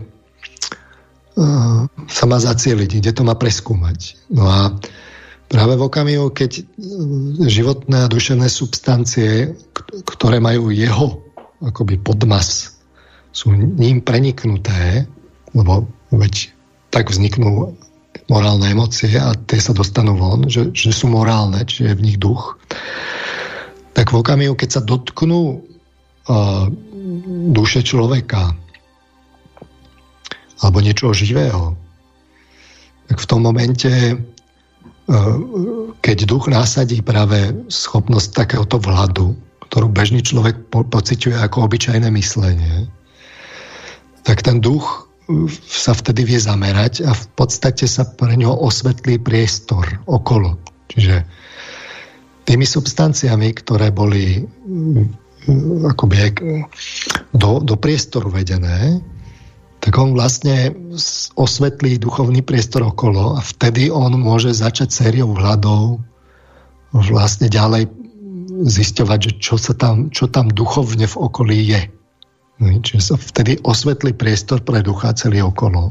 uh, sa má zacieliť, kde to má preskúmať. No a práve v okamihu, keď životné a duševné substancie, ktoré majú jeho akoby podmas, sú ním preniknuté, lebo veď tak vzniknú morálne emócie a tie sa dostanú von, že, že sú morálne, čiže je v nich duch, tak v okamihu, keď sa dotknú uh, duše človeka alebo niečoho živého, tak v tom momente, uh, keď duch násadí práve schopnosť takéhoto vhľadu, ktorú bežný človek po- pociťuje ako obyčajné myslenie, tak ten duch sa vtedy vie zamerať a v podstate sa pre ňo osvetlí priestor okolo. Čiže tými substanciami, ktoré boli akoby do, do priestoru vedené, tak on vlastne osvetlí duchovný priestor okolo a vtedy on môže začať sériou hľadov vlastne ďalej zisťovať, že čo, sa tam, čo tam duchovne v okolí je. No, čiže sa vtedy osvetlí priestor pre ducha celý okolo.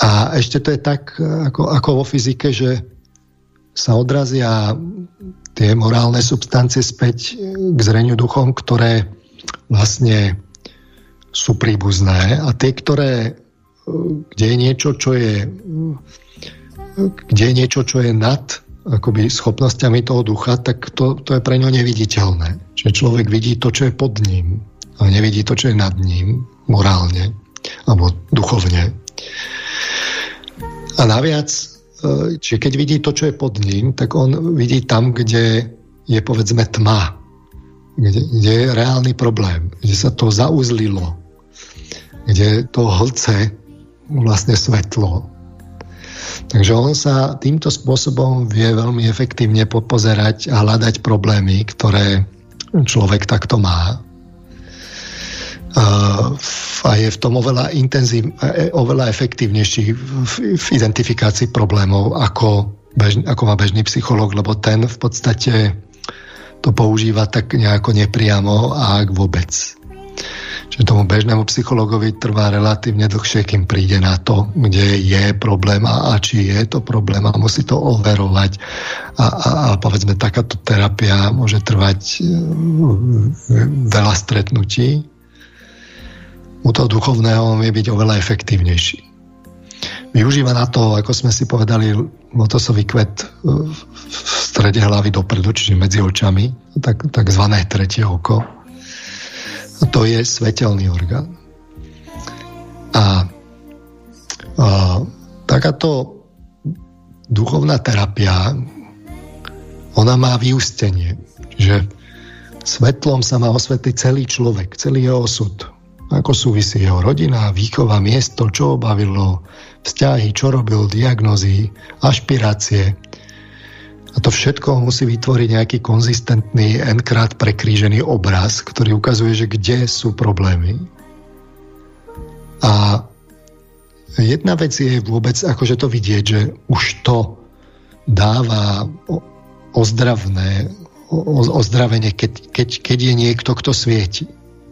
A ešte to je tak, ako, ako vo fyzike, že sa odrazia tie morálne substancie späť k zreniu duchom, ktoré vlastne sú príbuzné a tie, ktoré, kde je niečo, čo je kde je niečo, čo je nad akoby schopnosťami toho ducha, tak to, to je pre ňo neviditeľné. Čiže človek vidí to, čo je pod ním, ale nevidí to, čo je nad ním, morálne alebo duchovne. A naviac, čiže keď vidí to, čo je pod ním, tak on vidí tam, kde je povedzme tma, kde, kde je reálny problém, kde sa to zauzlilo, kde to hlce vlastne svetlo. Takže on sa týmto spôsobom vie veľmi efektívne popozerať a hľadať problémy, ktoré človek takto má. A je v tom oveľa, intenzív, e, oveľa efektívnejší v, identifikácii problémov ako, bež, ako má bežný psychológ, lebo ten v podstate to používa tak nejako nepriamo a ak vôbec. Čiže tomu bežnému psychologovi trvá relatívne dlhšie, kým príde na to, kde je problém a, a či je to problém a musí to overovať. A, a, a povedzme, takáto terapia môže trvať e, veľa stretnutí. U toho duchovného vie byť oveľa efektívnejší. Využíva na to, ako sme si povedali, lotosový kvet v strede hlavy dopredu, čiže medzi očami, tak, takzvané tretie oko to je svetelný orgán. A, a takáto duchovná terapia, ona má vyústenie, že svetlom sa má osvetliť celý človek, celý jeho osud. Ako súvisí jeho rodina, výchova, miesto, čo obavilo, vzťahy, čo robil, diagnozy, ašpirácie, a to všetko musí vytvoriť nejaký konzistentný, n-krát prekrížený obraz, ktorý ukazuje, že kde sú problémy. A jedna vec je vôbec akože to vidieť, že už to dáva ozdravné, ozdravenie, keď, keď, keď je niekto, kto svieti.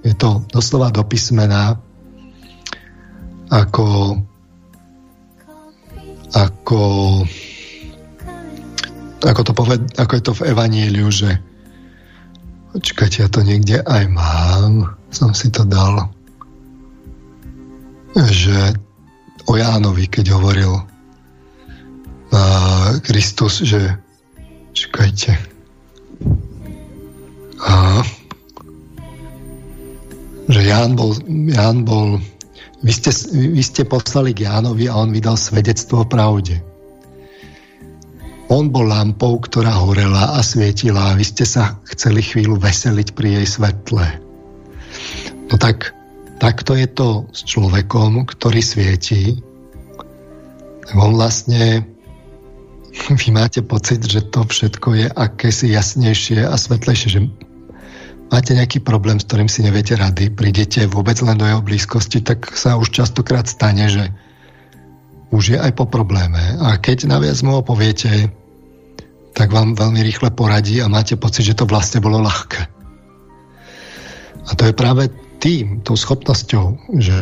Je to doslova do písmena ako ako ako, to poved, ako je to v Evaníliu, že počkajte, ja to niekde aj mám, som si to dal, že o Jánovi, keď hovoril uh, Kristus, že čakajte, že Ján bol, Ján bol vy ste, vy ste poslali k Jánovi a on vydal svedectvo o pravde. On bol lampou, ktorá horela a svietila a vy ste sa chceli chvíľu veseliť pri jej svetle. No tak, takto je to s človekom, ktorý svieti. On vlastne, vy máte pocit, že to všetko je akési jasnejšie a svetlejšie, že máte nejaký problém, s ktorým si neviete rady, prídete vôbec len do jeho blízkosti, tak sa už častokrát stane, že už je aj po probléme. A keď naviac mu ho poviete, tak vám veľmi rýchle poradí a máte pocit, že to vlastne bolo ľahké. A to je práve tým, tou schopnosťou, že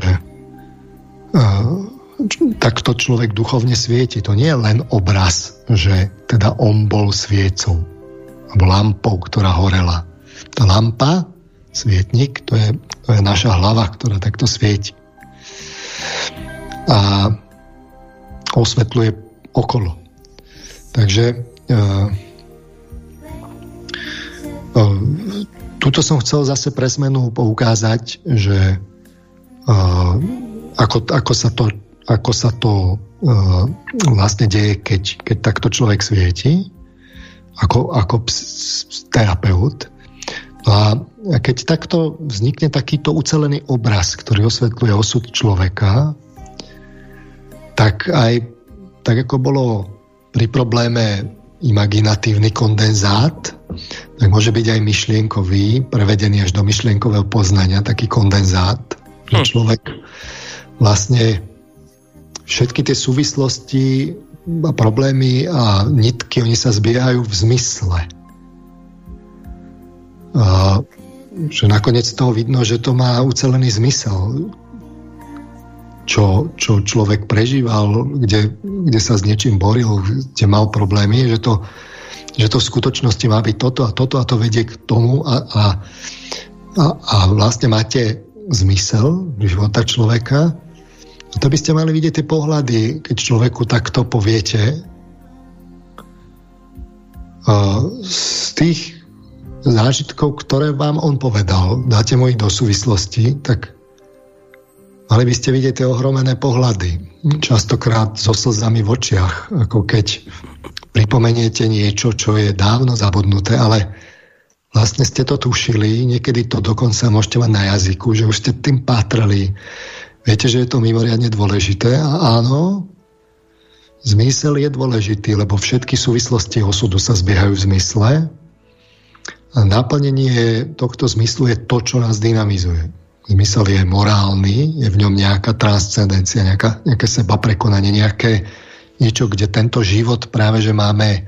uh, takto človek duchovne svieti. To nie je len obraz, že teda on bol sviecou alebo lampou, ktorá horela. Tá lampa, svietnik, to je, to je naša hlava, ktorá takto svieti. A osvetľuje okolo. Takže e, e, tuto som chcel zase pre zmenu poukázať, že e, ako, ako sa to, ako sa to e, vlastne deje, keď, keď takto človek svieti, ako, ako terapeut. A keď takto vznikne takýto ucelený obraz, ktorý osvetľuje osud človeka, tak aj tak ako bolo pri probléme imaginatívny kondenzát, tak môže byť aj myšlienkový, prevedený až do myšlienkového poznania, taký kondenzát. Hm. Človek vlastne všetky tie súvislosti a problémy a nitky, oni sa zbiehajú v zmysle. A, že nakoniec toho vidno, že to má ucelený zmysel čo, čo človek prežíval, kde, kde sa s niečím boril, kde mal problémy, že to, že to v skutočnosti má byť toto a toto a to vedie k tomu a, a, a, a vlastne máte zmysel života človeka. A to by ste mali vidieť tie pohľady, keď človeku takto poviete. Z tých zážitkov, ktoré vám on povedal, dáte mu ich do súvislosti, tak Mali by ste vidieť tie ohromené pohľady, častokrát so slzami v očiach, ako keď pripomeniete niečo, čo je dávno zabudnuté, ale vlastne ste to tušili, niekedy to dokonca môžete mať na jazyku, že už ste tým pátrali. Viete, že je to mimoriadne dôležité a áno, zmysel je dôležitý, lebo všetky súvislosti osudu sa zbiehajú v zmysle naplnenie tohto zmyslu je to, čo nás dynamizuje zmysel je morálny, je v ňom nejaká transcendencia, nejaká, nejaké seba prekonanie, nejaké niečo, kde tento život práve, že máme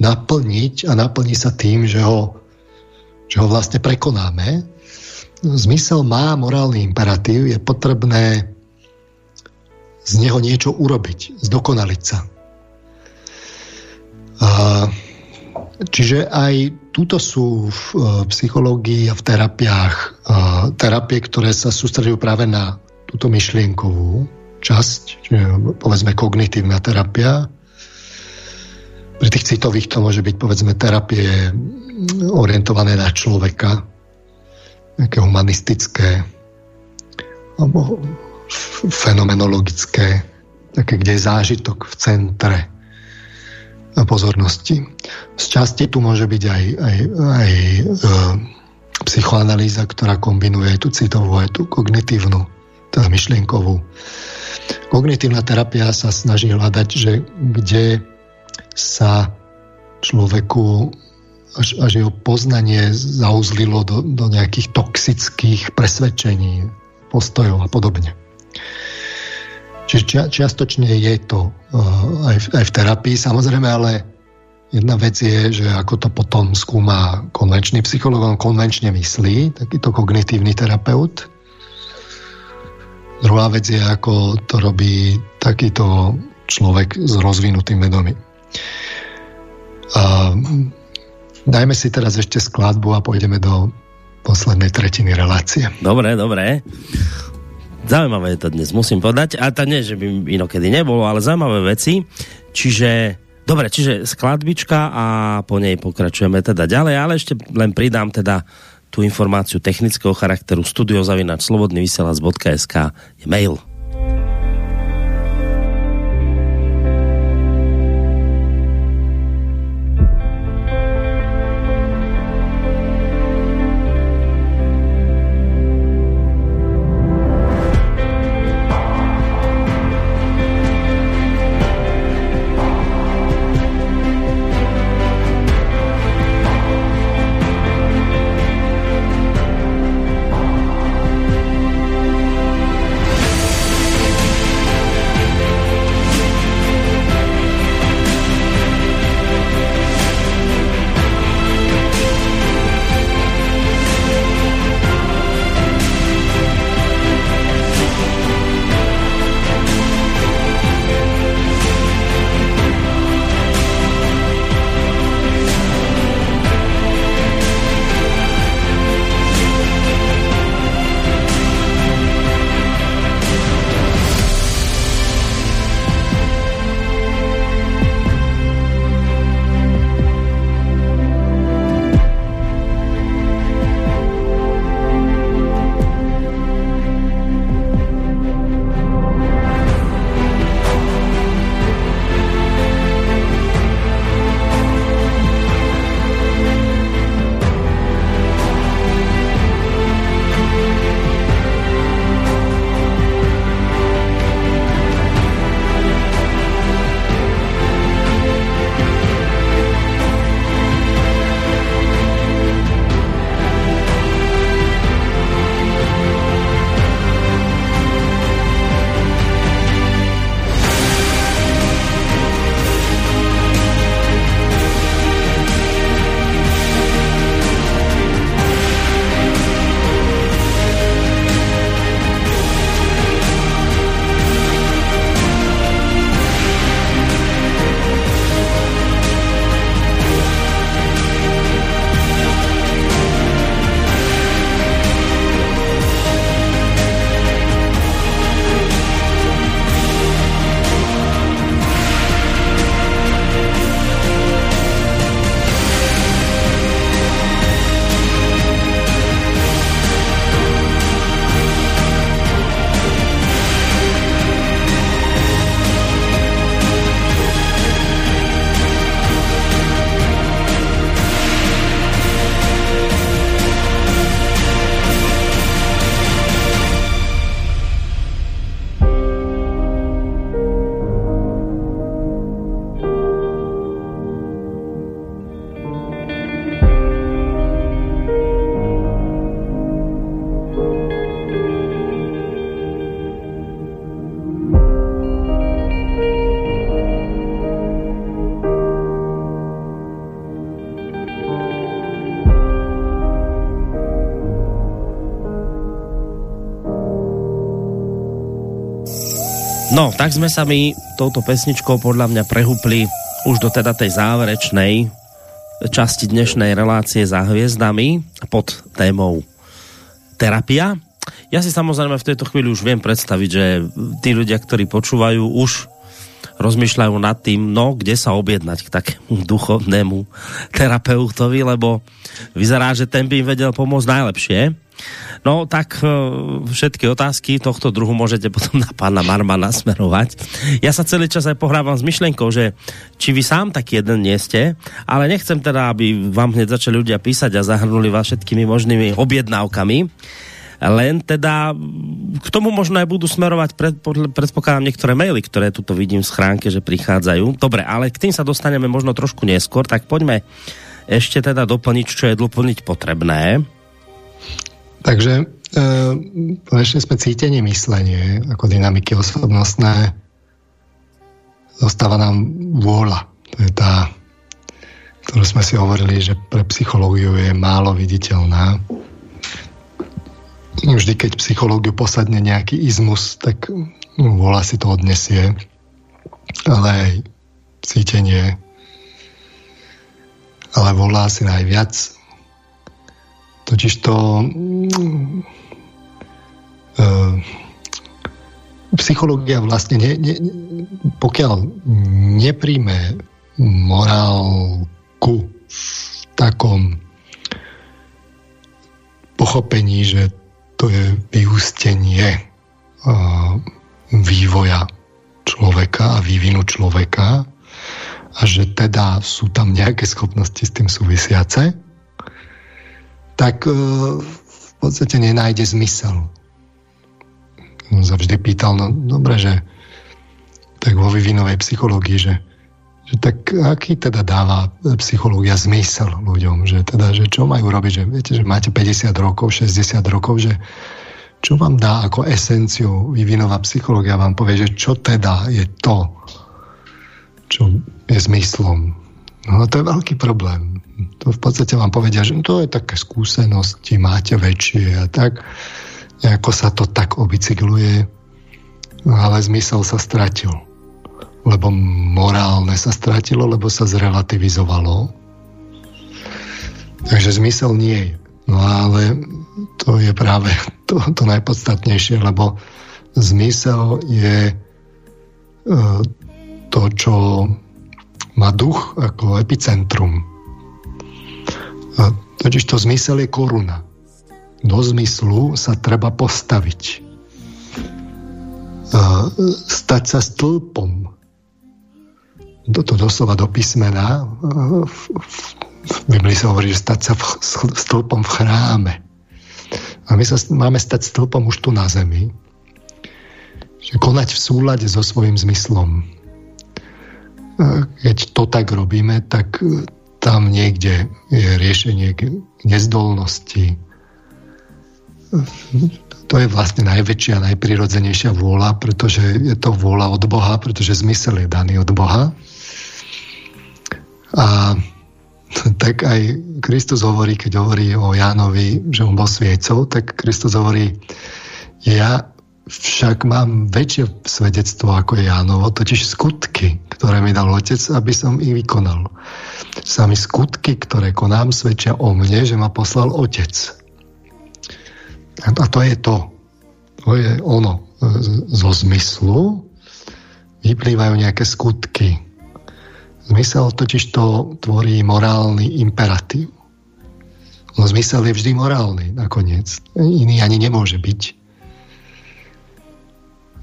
naplniť a naplní sa tým, že ho, že ho vlastne prekonáme. Zmysel má morálny imperatív, je potrebné z neho niečo urobiť, zdokonaliť sa. A, čiže aj Tuto sú v e, psychológii a v terapiách e, terapie, ktoré sa sústredujú práve na túto myšlienkovú časť, povedzme kognitívna terapia. Pri tých citových to môže byť povedzme terapie orientované na človeka, nejaké humanistické alebo fenomenologické, také, kde je zážitok v centre pozornosti. Z časti tu môže byť aj, aj, aj e, psychoanalýza, ktorá kombinuje aj tú citovú, aj tú kognitívnu, teda myšlienkovú. Kognitívna terapia sa snaží hľadať, že kde sa človeku až, až jeho poznanie zauzlilo do, do nejakých toxických presvedčení, postojov a podobne. Čiže čia, čiastočne je to uh, aj, v, aj v terapii, samozrejme, ale jedna vec je, že ako to potom skúma konvenčný psycholog, on konvenčne myslí, takýto kognitívny terapeut. Druhá vec je, ako to robí takýto človek s rozvinutým vedomím. Uh, dajme si teraz ešte skladbu a pôjdeme do poslednej tretiny relácie. Dobre, dobre. Zaujímavé je to dnes, musím povedať. A to nie, že by inokedy nebolo, ale zaujímavé veci. Čiže, dobre, čiže skladbička a po nej pokračujeme teda ďalej, ale ešte len pridám teda tú informáciu technického charakteru studiozavinač slobodnyvysielac.sk je mail. No, tak sme sa my touto pesničkou podľa mňa prehúpli už do teda tej záverečnej časti dnešnej relácie za hviezdami pod témou terapia. Ja si samozrejme v tejto chvíli už viem predstaviť, že tí ľudia, ktorí počúvajú, už rozmýšľajú nad tým, no, kde sa objednať k takému duchovnému terapeutovi, lebo vyzerá, že ten by im vedel pomôcť najlepšie. No tak e, všetky otázky tohto druhu môžete potom na pána Marmana smerovať. Ja sa celý čas aj pohrávam s myšlenkou, že či vy sám taký jeden nie ste, ale nechcem teda, aby vám hneď začali ľudia písať a zahrnuli vás všetkými možnými objednávkami. Len teda k tomu možno aj budú smerovať, pred, predpokladám niektoré maily, ktoré tuto vidím v schránke, že prichádzajú. Dobre, ale k tým sa dostaneme možno trošku neskôr, tak poďme ešte teda doplniť, čo je doplniť potrebné. Takže e, konečne sme cítenie, myslenie, ako dynamiky osobnostné. Zostáva nám vôľa. To je tá, ktorú sme si hovorili, že pre psychológiu je málo viditeľná. Vždy, keď psychológiu posadne nejaký izmus, tak vôľa si to odnesie. Ale aj cítenie ale volá si najviac Totiž to e, psychológia vlastne, ne, ne, pokiaľ nepríjme morálku v takom pochopení, že to je vyústenie vývoja človeka a vývinu človeka a že teda sú tam nejaké schopnosti s tým súvisiace, tak e, v podstate nenájde zmysel. On sa vždy pýtal, no dobre, že tak vo vyvinovej psychológii, že, že tak aký teda dáva psychológia zmysel ľuďom, že teda, že čo majú robiť, že viete, že máte 50 rokov, 60 rokov, že čo vám dá ako esenciu vyvinová psychológia, vám povie, že čo teda je to, čo je zmyslom. No to je veľký problém to v podstate vám povedia, že to je také skúsenosti, máte väčšie a tak. Nejako sa to tak obicykluje, no ale zmysel sa stratil. Lebo morálne sa stratilo, lebo sa zrelativizovalo. Takže zmysel nie je. No ale to je práve to, to najpodstatnejšie, lebo zmysel je e, to, čo má duch ako epicentrum Totiž to zmysel je koruna. Do zmyslu sa treba postaviť. Stať sa stĺpom. Toto doslova do písmena. V Biblii sa hovorí, že stať sa v, stĺpom v chráme. A my sa máme stať stĺpom už tu na zemi. Že konať v súlade so svojím zmyslom. Keď to tak robíme, tak tam niekde je riešenie nezdolnosti. To je vlastne najväčšia, najprirodzenejšia vôľa, pretože je to vôľa od Boha, pretože zmysel je daný od Boha. A tak aj Kristus hovorí, keď hovorí o Jánovi, že on bol sviecov, tak Kristus hovorí, ja však mám väčšie svedectvo ako Jánovo, totiž skutky, ktoré mi dal Otec, aby som ich vykonal. Sami skutky, ktoré konám, svedčia o mne, že ma poslal Otec. A to je to. To je ono. Zo zmyslu vyplývajú nejaké skutky. Zmysel totiž to tvorí morálny imperatív. No zmysel je vždy morálny nakoniec. Iný ani nemôže byť.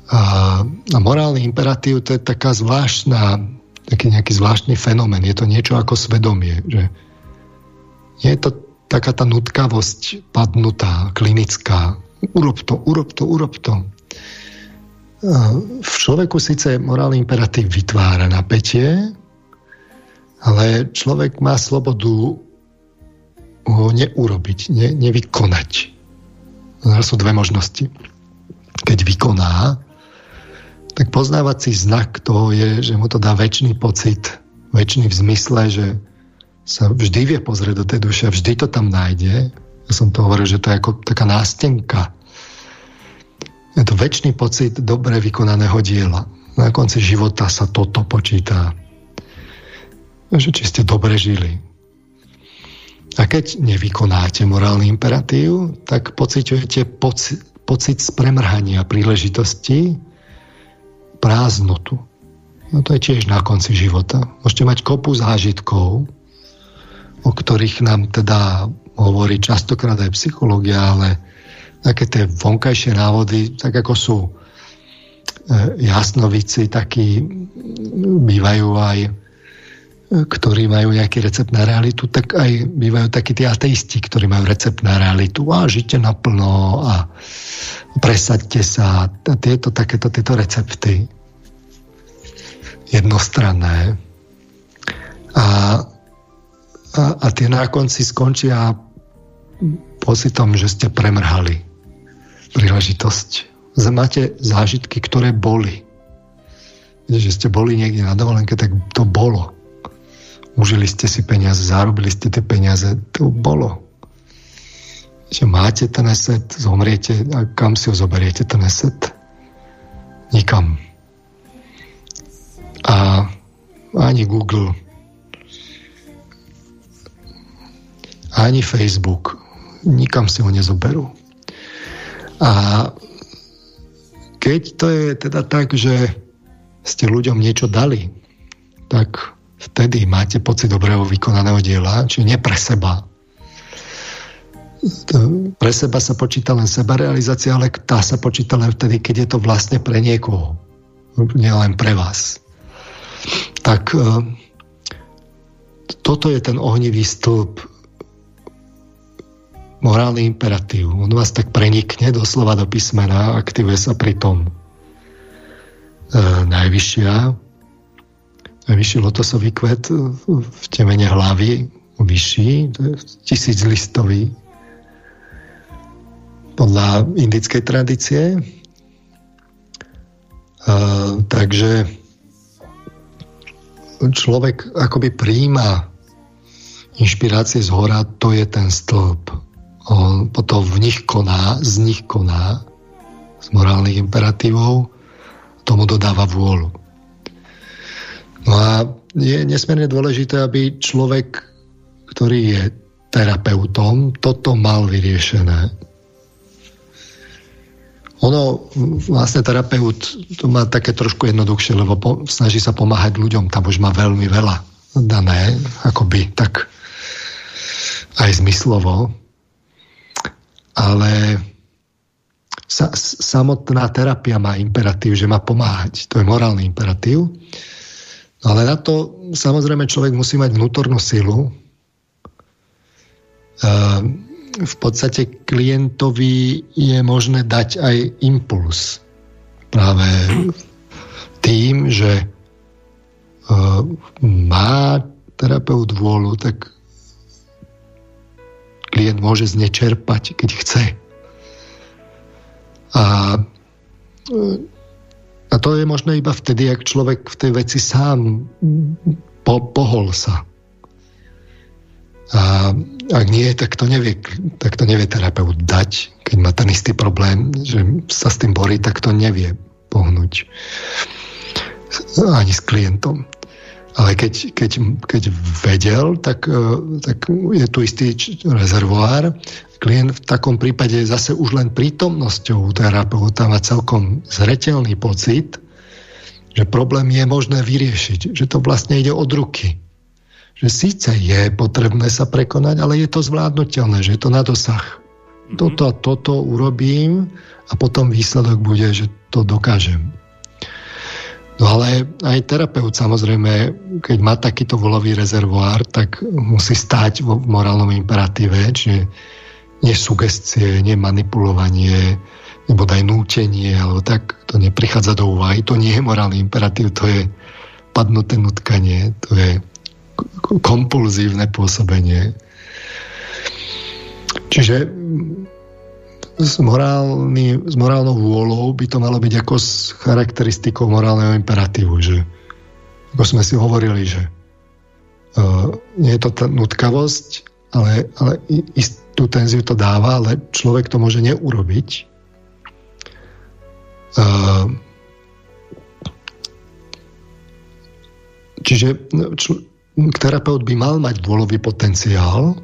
A, a morálny imperatív to je taká zvláštna, taký nejaký zvláštny fenomén. Je to niečo ako svedomie. Že je to taká tá nutkavosť padnutá, klinická. Urob to, urob to, urob to. V človeku síce morálny imperatív vytvára napätie, ale človek má slobodu ho neurobiť, ne, nevykonať. To sú dve možnosti. Keď vykoná, tak poznávací znak toho je, že mu to dá väčší pocit, väčší v zmysle, že sa vždy vie pozrieť do tej duše, vždy to tam nájde. Ja som to hovoril, že to je ako taká nástenka. Je to väčší pocit dobre vykonaného diela. Na konci života sa toto počítá. Že či ste dobre žili. A keď nevykonáte morálny imperatív, tak pociťujete poci- pocit spremrhania príležitosti, prázdnotu. No to je tiež na konci života. Môžete mať kopu zážitkov, o ktorých nám teda hovorí častokrát aj psychológia, ale také tie vonkajšie návody, tak ako sú e, jasnovici, takí bývajú aj ktorí majú nejaký recept na realitu, tak aj bývajú takí tí ateisti, ktorí majú recept na realitu. A žite naplno a presaďte sa. A tieto, takéto tieto recepty jednostranné. A, a, a tie na konci skončia pocitom, že ste premrhali príležitosť. Máte zážitky, ktoré boli. Že ste boli niekde na dovolenke, tak to bolo. Užili ste si peniaze, zarobili ste tie peniaze, to bolo. Že máte ten eset, zomriete a kam si ho zoberiete ten eset? Nikam. A ani Google, ani Facebook nikam si ho nezoberú. A keď to je teda tak, že ste ľuďom niečo dali, tak vtedy máte pocit dobrého vykonaného diela, či nie pre seba. Pre seba sa počíta len sebarealizácia, ale tá sa počíta len vtedy, keď je to vlastne pre niekoho. Nie len pre vás. Tak e, toto je ten ohnivý stĺp morálny imperatív. On vás tak prenikne doslova do písmena, aktivuje sa pri tom e, najvyššia, najvyšší lotosový kvet v temene hlavy, vyšší, to je tisíclistový podľa indickej tradície. E, takže človek akoby príjma inšpirácie z hora, to je ten stĺp on potom v nich koná, z nich koná, z morálnych imperatívov, tomu dodáva vôľu. No a je nesmierne dôležité, aby človek, ktorý je terapeutom, toto mal vyriešené. Ono, vlastne terapeut to má také trošku jednoduchšie, lebo po, snaží sa pomáhať ľuďom, tam už má veľmi veľa dané, akoby tak aj zmyslovo ale sa, samotná terapia má imperatív, že má pomáhať. To je morálny imperatív. Ale na to samozrejme človek musí mať vnútornú silu. V podstate klientovi je možné dať aj impuls. Práve tým, že má terapeut vôľu, tak klient môže znečerpať, keď chce. A, a to je možné iba vtedy, ak človek v tej veci sám po, pohol sa. A ak nie, tak to nevie, tak to nevie terapeut dať. Keď má ten istý problém, že sa s tým borí, tak to nevie pohnúť ani s klientom. Ale keď, keď, keď vedel, tak, e, tak je tu istý rezervoár. Klient v takom prípade zase už len prítomnosťou terapeuta má celkom zretelný pocit, že problém je možné vyriešiť, že to vlastne ide od ruky. Že síce je potrebné sa prekonať, ale je to zvládnutelné, že je to na dosah. Mm-hmm. Toto a toto urobím a potom výsledok bude, že to dokážem. No ale aj terapeut samozrejme, keď má takýto volový rezervoár, tak musí stať vo morálnom imperatíve, čiže nie sugestie, nie manipulovanie, nebo daj nútenie, alebo tak, to neprichádza do úvahy. To nie je morálny imperatív, to je padnuté nutkanie, to je kompulzívne pôsobenie. Čiže s, morálny, s morálnou vôľou by to malo byť ako s charakteristikou morálneho imperatívu, že ako sme si hovorili, že uh, nie je to tá nutkavosť, ale, ale istú tenziu to dáva, ale človek to môže neurobiť. čiže čl- terapeut by mal mať dôlový potenciál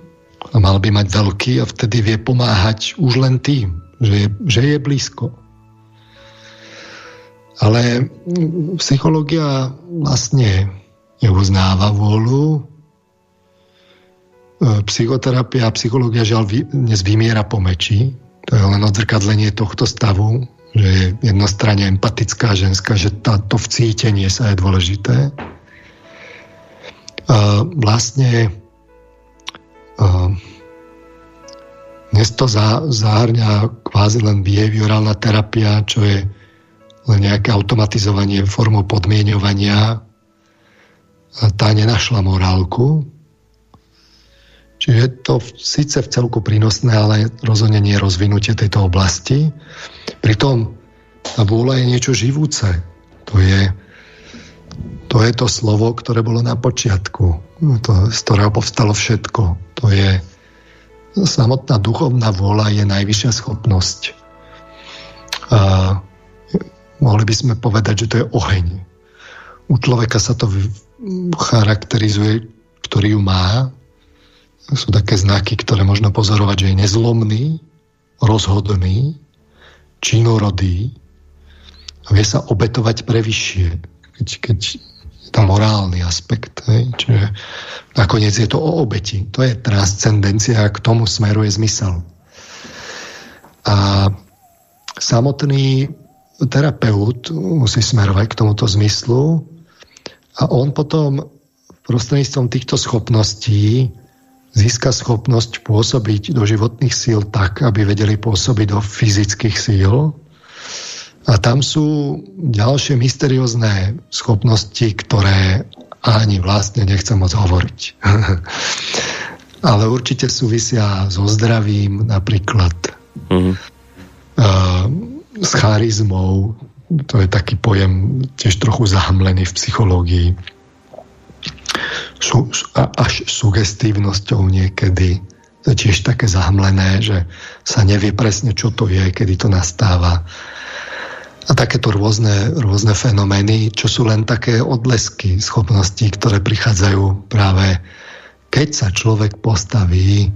a mal by mať veľký a vtedy vie pomáhať už len tým, že je, že je blízko. Ale psychológia vlastne neuznáva vôľu. E, psychoterapia a psychológia žiaľ dnes vymiera po meči. To je len odzrkadlenie tohto stavu, že je jednostranne empatická ženská, že táto vcítenie sa je dôležité. A vlastne dnes to zahrňa kvázi len behaviorálna terapia, čo je len nejaké automatizovanie formou podmienovania. Tá nenašla morálku. Čiže je to síce v celku prínosné, ale rozhodne nie je rozvinutie tejto oblasti. Pritom tá vôľa je niečo živúce. To je, to je to slovo, ktoré bolo na počiatku, to, z ktorého povstalo všetko. To je samotná duchovná vôľa je najvyššia schopnosť. A mohli by sme povedať, že to je oheň. U človeka sa to charakterizuje, ktorý ju má. Sú také znaky, ktoré možno pozorovať, že je nezlomný, rozhodný, činorodý a vie sa obetovať pre vyššie. Keď, keď tam morálny aspekt. Hej? Čiže nakoniec je to o obeti. To je transcendencia k tomu smeruje zmysel. A samotný terapeut musí smerovať k tomuto zmyslu a on potom prostredníctvom týchto schopností získa schopnosť pôsobiť do životných síl tak, aby vedeli pôsobiť do fyzických síl. A tam sú ďalšie mysteriózne schopnosti, ktoré ani vlastne nechcem moc hovoriť. Ale určite súvisia so zdravím napríklad. Mm. Uh, s charizmou, to je taký pojem tiež trochu zahamlený v psychológii, sú, až sugestívnosťou niekedy. To je tiež také zahmlené, že sa nevie presne, čo to je, kedy to nastáva. A takéto rôzne, rôzne fenomény, čo sú len také odlesky schopností, ktoré prichádzajú práve keď sa človek postaví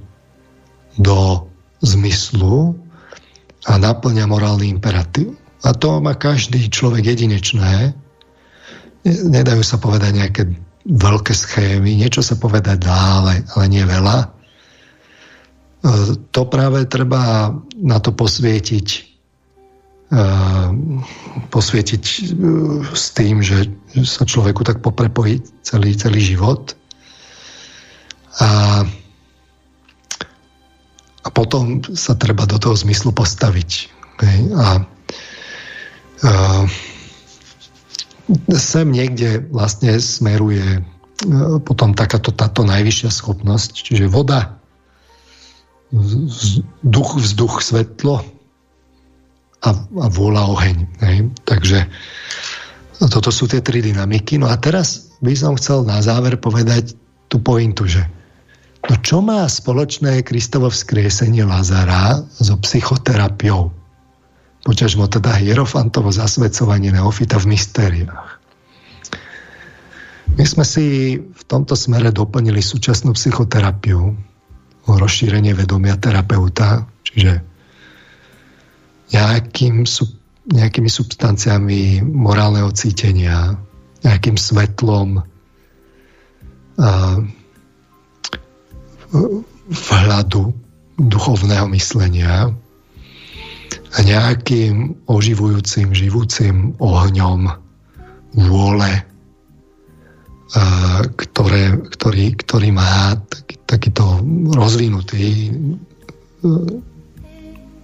do zmyslu a naplňa morálny imperatív. A to má každý človek jedinečné. Nedajú sa povedať nejaké veľké schémy, niečo sa povedať dá, ale, ale nie veľa. E, to práve treba na to posvietiť posvietiť e, s tým, že sa človeku tak poprepojí celý, celý život. A a potom sa treba do toho zmyslu postaviť. Okay? A, a sem niekde vlastne smeruje e, potom takáto táto najvyššia schopnosť, čiže voda, duch, vzduch, svetlo a, a vôľa, oheň. Hej? Takže toto sú tie tri dynamiky. No a teraz by som chcel na záver povedať tú pointu, že No čo má spoločné Kristovo vzkriesenie Lazara so psychoterapiou? Poťažmo teda hierofantovo zasvedcovanie neofita v mystériách. My sme si v tomto smere doplnili súčasnú psychoterapiu o rozšírenie vedomia terapeuta, čiže nejakým, nejakými substanciami morálneho cítenia, nejakým svetlom, vhľadu duchovného myslenia a nejakým oživujúcim, živúcim ohňom vôle, ktoré, ktorý, ktorý má taký, takýto rozvinutý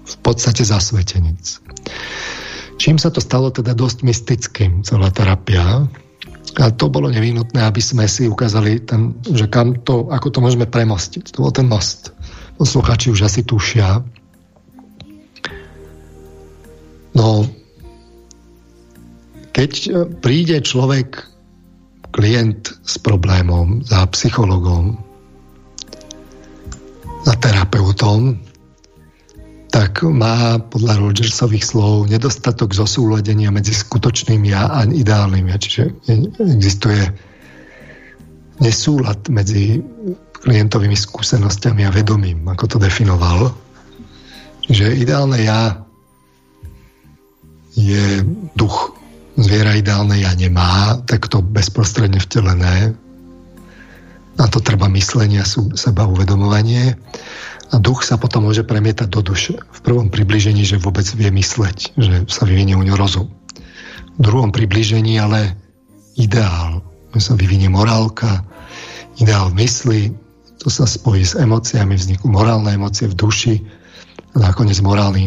v podstate zasvetenec. Čím sa to stalo teda dosť mystickým, celá terapia, a to bolo nevyhnutné, aby sme si ukázali, ten, že kam to, ako to môžeme premostiť. To bol ten most. Posluchači už asi tušia. No, keď e, príde človek, klient s problémom, za psychologom, za terapeutom, tak má podľa Rogersových slov nedostatok zosúladenia medzi skutočným ja a ideálnym ja. Čiže existuje nesúlad medzi klientovými skúsenostiami a vedomím, ako to definoval. Že ideálne ja je duch. Zviera ideálne ja nemá, tak to bezprostredne vtelené. Na to treba myslenie a seba uvedomovanie. A duch sa potom môže premietať do duše. V prvom približení, že vôbec vie mysleť, že sa vyvinie u ňo rozum. V druhom približení ale ideál, že sa vyvinie morálka, ideál mysli, to sa spojí s emóciami, vzniknú morálne emócie v duši a nakoniec morálny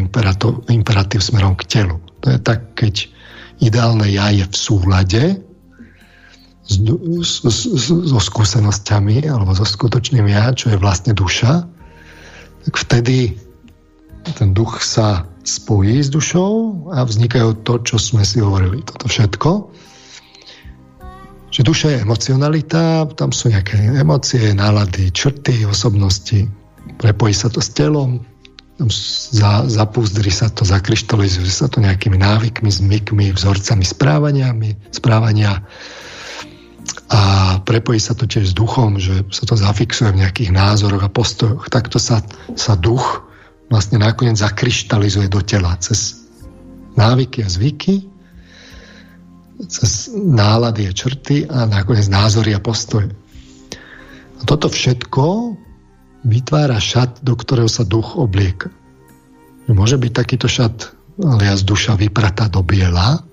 imperatív, smerom k telu. To je tak, keď ideálne ja je v súhľade so skúsenosťami alebo so skutočným ja, čo je vlastne duša, tak vtedy ten duch sa spojí s dušou a vznikajú to, čo sme si hovorili. Toto všetko. Že duša je emocionalita, tam sú nejaké emócie, nálady, črty, osobnosti. Prepojí sa to s telom, za, zapúzdri sa to, zakryštalizuje sa to nejakými návykmi, zmykmi, vzorcami správaniami, správania a prepojí sa to tiež s duchom, že sa to zafixuje v nejakých názoroch a postojoch. Takto sa, sa duch vlastne nakoniec zakryštalizuje do tela cez návyky a zvyky, cez nálady a črty a nakoniec názory a postoje. A toto všetko vytvára šat, do ktorého sa duch oblieka. Môže byť takýto šat alias duša vypratá do biela,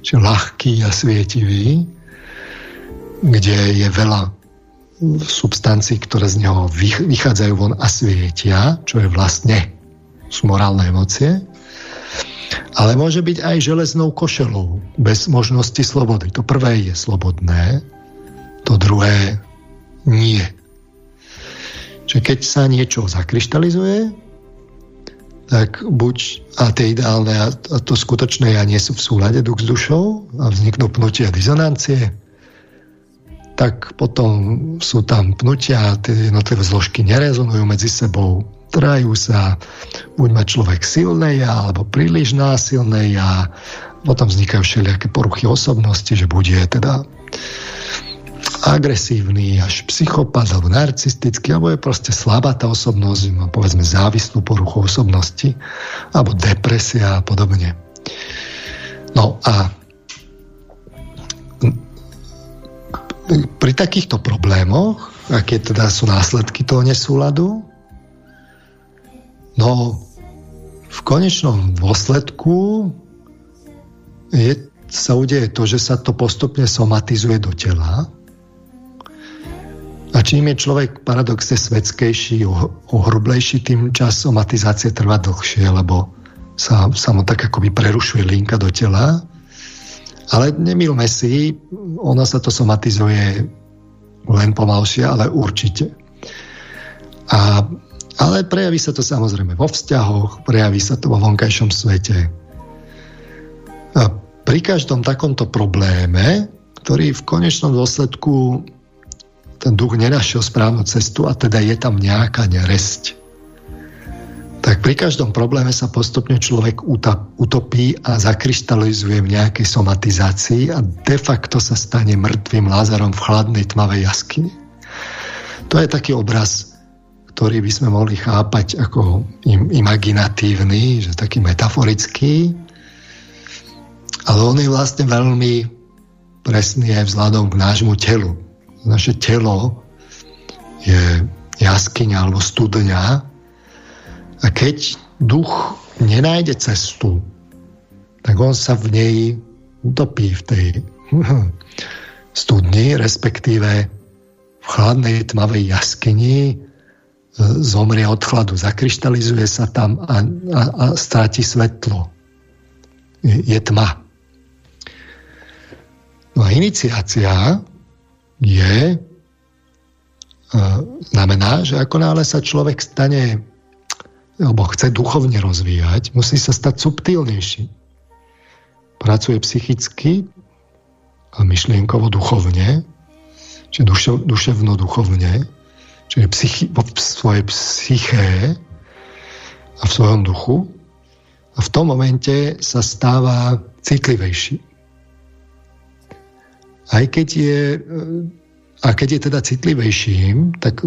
čiže ľahký a svietivý, kde je veľa substancií, ktoré z neho vychádzajú von a svietia, čo je vlastne sú morálne emócie, ale môže byť aj železnou košelou, bez možnosti slobody. To prvé je slobodné, to druhé nie. Čiže keď sa niečo zakryštalizuje, tak buď a tie ideálne a to skutočné ja nie sú v súlade duch s dušou a vzniknú pnutie a dizonancie, tak potom sú tam pnutia, tie jednotlivé zložky nerezonujú medzi sebou, trajú sa, buď má človek silné ja, alebo príliš násilné ja, potom vznikajú všelijaké poruchy osobnosti, že buď je teda agresívny, až psychopat, alebo narcistický, alebo je proste slabá tá osobnosť, má povedzme závislú poruchu osobnosti, alebo depresia a podobne. No a pri takýchto problémoch, aké teda sú následky toho nesúladu, no v konečnom dôsledku je, sa udeje to, že sa to postupne somatizuje do tela. A čím je človek paradoxne svetskejší, ohrublejší, tým čas somatizácie trvá dlhšie, lebo sa, sa mu tak akoby prerušuje linka do tela ale nemilme si, ono sa to somatizuje len pomalšie, ale určite. A, ale prejaví sa to samozrejme vo vzťahoch, prejaví sa to vo vonkajšom svete. A pri každom takomto probléme, ktorý v konečnom dôsledku ten duch nenašiel správnu cestu a teda je tam nejaká neresť, tak pri každom probléme sa postupne človek utopí a zakryštalizuje v nejakej somatizácii a de facto sa stane mŕtvým Lázarom v chladnej tmavej jaskyni. To je taký obraz, ktorý by sme mohli chápať ako im, imaginatívny, že taký metaforický, ale on je vlastne veľmi presný aj vzhľadom k nášmu telu. Naše telo je jaskyňa alebo studňa, a keď duch nenájde cestu, tak on sa v nej utopí v tej studni, respektíve v chladnej tmavej jaskyni, e, zomrie od chladu, zakryštalizuje sa tam a, a, a stráti svetlo. Je, je tma. No a iniciácia je, e, znamená, že ako náhle sa človek stane alebo chce duchovne rozvíjať, musí sa stať subtilnejší. Pracuje psychicky a myšlienkovo duchovne, čiže duše, duševno duchovne, čiže psychi, vo svojej psyché a v svojom duchu a v tom momente sa stáva citlivejší. Aj keď je, a keď je teda citlivejším, tak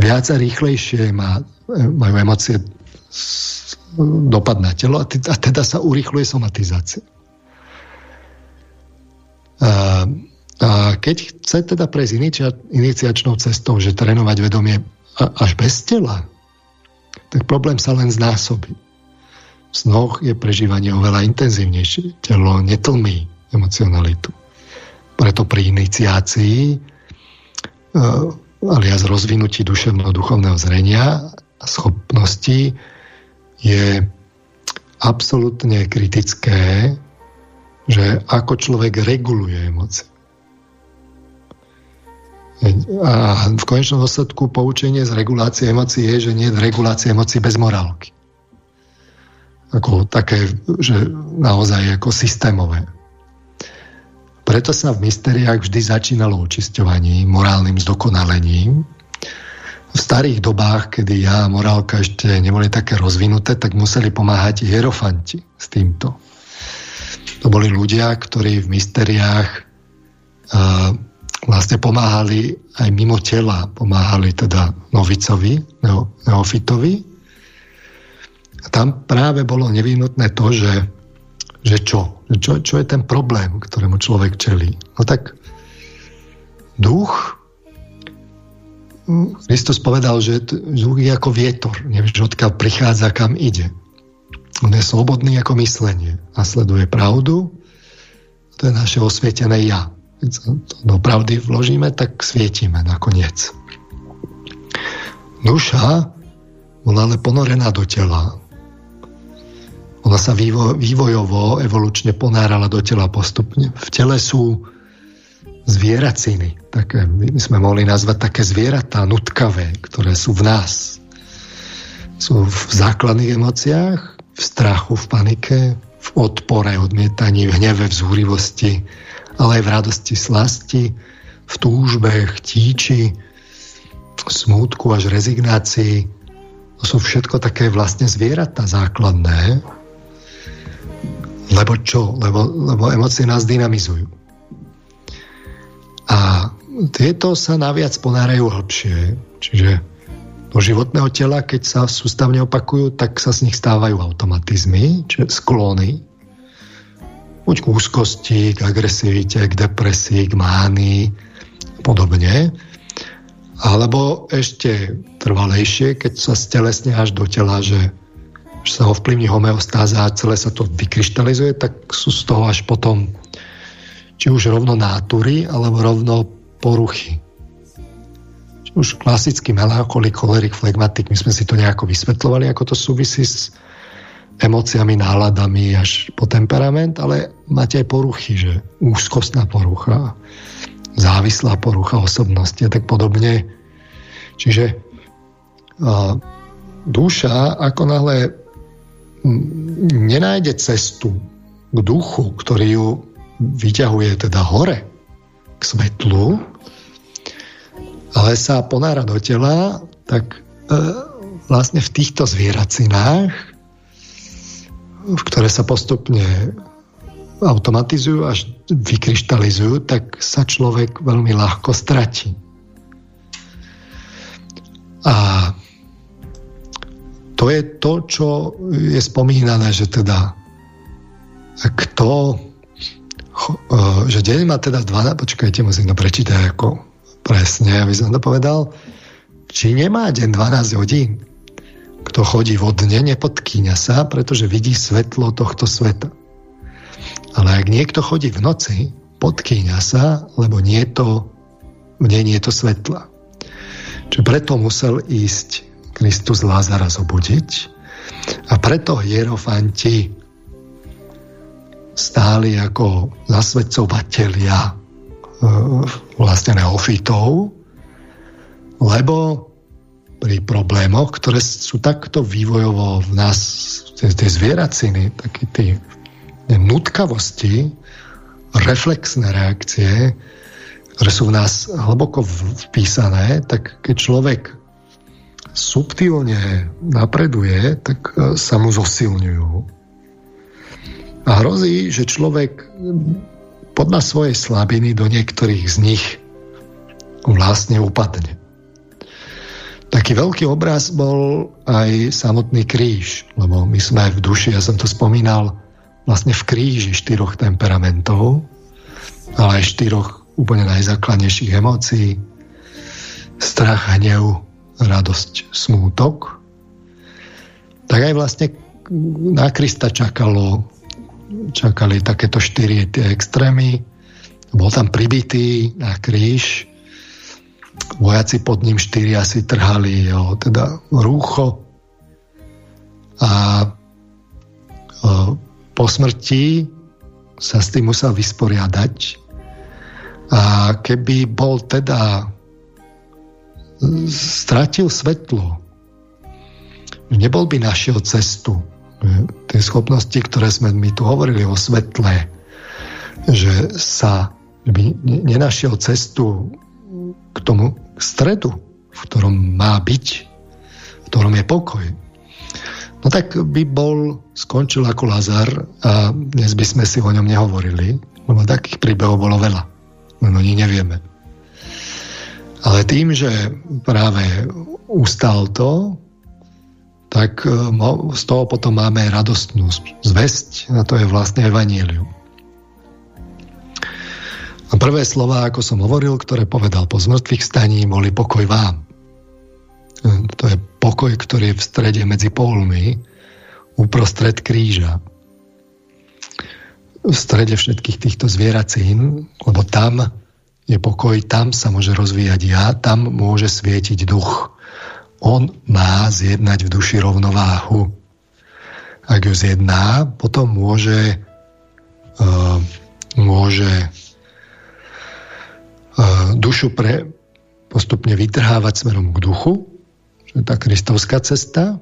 viac a rýchlejšie má, majú emócie dopad na telo a teda sa urýchluje somatizácia. A, a keď chce teda prejsť inicia, iniciačnou cestou, že trénovať vedomie až bez tela, tak problém sa len znásobí. V snoch je prežívanie oveľa intenzívnejšie. Telo netlmí emocionalitu. Preto pri iniciácii uh, alias rozvinutí duševno-duchovného zrenia a schopnosti je absolútne kritické, že ako človek reguluje emócie. A v konečnom dôsledku poučenie z regulácie emócií je, že nie je regulácie emócií bez morálky. Ako také, že naozaj ako systémové. Preto sa v mysteriách vždy začínalo očisťovaním, morálnym zdokonalením, v starých dobách, kedy ja a morálka ešte neboli také rozvinuté, tak museli pomáhať hierofanti s týmto. To boli ľudia, ktorí v mysteriách uh, vlastne pomáhali aj mimo tela, pomáhali teda novicovi, neo, neofitovi. A tam práve bolo nevyhnutné to, že, že čo? čo? Čo je ten problém, ktorému človek čelí? No tak duch Kristus povedal, že zvuk je ako vietor. Nevieš, odkiaľ prichádza, kam ide. On je slobodný ako myslenie. Nasleduje pravdu. To je naše osvietené ja. Keď sa do pravdy vložíme, tak svietime nakoniec. Duša bola ale ponorená do tela. Ona sa vývojovo, evolučne ponárala do tela postupne. V tele sú zvieraciny. Také, my sme mohli nazvať také zvieratá nutkavé, ktoré sú v nás. Sú v základných emóciách, v strachu, v panike, v odpore, odmietaní, v hneve, v zúrivosti, ale aj v radosti, slasti, v túžbe, chtíči, smútku až rezignácii. To sú všetko také vlastne zvieratá základné, lebo čo? Lebo, lebo emócie nás dynamizujú. A tieto sa naviac ponárajú hlbšie. Čiže do životného tela, keď sa sústavne opakujú, tak sa z nich stávajú automatizmy, čiže sklony, buď k úzkosti, k agresivite, k depresii, k mánii, podobne. Alebo ešte trvalejšie, keď sa stelesne až do tela, že, že sa ovplyvní homeostáza a celé sa to vykryštalizuje, tak sú z toho až potom či už rovno nátury, alebo rovno poruchy. Či už klasický melancholik, cholerik, flegmatik, my sme si to nejako vysvetľovali, ako to súvisí s emóciami, náladami až po temperament, ale máte aj poruchy, že úzkostná porucha, závislá porucha osobnosti a tak podobne. Čiže a, duša, ako náhle nenájde cestu k duchu, ktorý ju vyťahuje teda hore k svetlu, ale sa ponára do tela, tak e, vlastne v týchto zvieracinách, v ktoré sa postupne automatizujú až vykryštalizujú, tak sa človek veľmi ľahko stratí. A to je to, čo je spomínané, že teda kto že deň má teda 12, počkajte, musím to prečítať ako presne, aby som to povedal, či nemá deň 12 hodín. Kto chodí vodne, nepodkýňa sa, pretože vidí svetlo tohto sveta. Ale ak niekto chodí v noci, podkýňa sa, lebo nie je to, v nie to svetla. Čiže preto musel ísť Kristus Lázara zobudiť. A preto hierofanti stáli ako zasvedcovatelia e, vlastne neofitov, lebo pri problémoch, ktoré sú takto vývojovo v nás, tie, zvieraciny, také tie nutkavosti, reflexné reakcie, ktoré sú v nás hlboko vpísané, tak keď človek subtilne napreduje, tak e, sa mu zosilňujú. A hrozí, že človek podľa svojej slabiny do niektorých z nich vlastne upadne. Taký veľký obraz bol aj samotný kríž, lebo my sme v duši, ja som to spomínal, vlastne v kríži štyroch temperamentov, ale aj štyroch úplne najzákladnejších emócií. Strach, hnev, radosť, smútok. Tak aj vlastne na Krista čakalo, čakali takéto štyri tie extrémy. Bol tam pribitý na kríž, vojaci pod ním štyri asi trhali jeho teda rúcho a po smrti sa s tým musel vysporiadať a keby bol teda stratil svetlo, nebol by našiel cestu. Tie schopnosti, ktoré sme my tu hovorili o svetle, že sa by nenašiel cestu k tomu stredu, v ktorom má byť, v ktorom je pokoj. No tak by bol, skončil ako Lazar a dnes by sme si o ňom nehovorili, lebo takých príbehov bolo veľa. Len o nich nevieme. Ale tým, že práve ustal to, tak e, z toho potom máme radostnú zväzť a to je vlastne evanílium. A prvé slova, ako som hovoril, ktoré povedal po zmrtvých staní, boli pokoj vám. To je pokoj, ktorý je v strede medzi polmi, uprostred kríža. V strede všetkých týchto zvieracín, lebo tam je pokoj, tam sa môže rozvíjať ja, tam môže svietiť duch. On má zjednať v duši rovnováhu. Ak ju zjedná, potom môže, uh, môže dušu pre, postupne vytrhávať smerom k duchu, čo je tá kristovská cesta,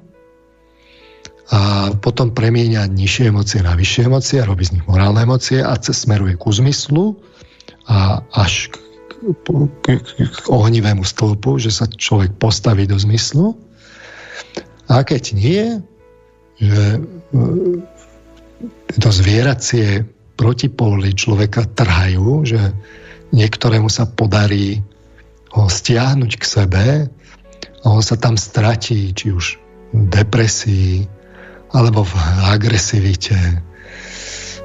a potom premieňa nižšie emócie na vyššie emócie robí z nich morálne emócie a smeruje ku zmyslu a až k, k, k, k ohnivému stĺpu, že sa človek postaví do zmyslu. A keď nie, že tieto zvieracie protipóly človeka trhajú, že niektorému sa podarí ho stiahnuť k sebe a on sa tam stratí, či už v depresii, alebo v agresivite,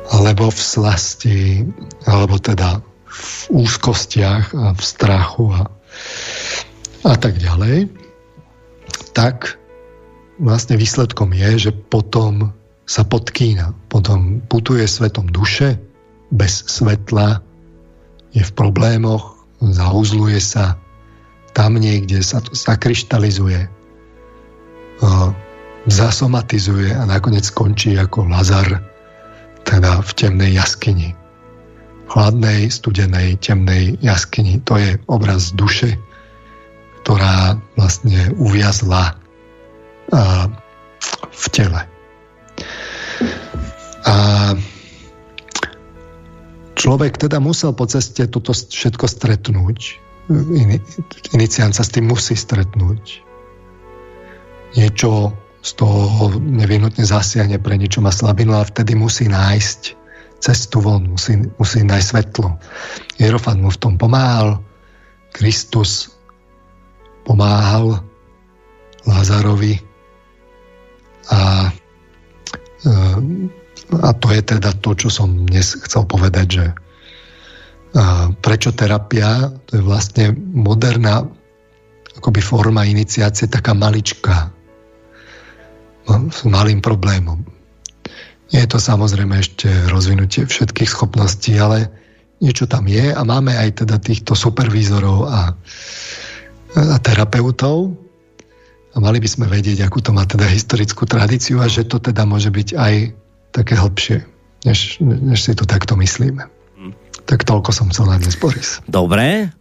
alebo v slasti, alebo teda v úzkostiach a v strachu a, a tak ďalej, tak vlastne výsledkom je, že potom sa podkýna, potom putuje svetom duše bez svetla je v problémoch, zauzluje sa, tam niekde sa to zakryštalizuje, zasomatizuje a nakoniec skončí ako Lazar, teda v temnej jaskyni. Chladnej, studenej, temnej jaskyni. To je obraz duše, ktorá vlastne uviazla v tele. A človek teda musel po ceste toto všetko stretnúť. Iniciant sa s tým musí stretnúť. Niečo z toho nevyhnutne zasiahne pre niečo má slabinu a vtedy musí nájsť cestu von, musí, musí nájsť svetlo. Jerofan mu v tom pomáhal, Kristus pomáhal Lázarovi a e, a to je teda to, čo som dnes chcel povedať, že prečo terapia, to je vlastne moderná akoby forma iniciácie, taká maličká, no, s malým problémom. Nie je to samozrejme ešte rozvinutie všetkých schopností, ale niečo tam je a máme aj teda týchto supervízorov a, a terapeutov a mali by sme vedieť, akú to má teda historickú tradíciu a že to teda môže byť aj také hlbšie, než, než si to takto myslíme. Hmm. Tak toľko som chcel na dnes, Boris. Dobre,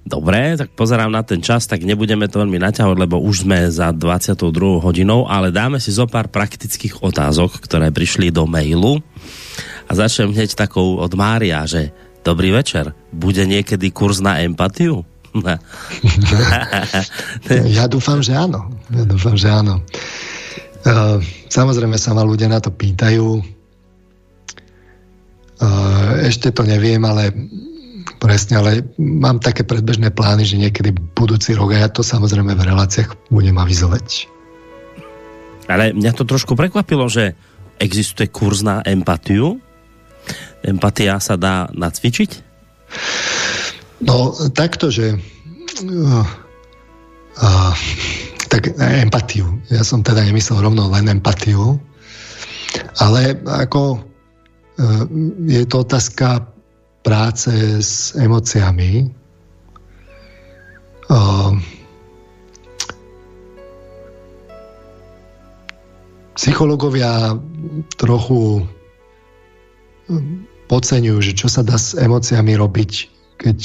Dobre, tak pozerám na ten čas, tak nebudeme to veľmi naťahovať, lebo už sme za 22 hodinou, ale dáme si zo pár praktických otázok, ktoré prišli do mailu. A začnem hneď takou od Mária, že dobrý večer, bude niekedy kurz na empatiu? ja dúfam, že áno. Ja dúfam, že áno. Uh, samozrejme sa ma ľudia na to pýtajú. Uh, ešte to neviem, ale presne, ale mám také predbežné plány, že niekedy budúci rok, a ja to samozrejme v reláciách budem avizovať. Ale mňa to trošku prekvapilo, že existuje kurz na empatiu. Empatia sa dá nacvičiť? No, takto, že uh, uh, tak empatiu. Ja som teda nemyslel rovno len empatiu, ale ako uh, je to otázka práce s emóciami. Uh, psychológovia trochu podceňujú, že čo sa dá s emóciami robiť, keď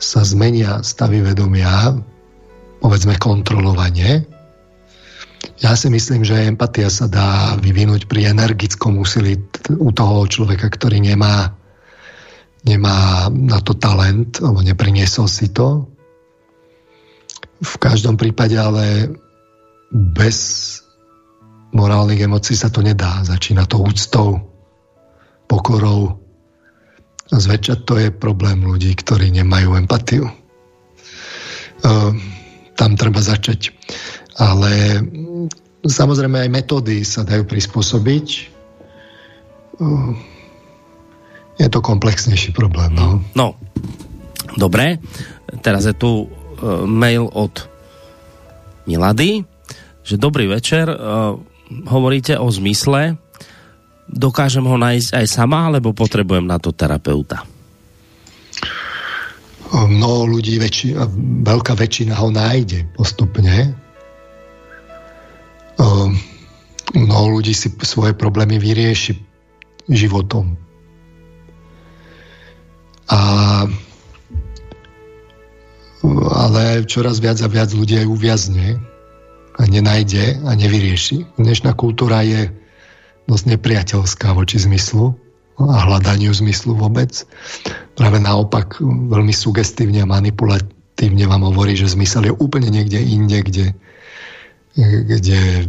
sa zmenia stavy vedomia, povedzme kontrolovanie. Ja si myslím, že empatia sa dá vyvinúť pri energickom úsilí u toho človeka, ktorý nemá nemá na to talent, alebo nepriniesol si to. V každom prípade ale bez morálnych emócií sa to nedá. Začína to úctou, pokorou. Zväčša to je problém ľudí, ktorí nemajú empatiu. Ehm, tam treba začať. Ale samozrejme aj metódy sa dajú prispôsobiť ehm, je to komplexnejší problém. No, no dobre. Teraz je tu uh, mail od Milady, že dobrý večer, uh, hovoríte o zmysle, dokážem ho nájsť aj sama, alebo potrebujem na to terapeuta? Mnoho ľudí, väčši, veľká väčšina ho nájde postupne. Mnoho ľudí si svoje problémy vyrieši životom a ale čoraz viac a viac ľudí aj uviazne a nenájde a nevyrieši. Dnešná kultúra je dosť nepriateľská voči zmyslu a hľadaniu zmyslu vôbec. Práve naopak veľmi sugestívne a manipulatívne vám hovorí, že zmysel je úplne niekde inde, kde, kde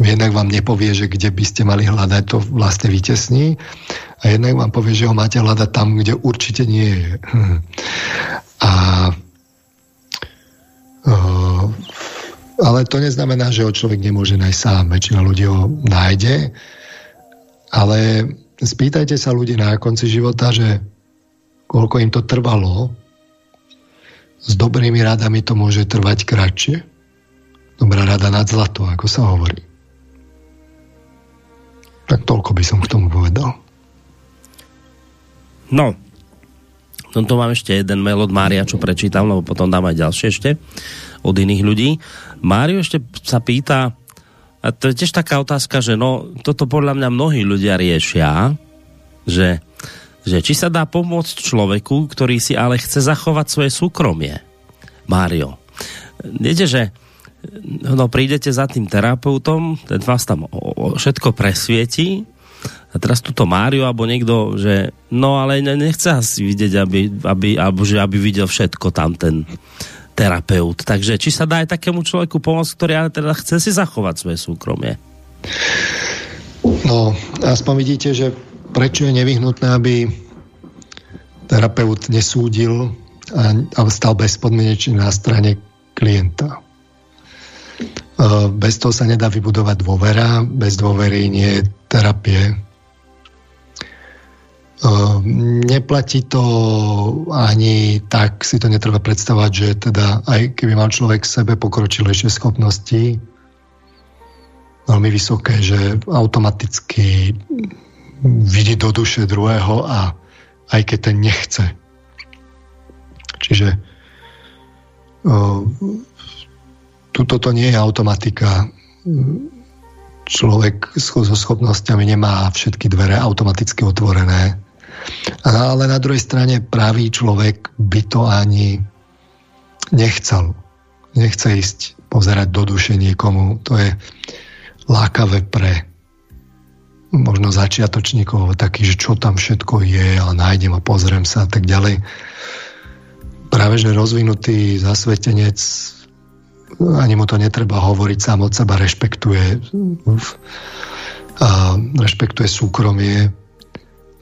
jednak vám nepovie, že kde by ste mali hľadať, to vlastne vytesní a jednak vám povie, že ho máte hľadať tam, kde určite nie je. A uh, ale to neznamená, že ho človek nemôže nájsť sám. Väčšina ľudí ho nájde, ale spýtajte sa ľudí na konci života, že koľko im to trvalo. S dobrými radami to môže trvať kratšie. Dobrá rada nad zlato, ako sa hovorí. Tak toľko by som k tomu povedal. No, tomto mám ešte jeden mail od Mária, čo prečítam, lebo potom dám aj ďalšie ešte od iných ľudí. Mário ešte sa pýta, a to je tiež taká otázka, že no, toto podľa mňa mnohí ľudia riešia, že, že či sa dá pomôcť človeku, ktorý si ale chce zachovať svoje súkromie. Mário, viete, že no, prídete za tým terapeutom, ten vás tam o, o, všetko presvietí, a teraz tuto Mário alebo niekto, že no ale nechce asi vidieť, aby, aby, alebo že aby videl všetko tam ten terapeut. Takže či sa dá aj takému človeku pomôcť, ktorý ale teda chce si zachovať svoje súkromie? No, aspoň vidíte, že prečo je nevyhnutné, aby terapeut nesúdil a, a stal bezpodmienečne na strane klienta. E, bez toho sa nedá vybudovať dôvera, bez dôvery nie je terapie. Ehm, neplatí to ani tak, si to netreba predstavať, že teda aj keby mal človek v sebe pokročilejšie schopnosti, veľmi vysoké, že automaticky vidí do duše druhého a aj keď ten nechce. Čiže uh, tuto to nie je automatika človek so schopnosťami nemá všetky dvere automaticky otvorené. Ale na druhej strane pravý človek by to ani nechcel. Nechce ísť pozerať do duše niekomu. To je lákavé pre možno začiatočníkov taký, že čo tam všetko je a nájdem a pozriem sa a tak ďalej. práve že rozvinutý zasvetenec ani mu to netreba hovoriť, sám od seba rešpektuje a rešpektuje súkromie.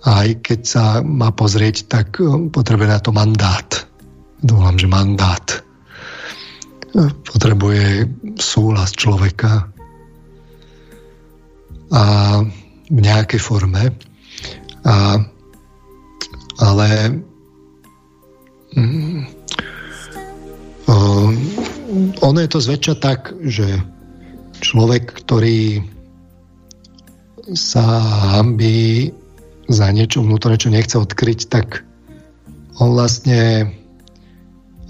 Aj keď sa má pozrieť, tak potrebuje na to mandát. Dúfam, že mandát. Potrebuje súhlas človeka a v nejakej forme. A, ale mm, ono je to zväčša tak, že človek, ktorý sa hambí za niečo vnútorne, čo nechce odkryť, tak on vlastne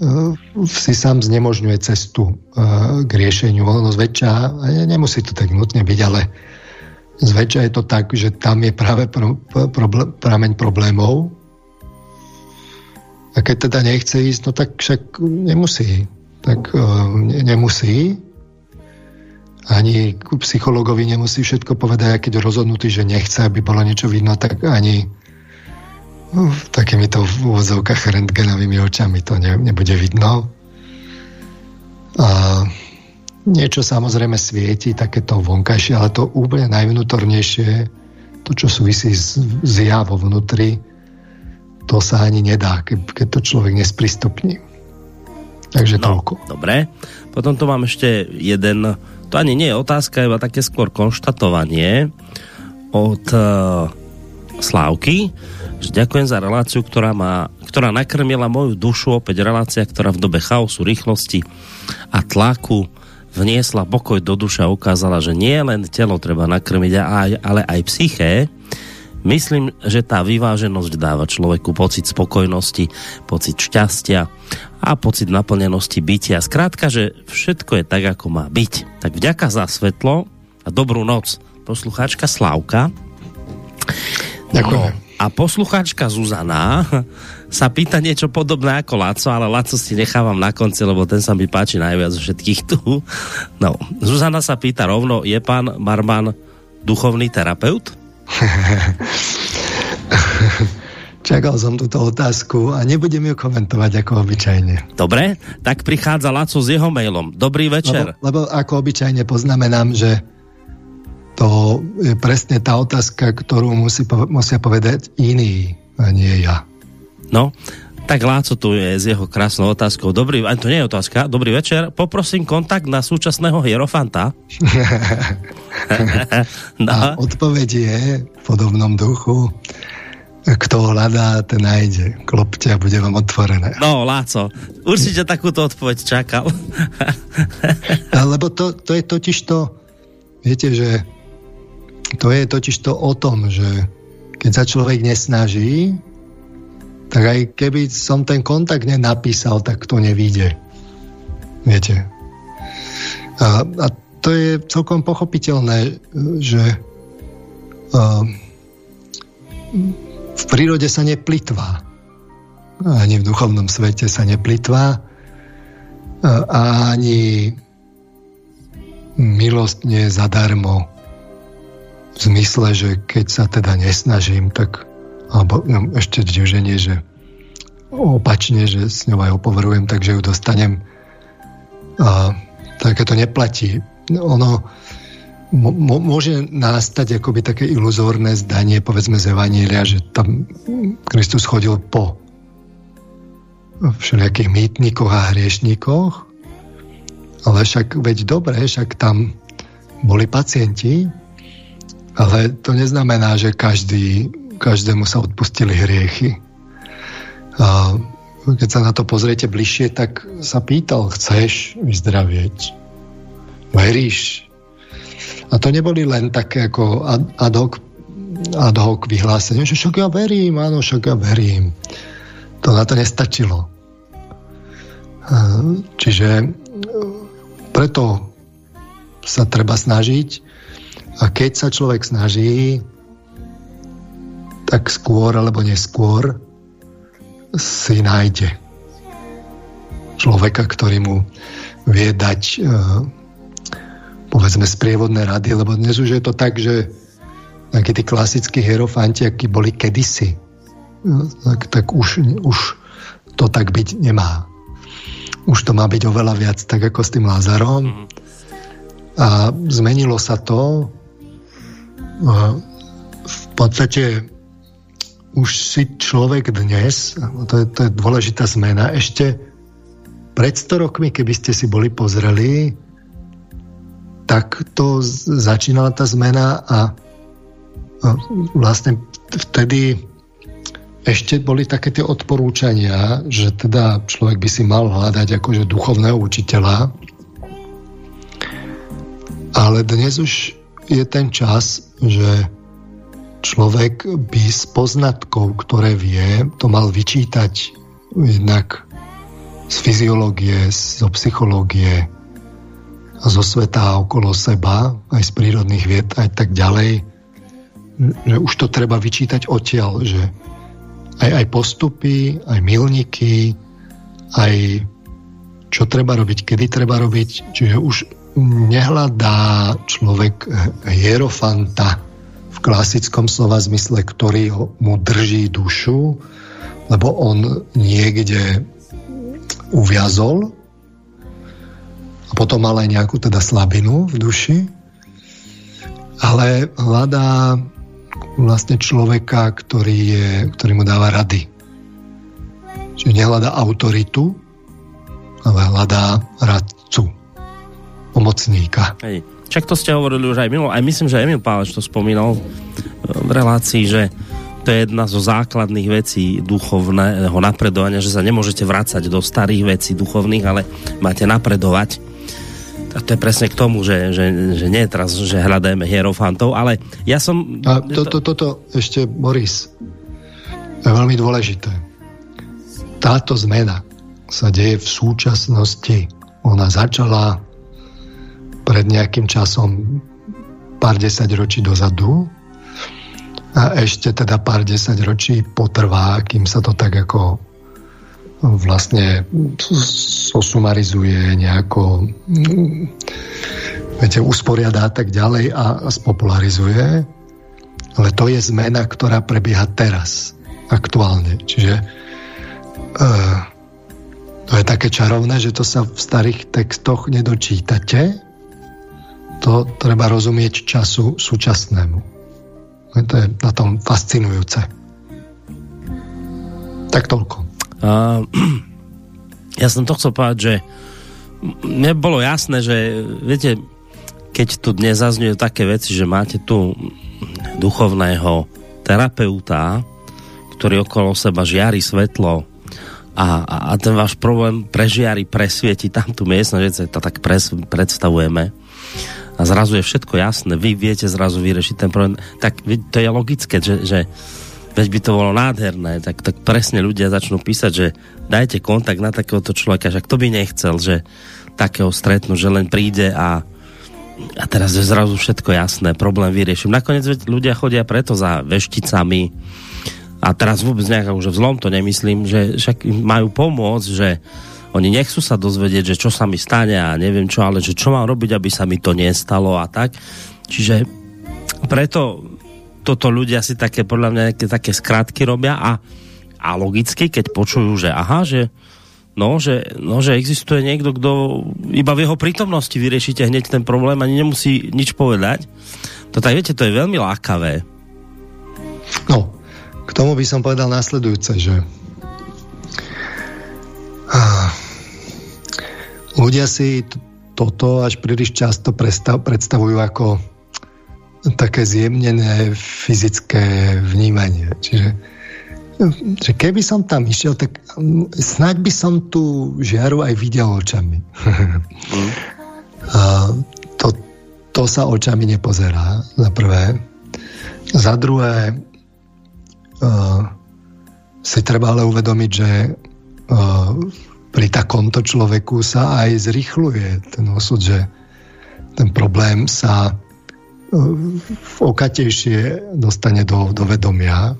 uh, si sám znemožňuje cestu uh, k riešeniu. Ono zväčša, nemusí to tak nutne byť, ale zväčša je to tak, že tam je práve pro, pro, prameň problémov. A keď teda nechce ísť, no tak však nemusí. Tak uh, nemusí. Ani psychologovi nemusí všetko povedať, a keď rozhodnutý, že nechce, aby bolo niečo vidno, tak ani uh, takýmito v úvodzovkách rentgenovými očami to ne, nebude vidno. A niečo samozrejme svieti, takéto vonkajšie, ale to úplne najvnútornejšie, to, čo súvisí s, s ja vo vnútri, to sa ani nedá, keď to človek nesprístupní. Takže no, toľko. Dobre. Potom tu mám ešte jeden to ani nie je otázka, iba také skôr konštatovanie od uh, Slávky, že ďakujem za reláciu, ktorá, má, ktorá nakrmila moju dušu, opäť relácia, ktorá v dobe chaosu, rýchlosti a tlaku vniesla pokoj do duše a ukázala, že nie len telo treba nakrmiť, ale aj psyché. Myslím, že tá vyváženosť dáva človeku pocit spokojnosti, pocit šťastia a pocit naplnenosti bytia. Skrátka, že všetko je tak, ako má byť. Tak vďaka za svetlo a dobrú noc. Poslucháčka Slavka. Ďakujem. No, a poslucháčka Zuzana sa pýta niečo podobné ako Laco, ale Laco si nechávam na konci, lebo ten sa mi páči najviac zo všetkých tu. No, Zuzana sa pýta rovno, je pán Marman duchovný terapeut? Čakal som túto otázku a nebudem ju komentovať ako obyčajne. Dobre, tak prichádza Laco s jeho mailom. Dobrý večer. Lebo, lebo ako obyčajne poznamenám, že to je presne tá otázka, ktorú musí, musia povedať iní, a nie ja. No, tak Láco tu je s jeho krásnou otázkou. Dobrý, ani to nie je otázka. Dobrý večer. Poprosím kontakt na súčasného hierofanta. no. A odpoveď je v podobnom duchu kto hľadá, ten nájde. Klopte a bude vám otvorené. No, Láco, určite takúto odpoveď čakal. Lebo to, to je totiž to, viete, že to je totiž to o tom, že keď sa človek nesnaží, tak aj keby som ten kontakt nenapísal, tak to nevíde. Viete. A, a to je celkom pochopiteľné, že uh, v prírode sa neplitvá. Ani v duchovnom svete sa neplitvá. A ani je zadarmo. V zmysle, že keď sa teda nesnažím, tak alebo no, ešte divženie, že opačne, že s ňou aj opoverujem, takže ju dostanem. A, také to neplatí. Ono, môže nastať akoby také iluzórne zdanie, povedzme z Evanília, že tam Kristus chodil po všelijakých mýtnikoch a hriešníkoch, ale však veď dobre, však tam boli pacienti, ale to neznamená, že každý, každému sa odpustili hriechy. A keď sa na to pozriete bližšie, tak sa pýtal, chceš vyzdravieť? Veríš? A to neboli len také ako ad hoc, ad hoc vyhlásenie, že však ja verím, áno, však ja verím. To na to nestačilo. Čiže preto sa treba snažiť a keď sa človek snaží, tak skôr alebo neskôr si nájde človeka, ktorý mu vie dať povedzme sprievodné rady, lebo dnes už je to tak, že takí tí klasickí hierofanti, akí boli kedysi, no, tak, tak už, už to tak byť nemá. Už to má byť oveľa viac tak ako s tým Lázarom. A zmenilo sa to. V podstate už si človek dnes, to je, to je dôležitá zmena, ešte pred 100 rokmi, keby ste si boli pozreli, tak to začínala tá zmena a vlastne vtedy ešte boli také tie odporúčania, že teda človek by si mal hľadať akože duchovného učiteľa. Ale dnes už je ten čas, že človek by z poznatkov, ktoré vie, to mal vyčítať jednak z fyziológie, zo psychológie, zo sveta okolo seba, aj z prírodných vied, aj tak ďalej, že už to treba vyčítať odtiaľ, že aj, aj postupy, aj milníky, aj čo treba robiť, kedy treba robiť. Čiže už nehľadá človek hierofanta klasickom slova zmysle, ktorý mu drží dušu, lebo on niekde uviazol a potom mal aj nejakú teda slabinu v duši, ale hľadá vlastne človeka, ktorý, je, ktorý mu dáva rady. Čiže nehľadá autoritu, ale hľadá radcu, pomocníka. Hej. Čak to ste hovorili už aj mimo, aj myslím, že Emil Páleč to spomínal v relácii, že to je jedna zo základných vecí duchovného napredovania, že sa nemôžete vrácať do starých vecí duchovných, ale máte napredovať a to je presne k tomu, že, že, že nie teraz, že hľadajme hierofantov, ale ja som... A to, to, toto ešte, Boris, je veľmi dôležité. Táto zmena sa deje v súčasnosti. Ona začala pred nejakým časom pár desať ročí dozadu a ešte teda pár desať ročí potrvá, kým sa to tak ako vlastne sosumarizuje nejako viete, usporiada a tak ďalej a spopularizuje. Ale to je zmena, ktorá prebieha teraz, aktuálne. Čiže uh, to je také čarovné, že to sa v starých textoch nedočítate. To treba rozumieť času súčasnému. To je na tom fascinujúce. Tak toľko. Uh, ja som to chcel povedať, že mne bolo jasné, že viete, keď tu dnes zazňujú také veci, že máte tu duchovného terapeuta, ktorý okolo seba žiari svetlo a, a, a ten váš problém prežiari, presvieti tam tú miestnosť, že to tak pres, predstavujeme a zrazu je všetko jasné, vy viete zrazu vyriešiť ten problém, tak to je logické, že, že veď by to bolo nádherné, tak, tak presne ľudia začnú písať, že dajte kontakt na takéhoto človeka, že kto by nechcel, že takého stretnú, že len príde a, a teraz je zrazu všetko jasné, problém vyrieším. Nakoniec veď ľudia chodia preto za vešticami a teraz vôbec nejak už v zlom to nemyslím, že však majú pomôcť, že oni nechcú sa dozvedieť, že čo sa mi stane a neviem čo, ale že čo mám robiť, aby sa mi to nestalo a tak. Čiže preto toto ľudia si také, podľa mňa, nejaké také skratky robia a, a logicky, keď počujú, že aha, že no, že, no, že existuje niekto, kto iba v jeho prítomnosti vyriešite hneď ten problém, ani nemusí nič povedať. To tak viete, to je veľmi lákavé. No, k tomu by som povedal následujúce, že ľudia si toto až príliš často predstavujú ako také zjemnené fyzické vnímanie. Čiže že keby som tam išiel, tak snáď by som tú žiaru aj videl očami. Mm. A to, to sa očami nepozerá, za prvé. Za druhé, uh, si treba ale uvedomiť, že pri takomto človeku sa aj zrychluje ten osud, že ten problém sa okatejšie dostane do, do vedomia.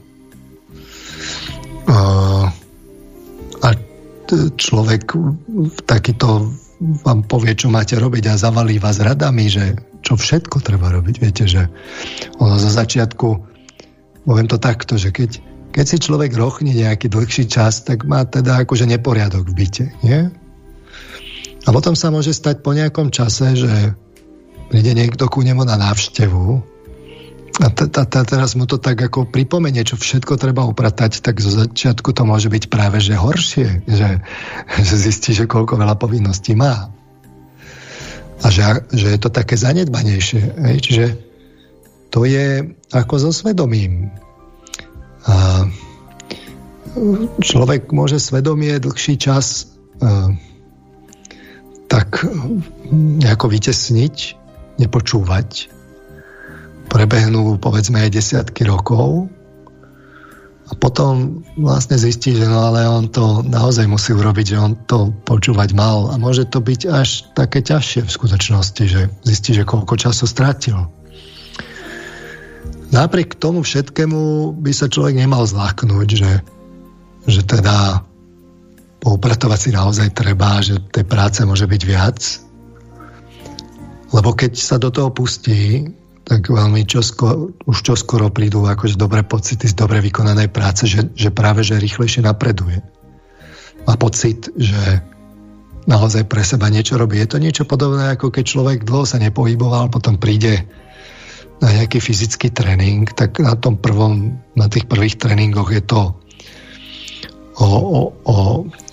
A človek takýto vám povie, čo máte robiť a zavalí vás radami, že čo všetko treba robiť. Viete, že ono za začiatku, poviem to takto, že keď, keď si človek rochne nejaký dlhší čas, tak má teda akože neporiadok v byte, nie? A potom sa môže stať po nejakom čase, že príde niekto ku nemu na návštevu a teraz mu to tak ako pripomenie, čo všetko treba upratať, tak zo začiatku to môže byť práve že horšie, že, že zistí, že koľko veľa povinností má. A že, že je to také zanedbanejšie. Hej? Čiže to je ako so svedomím. A človek môže svedomie dlhší čas tak nejako vytesniť, nepočúvať prebehnú povedzme aj desiatky rokov a potom vlastne zistí, že no ale on to naozaj musí urobiť, že on to počúvať mal a môže to byť až také ťažšie v skutočnosti, že zistí, že koľko času strátil. Napriek tomu všetkému by sa človek nemal zláknúť, že, že teda poupratovať si naozaj treba, že tej práce môže byť viac. Lebo keď sa do toho pustí, tak veľmi čoskoro, už čoskoro prídu akože dobré pocity z dobre vykonanej práce, že, že práve že rýchlejšie napreduje. Má pocit, že naozaj pre seba niečo robí. Je to niečo podobné, ako keď človek dlho sa nepohyboval, potom príde na nejaký fyzický tréning, tak na tom prvom, na tých prvých tréningoch je to o, o, o,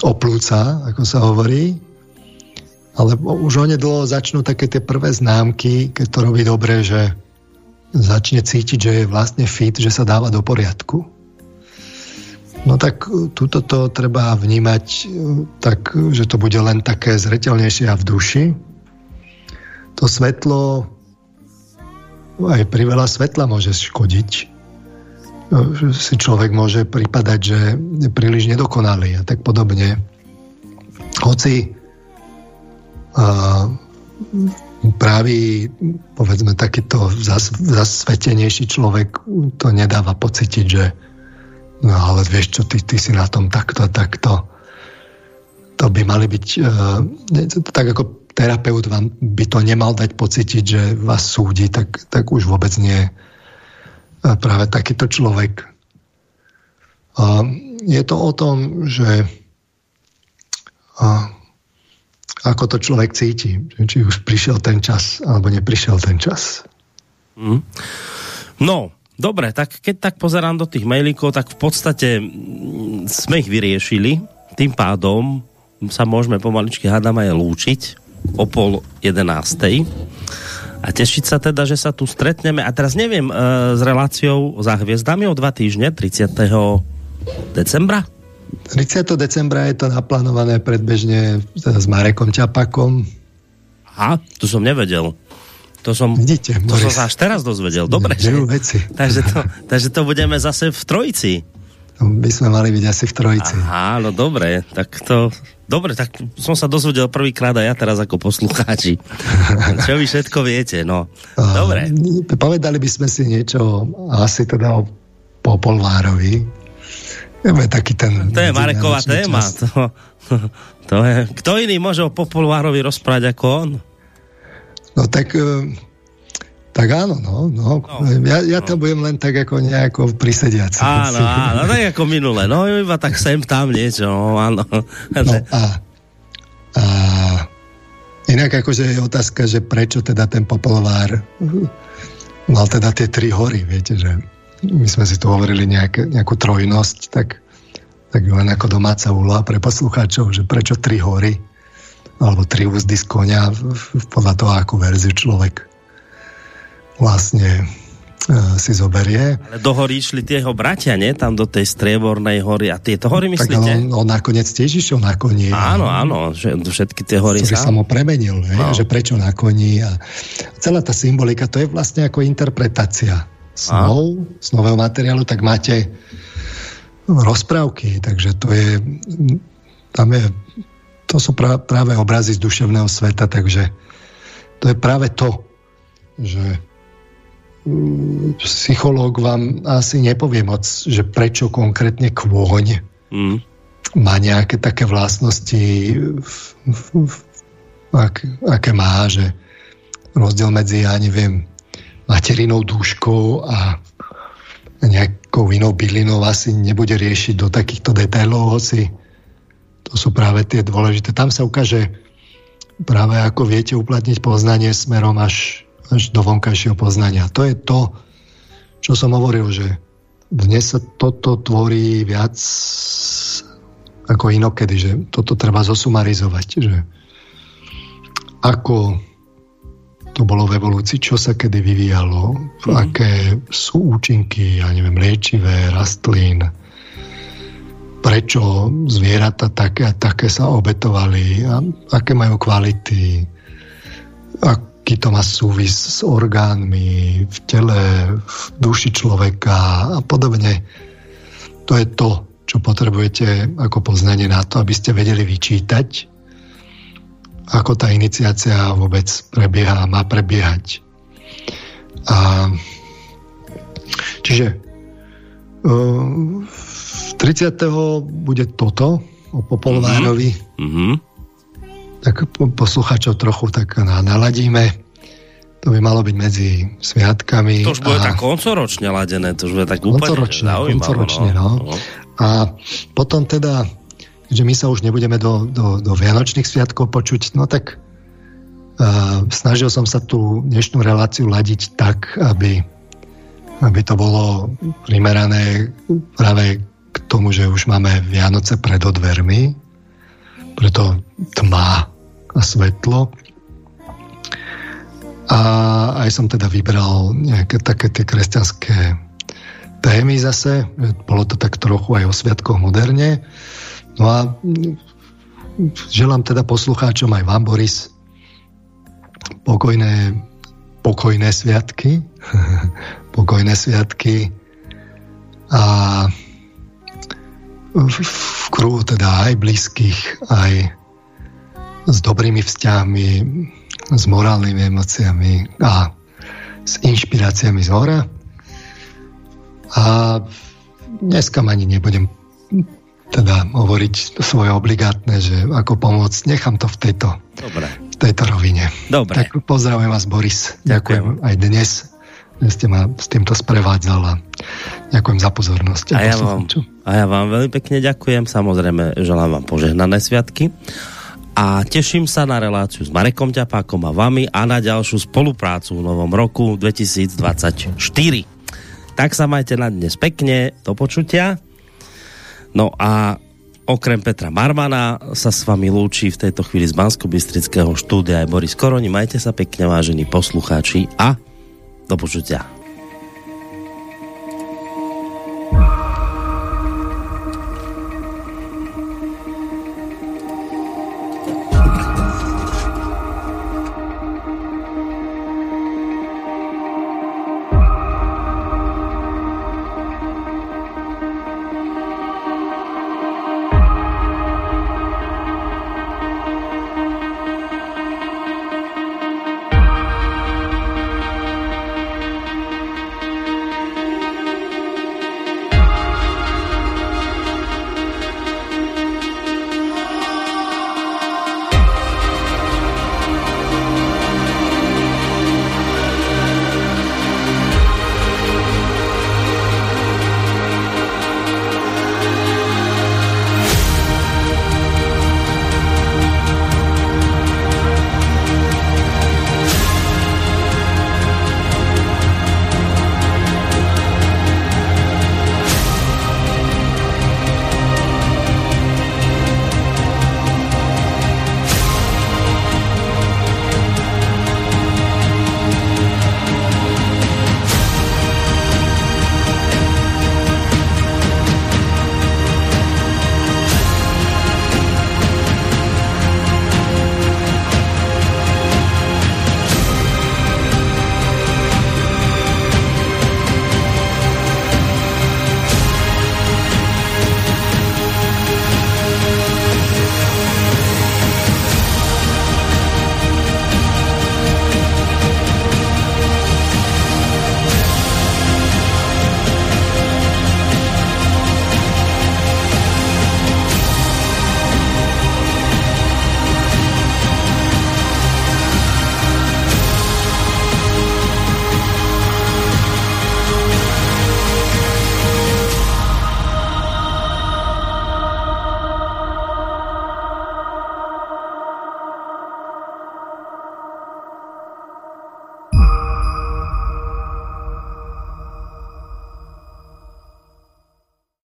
o plúca, ako sa hovorí, ale už onedlho začnú také tie prvé známky, keď to robí dobre, že začne cítiť, že je vlastne fit, že sa dáva do poriadku. No tak túto to treba vnímať e, tak, že to bude len také zretelnejšie a v duši. To svetlo aj pri veľa svetla môže škodiť. E, si človek môže pripadať, že je príliš nedokonalý a tak podobne. Hoci a, práve povedzme takýto zas, zasvetenejší človek to nedáva pocitiť, že no ale vieš čo, ty, ty si na tom takto, takto. To by mali byť uh, tak ako terapeut vám by to nemal dať pocitiť, že vás súdi, tak, tak už vôbec nie uh, práve takýto človek. Uh, je to o tom, že uh, ako to človek cíti. Či už prišiel ten čas, alebo neprišiel ten čas. Mm. No, dobre, tak keď tak pozerám do tých mailíkov, tak v podstate sme ich vyriešili. Tým pádom sa môžeme pomaličky hádam aj lúčiť o pol jedenástej a tešiť sa teda, že sa tu stretneme. A teraz neviem, e, s reláciou za hviezdami o dva týždne, 30. decembra? 30. decembra je to naplánované predbežne s Marekom Čapakom. Aha, to som nevedel. To som, Vidíte, to som sa až teraz dozvedel. Dobre, že? veci. Takže to, takže to budeme zase v trojici. To by sme mali byť asi v trojici. Aha, no dobre, tak to... Dobre, tak som sa dozvedel prvýkrát a ja teraz ako poslucháči. Čo vy všetko viete, no. Dobre. Povedali by sme si niečo asi teda o Popolvárovi, je taký ten... To je Mareková téma. To, to je, kto iný môže o Popolvárovi rozprávať ako on? No tak... E, tak áno, no. no. no ja, ja to no. budem len tak ako nejako prisediaci. Áno, áno, tak ako minule. No iba tak sem tam niečo, no, áno. No a, a inak akože je otázka, že prečo teda ten Popolvár mal teda tie tri hory, viete, že my sme si tu hovorili nejak, nejakú trojnosť, tak, tak len ako domáca úloha pre poslucháčov, že prečo tri hory alebo tri úzdy z konia podľa toho, akú verziu človek vlastne e, si zoberie. Ale do hory išli tie jeho bratia, nie? Tam do tej striebornej hory. A tieto hory myslíte? Tak on, on nakoniec tiež išiel na koni. Áno, áno, že všetky tie hory sa... sa mu premenil, no. že prečo na koni. A celá tá symbolika, to je vlastne ako interpretácia snov, a? z nového materiálu, tak máte rozprávky, takže to je tam je to sú pra, práve obrazy z duševného sveta, takže to je práve to, že psychológ vám asi nepovie moc, že prečo konkrétne kôň mm. má nejaké také vlastnosti, ak, aké má, že rozdiel medzi, ja neviem, materinou dúškou a nejak, nejakou inou bylinou asi nebude riešiť do takýchto detailov, hoci to sú práve tie dôležité. Tam sa ukáže práve ako viete uplatniť poznanie smerom až, až do vonkajšieho poznania. To je to, čo som hovoril, že dnes sa toto tvorí viac ako inokedy, že toto treba zosumarizovať, že ako to bolo v evolúcii, čo sa kedy vyvíjalo, mm. aké sú účinky, ja neviem, liečivé, rastlín, prečo zvieratá také a také sa obetovali, a aké majú kvality, aký to má súvis s orgánmi v tele, v duši človeka a podobne. To je to, čo potrebujete ako poznanie na to, aby ste vedeli vyčítať ako tá iniciácia vôbec prebieha má prebiehať. A, čiže uh, 30. bude toto o Popolvárovi. Mm-hmm. Tak posluchačov trochu tak naladíme. To by malo byť medzi sviatkami. To už bude a... tak koncoročne ladené, to už bude tak úplne koncoročne, koncoročne, no. no. A potom teda že my sa už nebudeme do, do, do Vianočných sviatkov počuť, no tak uh, snažil som sa tú dnešnú reláciu ladiť tak, aby, aby to bolo primerané práve k tomu, že už máme Vianoce pred odvermi, preto tma a svetlo. A aj som teda vybral nejaké také tie kresťanské témy zase. Bolo to tak trochu aj o sviatkoch moderne. No a želám teda poslucháčom aj vám, Boris, pokojné, pokojné sviatky, pokojné sviatky a v, v kruhu teda aj blízkych, aj s dobrými vzťahmi, s morálnymi emóciami a s inšpiráciami z hora. A dneska ani nebudem teda hovoriť svoje obligátne, že ako pomôcť, nechám to v tejto, Dobre. V tejto rovine. Dobre. Tak pozdravujem vás, Boris. Ďakujem. ďakujem aj dnes, že ste ma s týmto sprevádzal a ďakujem za pozornosť. A, a, ja vám, a ja vám veľmi pekne ďakujem. Samozrejme, želám vám požehnané sviatky a teším sa na reláciu s Marekom Ťapákom a vami a na ďalšiu spoluprácu v novom roku 2024. Tak sa majte na dnes pekne, do počutia. No a okrem Petra Marmana sa s vami lúči v tejto chvíli z bansko štúdia aj Boris Koroni. Majte sa pekne, vážení poslucháči a do počutia.